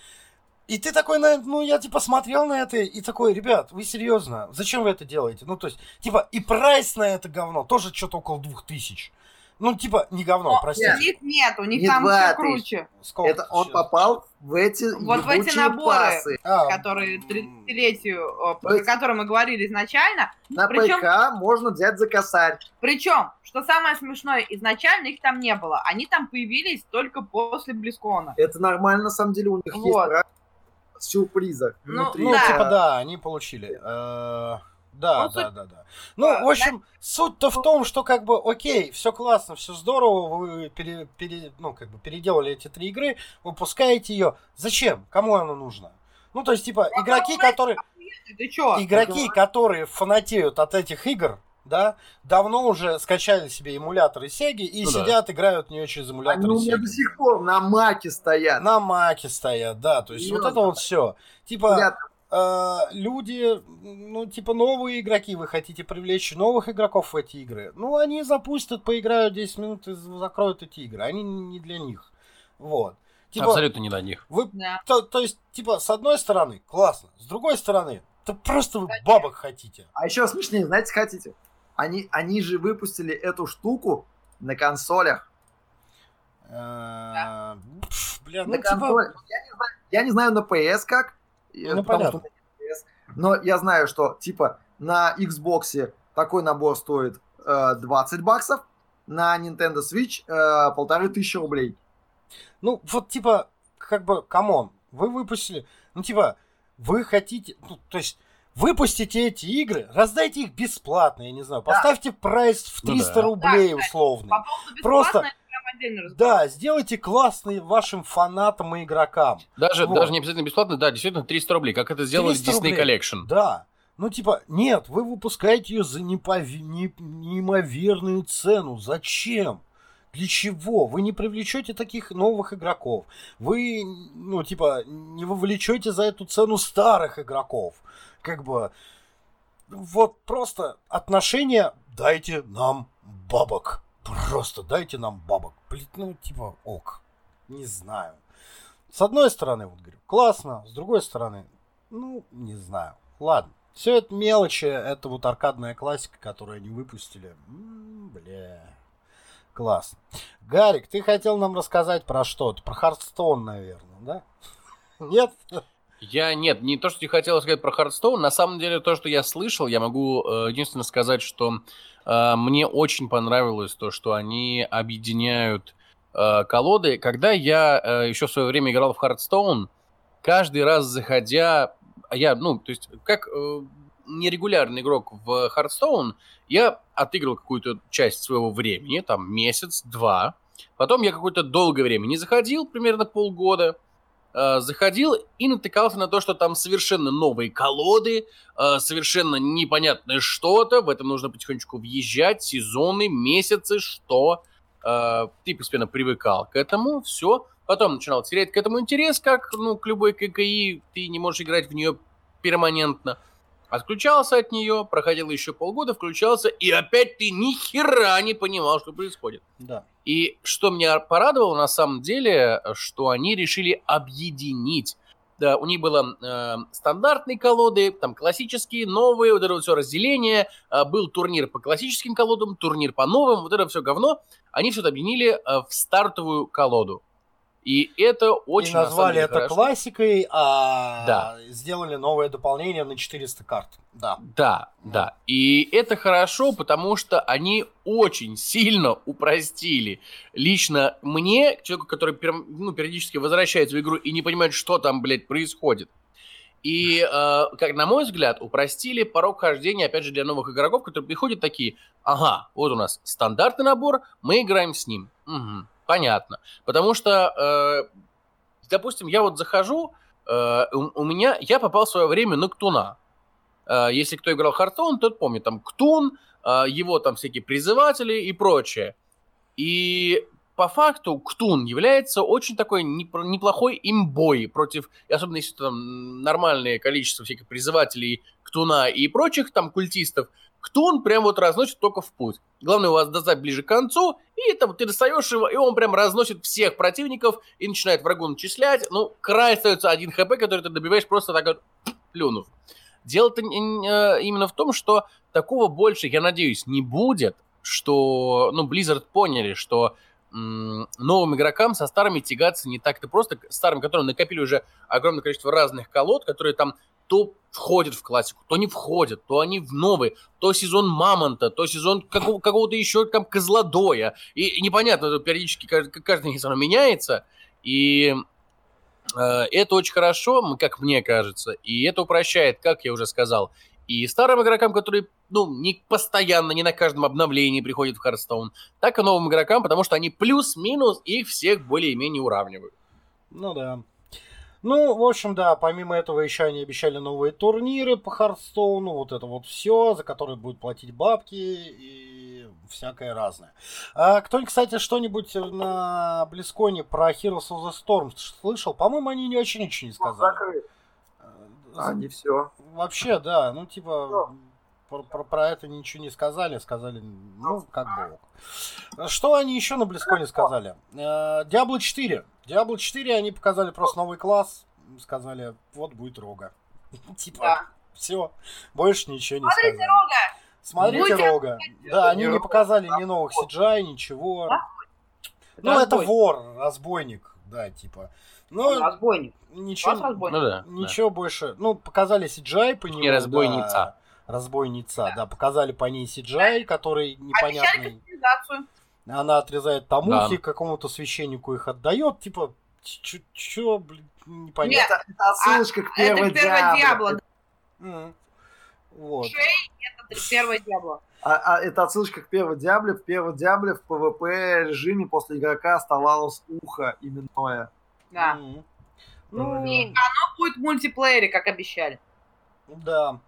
И ты такой, на, ну, я типа смотрел на это и такой, ребят, вы серьезно, зачем вы это делаете? Ну, то есть, типа, и прайс на это говно тоже что-то около двух тысяч. Ну, типа, не говно, Но простите. у них нет, у них Не там все круче, Сколько Это он сейчас? попал в эти Вот в эти наборы. пасы. А, которые м, 30-летию, о, То про есть- который мы говорили изначально. На Причем- ПК можно взять за косарь. Причем, что самое смешное, изначально их там не было. Они там появились только после Близкона. Это нормально, на самом деле, у них есть Вот. в сюрпризах. Ну, внутри. Ну, Да. типа, да, они получили. Э, Да, Ну, да, суть- да, да. Ну, Да, в общем, суть-то в том, что как бы, окей, все классно, все здорово, вы пере, пере- ну, как бы переделали эти три игры, выпускаете ее. Зачем? Кому она нужна? Ну, то есть, типа, игроки, которые, Ты чё? игроки, которые фанатеют от этих игр, да, давно уже скачали себе эмуляторы Сеги и Ну да. сидят, играют в нее через Они эмуляторы у меня до сих пор на маке стоят. На маке стоят, да, то есть вот Серьезно? это вот все. Типа, э, люди, ну, типа, новые игроки, вы хотите привлечь новых игроков в эти игры. Ну, они запустят, поиграют 10 минут и закроют эти игры. Они не для них. Вот. Типа, Абсолютно не до них. вы, Да. то, то есть, типа, с одной стороны, классно. С другой стороны, да просто вы бабок хотите. А еще смешнее, знаете, хотите? Они, они же выпустили эту штуку на консолях. Э, Бля, ну, на типа. Я, не знаю, я не знаю на PS как, э, Ну, но я знаю, что типа на Xbox такой набор стоит э, 20 баксов, на Nintendo Switch э, полторы тысячи рублей. Ну, вот, типа, как бы, come on, вы выпустили, ну, типа, вы хотите, ну, то есть, выпустите эти игры, раздайте их бесплатно, я не знаю, Да. поставьте прайс в Ну 300 да. рублей Да, условный. По Просто-. Да, сделайте классный вашим фанатам и игрокам. Даже, Вот. даже не обязательно бесплатно, да, действительно 300 рублей, как это сделали с 300 Disney рублей. Collection. Да. Ну, типа, нет, вы выпускаете ее за непове- не- неимоверную цену. Зачем? Для чего? Вы не привлечете таких новых игроков. Вы, ну, типа, не вовлечете за эту цену старых игроков. Как бы, вот просто отношение дайте нам бабок. Просто дайте нам бабок. Блин, ну, типа, ок. Не знаю. С одной стороны, вот говорю, классно. С другой стороны, ну, не знаю. Ладно. Все это мелочи, это вот аркадная классика, которую они выпустили. М, бля. Классно. Гарик, ты хотел нам рассказать про что-то? Про Хардстоун, наверное, да? Нет? Я нет, не то, что я хотел сказать про Hearthstone. На самом деле, то, что я слышал, я могу э, единственно сказать, что э, мне очень понравилось то, что они объединяют э, колоды. Когда я э, еще в свое время играл в Hearthstone, каждый раз заходя, я, ну, то есть, как э, нерегулярный игрок в Hearthstone, я отыграл какую-то часть своего времени, там месяц, два. Потом я какое-то долгое время не заходил, примерно полгода. Э, заходил и натыкался на то, что там совершенно новые колоды, э, совершенно непонятное что-то. В этом нужно потихонечку въезжать, сезоны, месяцы, что. Э, ты постепенно привыкал к этому, все. Потом начинал терять к этому интерес, как ну, к любой ККИ, ты не можешь играть в нее перманентно. Отключался от нее, проходило еще полгода, включался, и опять ты ни хера не понимал, что происходит. Да. И что меня порадовало на самом деле, что они решили объединить. Да, у них было э, стандартные колоды, там классические, новые, вот это вот все разделение. Э, был турнир по классическим колодам, турнир по новым, вот это все говно. Они все это объединили э, в стартовую колоду. И это очень И назвали это хорошо. классикой, а Да. сделали новое дополнение на 400 карт. Да. Да, да. И это хорошо, потому что они очень сильно упростили. Лично мне, человеку, который ну, периодически возвращается в игру и не понимает, что там, блядь, происходит. И, э, как на мой взгляд, упростили порог хождения, опять же, для новых игроков, которые приходят такие, ага, вот у нас стандартный набор, мы играем с ним. Мгм, понятно. Потому что, э, допустим, я вот захожу, э, у, у меня, я попал в свое время на Ктуна. Э, Если кто играл Хартон, тот помнит, там Ктун, э, его там всякие призыватели и прочее. И по факту Ктун является очень такой неплохой имбой против, особенно если там нормальное количество всяких призывателей Ктуна и прочих там культистов, Ктун прям вот разносит только в путь. Главное у вас достать ближе к концу, и там ты достаешь его, и он прям разносит всех противников и начинает врагу начислять. Ну, край остается один хп, который ты добиваешь просто так вот плюнув. Дело-то э, именно в том, что такого больше, я надеюсь, не будет, что, ну, Blizzard поняли, что новым игрокам со старыми тягаться не так-то просто, старым, которые накопили уже огромное количество разных колод, которые там то входят в классику, то не входят, то они в новый, то сезон Мамонта, то сезон какого- какого-то еще там Козлодоя. И, и непонятно, это периодически каждый, каждый сезон меняется, и э, это очень хорошо, как мне кажется, и это упрощает, как я уже сказал, и старым игрокам, которые, ну, не постоянно, не на каждом обновлении приходят в Hearthstone, так и новым игрокам, потому что они плюс-минус их всех более-менее уравнивают. Ну да. Ну, в общем, да, помимо этого еще они обещали новые турниры по Hearthstone 'у, вот это вот все, за которые будут платить бабки и всякое разное. А кто-нибудь, кстати, что-нибудь на BlizzCon 'е про Heroes of the Storm слышал? По-моему, они не очень ничего не сказали. Закрыт. Э, А, не все. Вообще, да, ну типа про, про- про это ничего не сказали, сказали, ну, как бы. ок. Что они еще на Близконе сказали? Э, Diablo 4. Diablo 4 они показали просто новый класс, сказали, вот будет рога. Типа, Да. все, больше ничего не Смотрите, сказали. Рога! Смотрите рога. Да, они не показали ни новых CGI, ничего. Ну, это вор, разбойник, да, типа. Ну, разбойник. ничего, разбойник. Ну да. да. Ничего больше. Ну, показали CGI по нему. Не разбойница. да. Разбойница, да. Показали по ней CGI, который непонятный. Она отрезает тамухи, Да. какому-то священнику их отдает. Типа, чё, блин, Нет, непонятно. Это, это отсылочка к первой это первое Диабло. Диабло. М. Вот. Шей, это первое Диабло. А, а это отсылочка к первой Диабле. В первой Диабле в PvP режиме после игрока оставалось ухо именное. Да. М. Ну, И оно будет в мультиплеере, как обещали. да.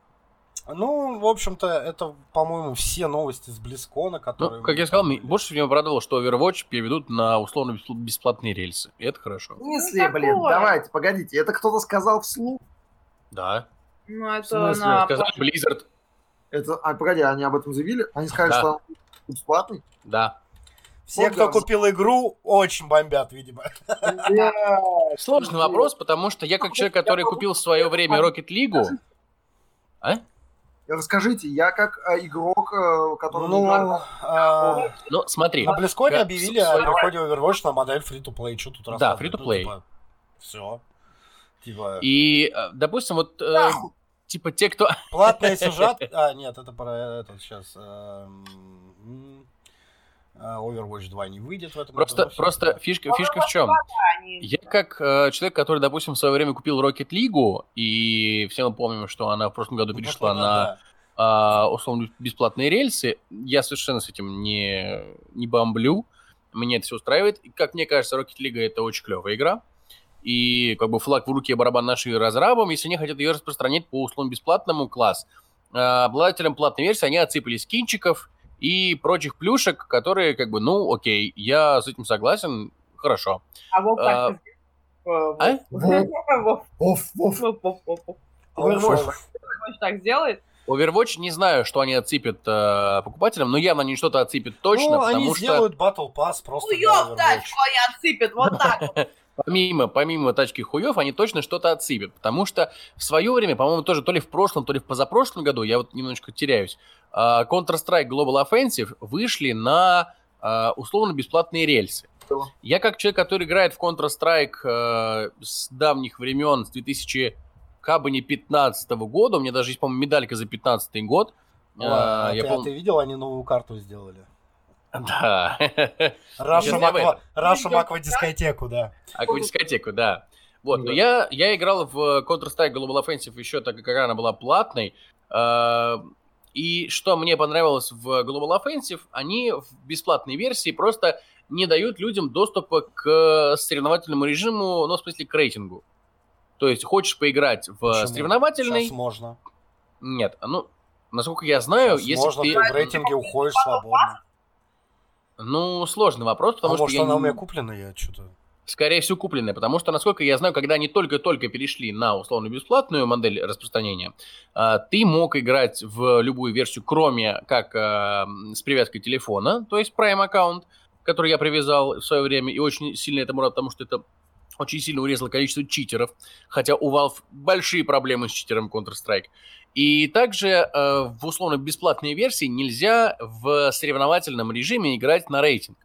Ну, в общем-то, это, по-моему, все новости с Близкона, которые... Ну, как я сказал, мне- больше всего меня порадовало, что Overwatch переведут на условно бесп- бесплатные рельсы. И это хорошо. В смысле, Ну, блин, такое. давайте, погодите, это кто-то сказал вслух? Да. Ну, это смысле? на... Сказали Blizzard. Это, а, погоди, они об этом заявили? Они сказали, Да. что он бесплатный? Да. Все, кто купил игру, очень бомбят, видимо. Сложный вопрос, потому что я как человек, который купил в свое время Rocket League... А? Расскажите, я как э, игрок, э, который... Ну, а, Ну, смотри. на Близконе Как- объявили о переходе Overwatch на модель free-to-play. Что тут Да, рассказывать? free-to-play. все. Типа, И, э, допустим, вот, э, типа, те, кто... платный сюжет... А, нет, это про этот сейчас... Overwatch 2 не выйдет в этом Просто, году. просто фишка, фишка в чем? Я как э, человек, который, допустим, в свое время купил Rocket League, и все мы помним, что она в прошлом году Ну, перешла просто, на да. а, условно бесплатные рельсы, я совершенно с этим не, не бомблю. Меня это все устраивает. И, как мне кажется, Rocket League это очень клевая игра. И как бы флаг в руке барабан наши разрабам, если они хотят ее распространять по условно бесплатному класс. А, Обладателям платной версии они отсыпали скинчиков и прочих плюшек, которые как бы, ну, окей, я с этим согласен, хорошо. А Вов А, так сделает. а? Вов, Вов, Вов. Вов, Вов, Вов, Вов. Overwatch. Overwatch так сделает. Overwatch не знаю, что они отсыпят э, покупателям, но явно они что-то отсыпят точно, ну, потому они что... сделают Battle Pass просто Хуёв Overwatch. тачку они отсыпят, вот так. Помимо, помимо тачки хуев, они точно что-то отсыпят. Потому что в свое время, по-моему, тоже то ли в прошлом, то ли в позапрошлом году, я вот немножечко теряюсь, а, Counter-Strike Global Offensive вышли на а, условно бесплатные рельсы. Я как человек, который играет в Counter-Strike э, с давних времен, с 2000 кабы не 15 года, у меня даже есть, по-моему, медалька за 15 год. Ладно, А, а я ты, пом- а ты видел, они новую карту сделали? Да. В Маква, Маква дискотеку, да. Аквадискотеку, да. Вот, но я, я играл в Counter-Strike Global Offensive еще так, как она была платной. А, И что мне понравилось в Global Offensive, они в бесплатной версии просто не дают людям доступа к соревновательному режиму, ну, в смысле, к рейтингу. То есть, хочешь поиграть в Почему? соревновательный... Сейчас можно. Нет, ну, насколько я знаю, Сейчас если можно, ты... ты в рейтинге уходишь свободно. Ну, сложный вопрос, потому а что может, я она у меня куплена, я что-то... Скорее всего, купленная, потому что, насколько я знаю, когда они только-только перешли на условно-бесплатную модель распространения, а, ты мог играть в любую версию, кроме как а, с привязкой телефона, то есть Prime аккаунт, который я привязал в свое время, и очень сильно этому рад, потому что это очень сильно урезало количество читеров, хотя у Valve большие проблемы с читером Counter-Strike. И также э, в условно-бесплатной версии нельзя в соревновательном режиме играть на рейтинг.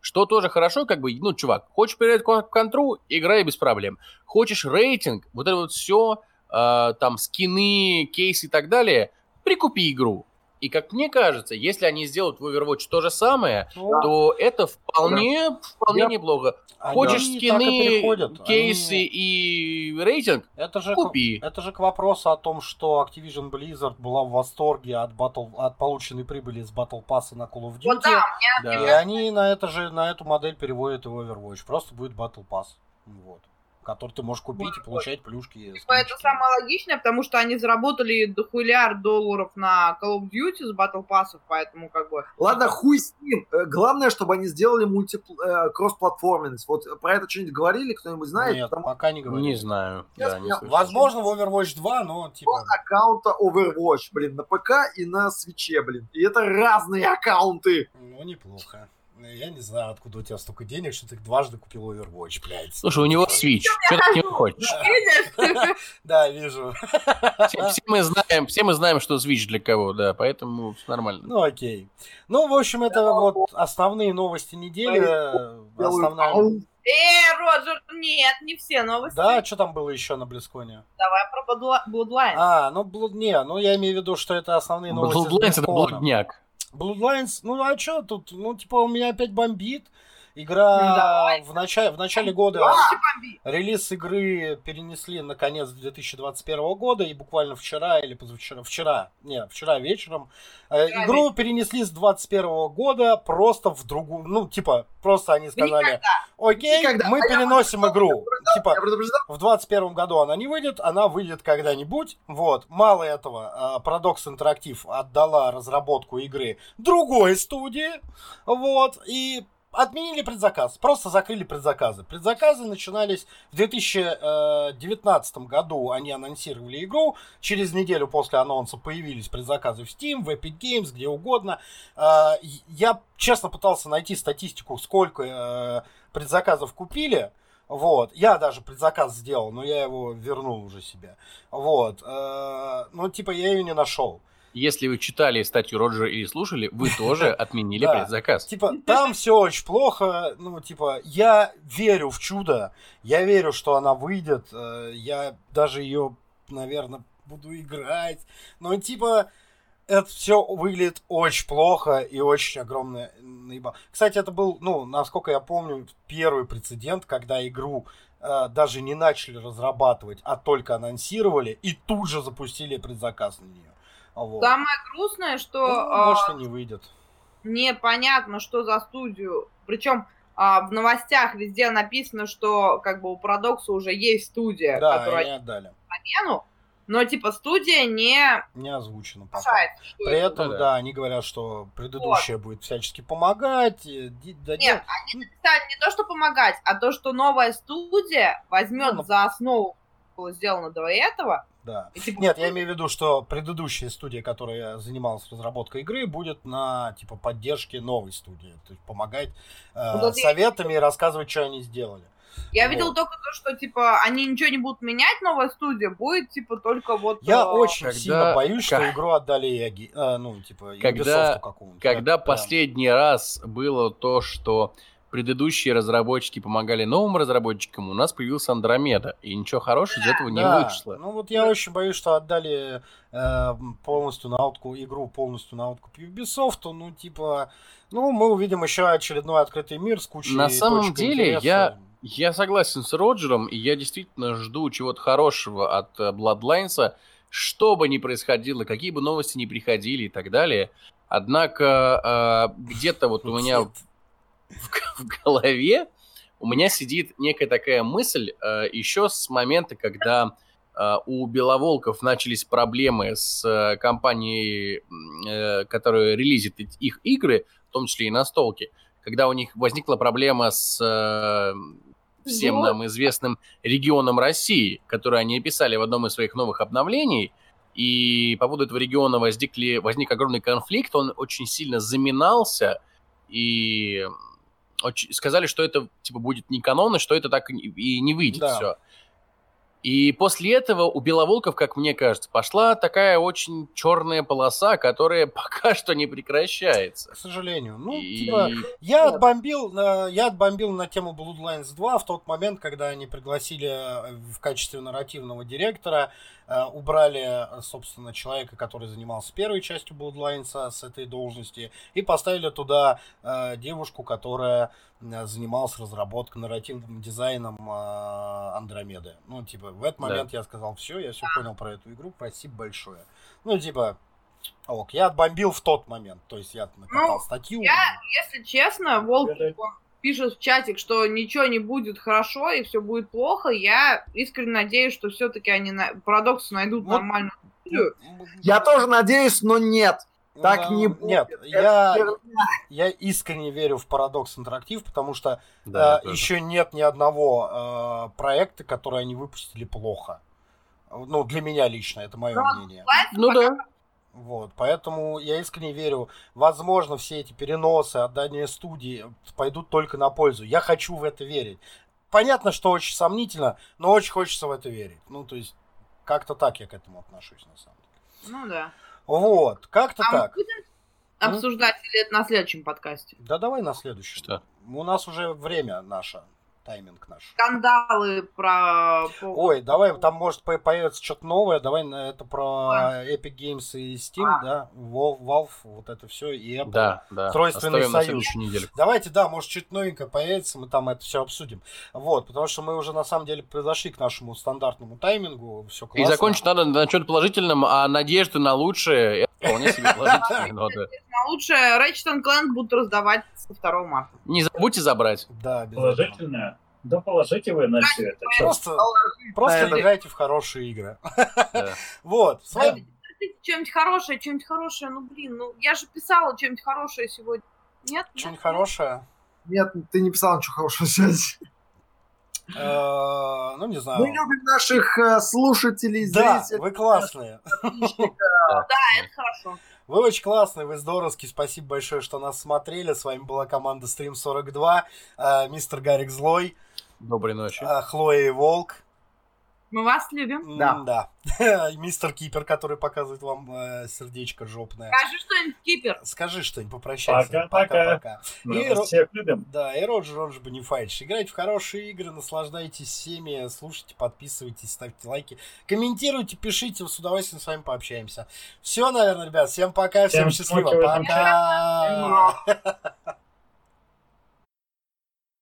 Что тоже хорошо, как бы, ну, чувак, хочешь к контру, играй без проблем. Хочешь рейтинг, вот это вот все, там, скины, кейсы и так далее, прикупи игру. И как мне кажется, если они сделают в Overwatch то же самое, Ну, то это вполне, вполне Я- неплохо. они Хочешь и скины, кейсы Они- и рейтинг, Это же, купи. к, это же к вопросу о том, что Activision Blizzard была в восторге от, батл, от полученной прибыли с Battle Pass на Call of Duty. Вот да, И Да. они на, это же, на эту модель переводят и в Overwatch. Просто будет Battle Pass. Вот. Который ты можешь купить и получать плюшки. Типа, это самое логичное, потому что они заработали дохуляр долларов на Call of Duty с Battle Pass, поэтому как бы... Ладно, хуй с ним. Э, Главное, чтобы они сделали мульти э, кросс-платформенность. Вот про это что-нибудь говорили, кто-нибудь знает? Нет, Потому пока не говорю. Не знаю. Сейчас Да, не слышал. Возможно, в Overwatch 2, но типа... аккаунта Overwatch, блин, на ПК и на свече, блин. И это разные аккаунты. Ну, неплохо. Я не знаю, откуда у тебя столько денег, что ты дважды купил Overwatch, блядь. Слушай, у него Switch. Что ты от него хочешь? Да, вижу. Все, мы знаем, все мы знаем, что Switch для кого, да, поэтому нормально. Ну, окей. Ну, в общем, это вот основные новости недели. Основная... Э, Роджер, нет, не все новости. Да, что там было еще на Близконе? Давай про Bloodli- Bloodlines. А, ну, Blood... не, ну я имею в виду, что это основные новости. с Bloodlines это блудняк. Bloodlines, ну а что тут? Ну, типа, у меня опять бомбит. Ну, Игра давай. в, начале, в начале года, релиз игры перенесли на конец 2021 года, и буквально вчера или позавчера, вчера, не, вчера вечером, э, Вчера игру перенесли с 2021 года просто в другую, ну, типа, просто они сказали, окей, Никогда. мы А я переносим игру. Типа, Я предупреждал, в 21 году она не выйдет, она выйдет когда-нибудь. Вот. Мало этого, а, Paradox Interactive отдала разработку игры другой студии. Вот. И отменили предзаказ, просто закрыли предзаказы. Предзаказы начинались в 2019 году, они анонсировали игру, через неделю после анонса появились предзаказы в Steam, в Epic Games, где угодно. Э, я честно пытался найти статистику, сколько э, предзаказов купили, вот, я даже предзаказ сделал, но я его вернул уже себе. Вот, ну, типа, я ее не нашел. Если вы читали статью Роджера или слушали, вы тоже отменили предзаказ. Типа, там все очень плохо. Ну, типа, я верю в чудо. Я верю, что она выйдет. э, Я даже ее, наверное, буду играть. Но, типа, это все выглядит очень плохо и очень огромное наебал. Кстати, это был, ну, насколько я помню, первый прецедент, когда игру э, даже не начали разрабатывать, а только анонсировали и тут же запустили предзаказ на нее. Вот. Самое грустное, что Ну, а, может, и не выйдет. непонятно, что за студию. Причем а, в новостях везде написано, что как бы у Парадокса уже есть студия, Да, которая они отдали. замену, но типа студия не Не озвучено пока. решает, что При это этом, да, они говорят, что предыдущая будет всячески помогать. да Нет, они написали не то, что помогать, а то, что новая студия возьмет Ну, ну. за основу, что было сделано до этого. Да. и, типа, Нет, я имею в виду, что предыдущая студия, которая занималась разработкой игры, будет на типа поддержке новой студии. То есть помогать э, Вот это я- советами и рассказывать, что они сделали. Я Вот. видела только то, что типа они ничего не будут менять, новая студия будет типа только вот. Я э, очень когда- сильно боюсь, что как- игру отдали Яги, э, ну, типа, Когда- Ubisoft какому-нибудь. Когда прям- последний раз было то, что предыдущие разработчики помогали новым разработчикам, у нас появился Андромеда, и ничего хорошего из этого не Да, вышло. Ну вот я очень боюсь, что отдали э, полностью на откуп игру полностью на откуп Ubisoft. Ну типа, ну мы увидим еще очередной открытый мир с кучей. На самом деле, интереса. я- Я согласен с Роджером, и я действительно жду чего-то хорошего от э, Bloodlines, что бы ни происходило, какие бы новости ни приходили и так далее. Однако э, где-то вот у меня в, в- голове у меня сидит некая такая мысль э, еще с момента, когда э, у Беловолков начались проблемы с э, компанией, э, которая релизит их игры, в том числе и настолки, когда у них возникла проблема с э, всем Вот. нам известным регионом России, который они описали в одном из своих новых обновлений, и по поводу этого региона возникли, возник огромный конфликт, он очень сильно заминался, и очень- сказали, что это типа будет не канон, и что это так и не- выйдет Да. все. И после этого у Беловолков, как мне кажется, пошла такая очень черная полоса, которая пока что не прекращается. К сожалению. Ну, И- типа, я отбомбил, я отбомбил на тему Bloodlines 2 в тот момент, когда они пригласили э, в качестве нарративного директора, убрали, э, собственно, человека, который занимался первой частью Bloodlines с этой должности, и поставили туда э, девушку, которая э, занималась разработкой, нарративным дизайном э, Андромеды. Ну, типа, в этот Да. момент я сказал, все, я все понял про эту игру, спасибо большое. Ну, типа, ок, я отбомбил в тот момент, то есть я накатал Ну, статью. я- Если честно, Волк Это- пишет в чатик, что ничего не будет хорошо и все будет плохо. Я искренне надеюсь, что все-таки они на... парадоксы найдут Вот. нормальную. Я тоже надеюсь, но нет. Так Да, не будет. Нет, я, я искренне верю в Парадокс Интерактив, потому что Да, э, еще нет ни одного э, проекта, который они выпустили плохо. Ну, для меня лично, это мое Ну, мнение. Ну да. Вот, поэтому я искренне верю, возможно, все эти переносы, отдания студии пойдут только на пользу. Я хочу в это верить. Понятно, что очень сомнительно, но очень хочется в это верить. Ну, то есть, как-то так я к этому отношусь, на самом деле. Ну да. Вот, как-то А мы так. будем обсуждать или это на следующем подкасте? Да давай на следующий. Что? У нас уже время наше, тайминг наш. Скандалы про... Ой, давай, там может по- появится что-то новое. Давай на это про Epic Games и Steam, А. да, Valve, Valve, вот это все, и Apple. Да, да. Тройственный Оставим на союз. следующую неделю. Давайте, да, может, что-то новенькое появится, мы там это все обсудим. Вот, потому что мы уже на самом деле произошли к нашему стандартному таймингу, все И классно. закончить надо на чем-то положительном, а надежды на лучшее вполне себе положительные ноты. А лучше Ratchet Clank будут раздавать со 2 марта. Не забудьте забрать. Да. Положительное. Да положите вы на все это. Просто, просто играйте в хорошие игры. Вот, Что-нибудь хорошее, что-нибудь хорошее. Ну, блин, ну я же писала что-нибудь хорошее сегодня. Нет? что-нибудь хорошее. Нет, ты не писал ничего хорошего связи. Э, Ну, не знаю. Мы любим наших э, слушателей, Да, зрителей. вы классные. Это хорошо. Вы очень классные, вы здоровские. Спасибо большое, что нас смотрели. С вами была команда Stream 42. э, Мистер Гарик Злой, Доброй ночи. Хлоя и Волк. Мы вас любим. Да. Да. Мистер Кипер, который показывает вам э, сердечко жопное. Скажи что-нибудь, Кипер. Скажи что-нибудь, попрощайся. Пока-пока. И вас Ро- всех любим. Да, и Роджер, он же Бонифайдж. Играйте в хорошие игры, наслаждайтесь всеми, слушайте, подписывайтесь, ставьте лайки, комментируйте, пишите, с удовольствием с вами пообщаемся. Все, наверное, ребят, всем пока, всем, Всем счастливо, пока.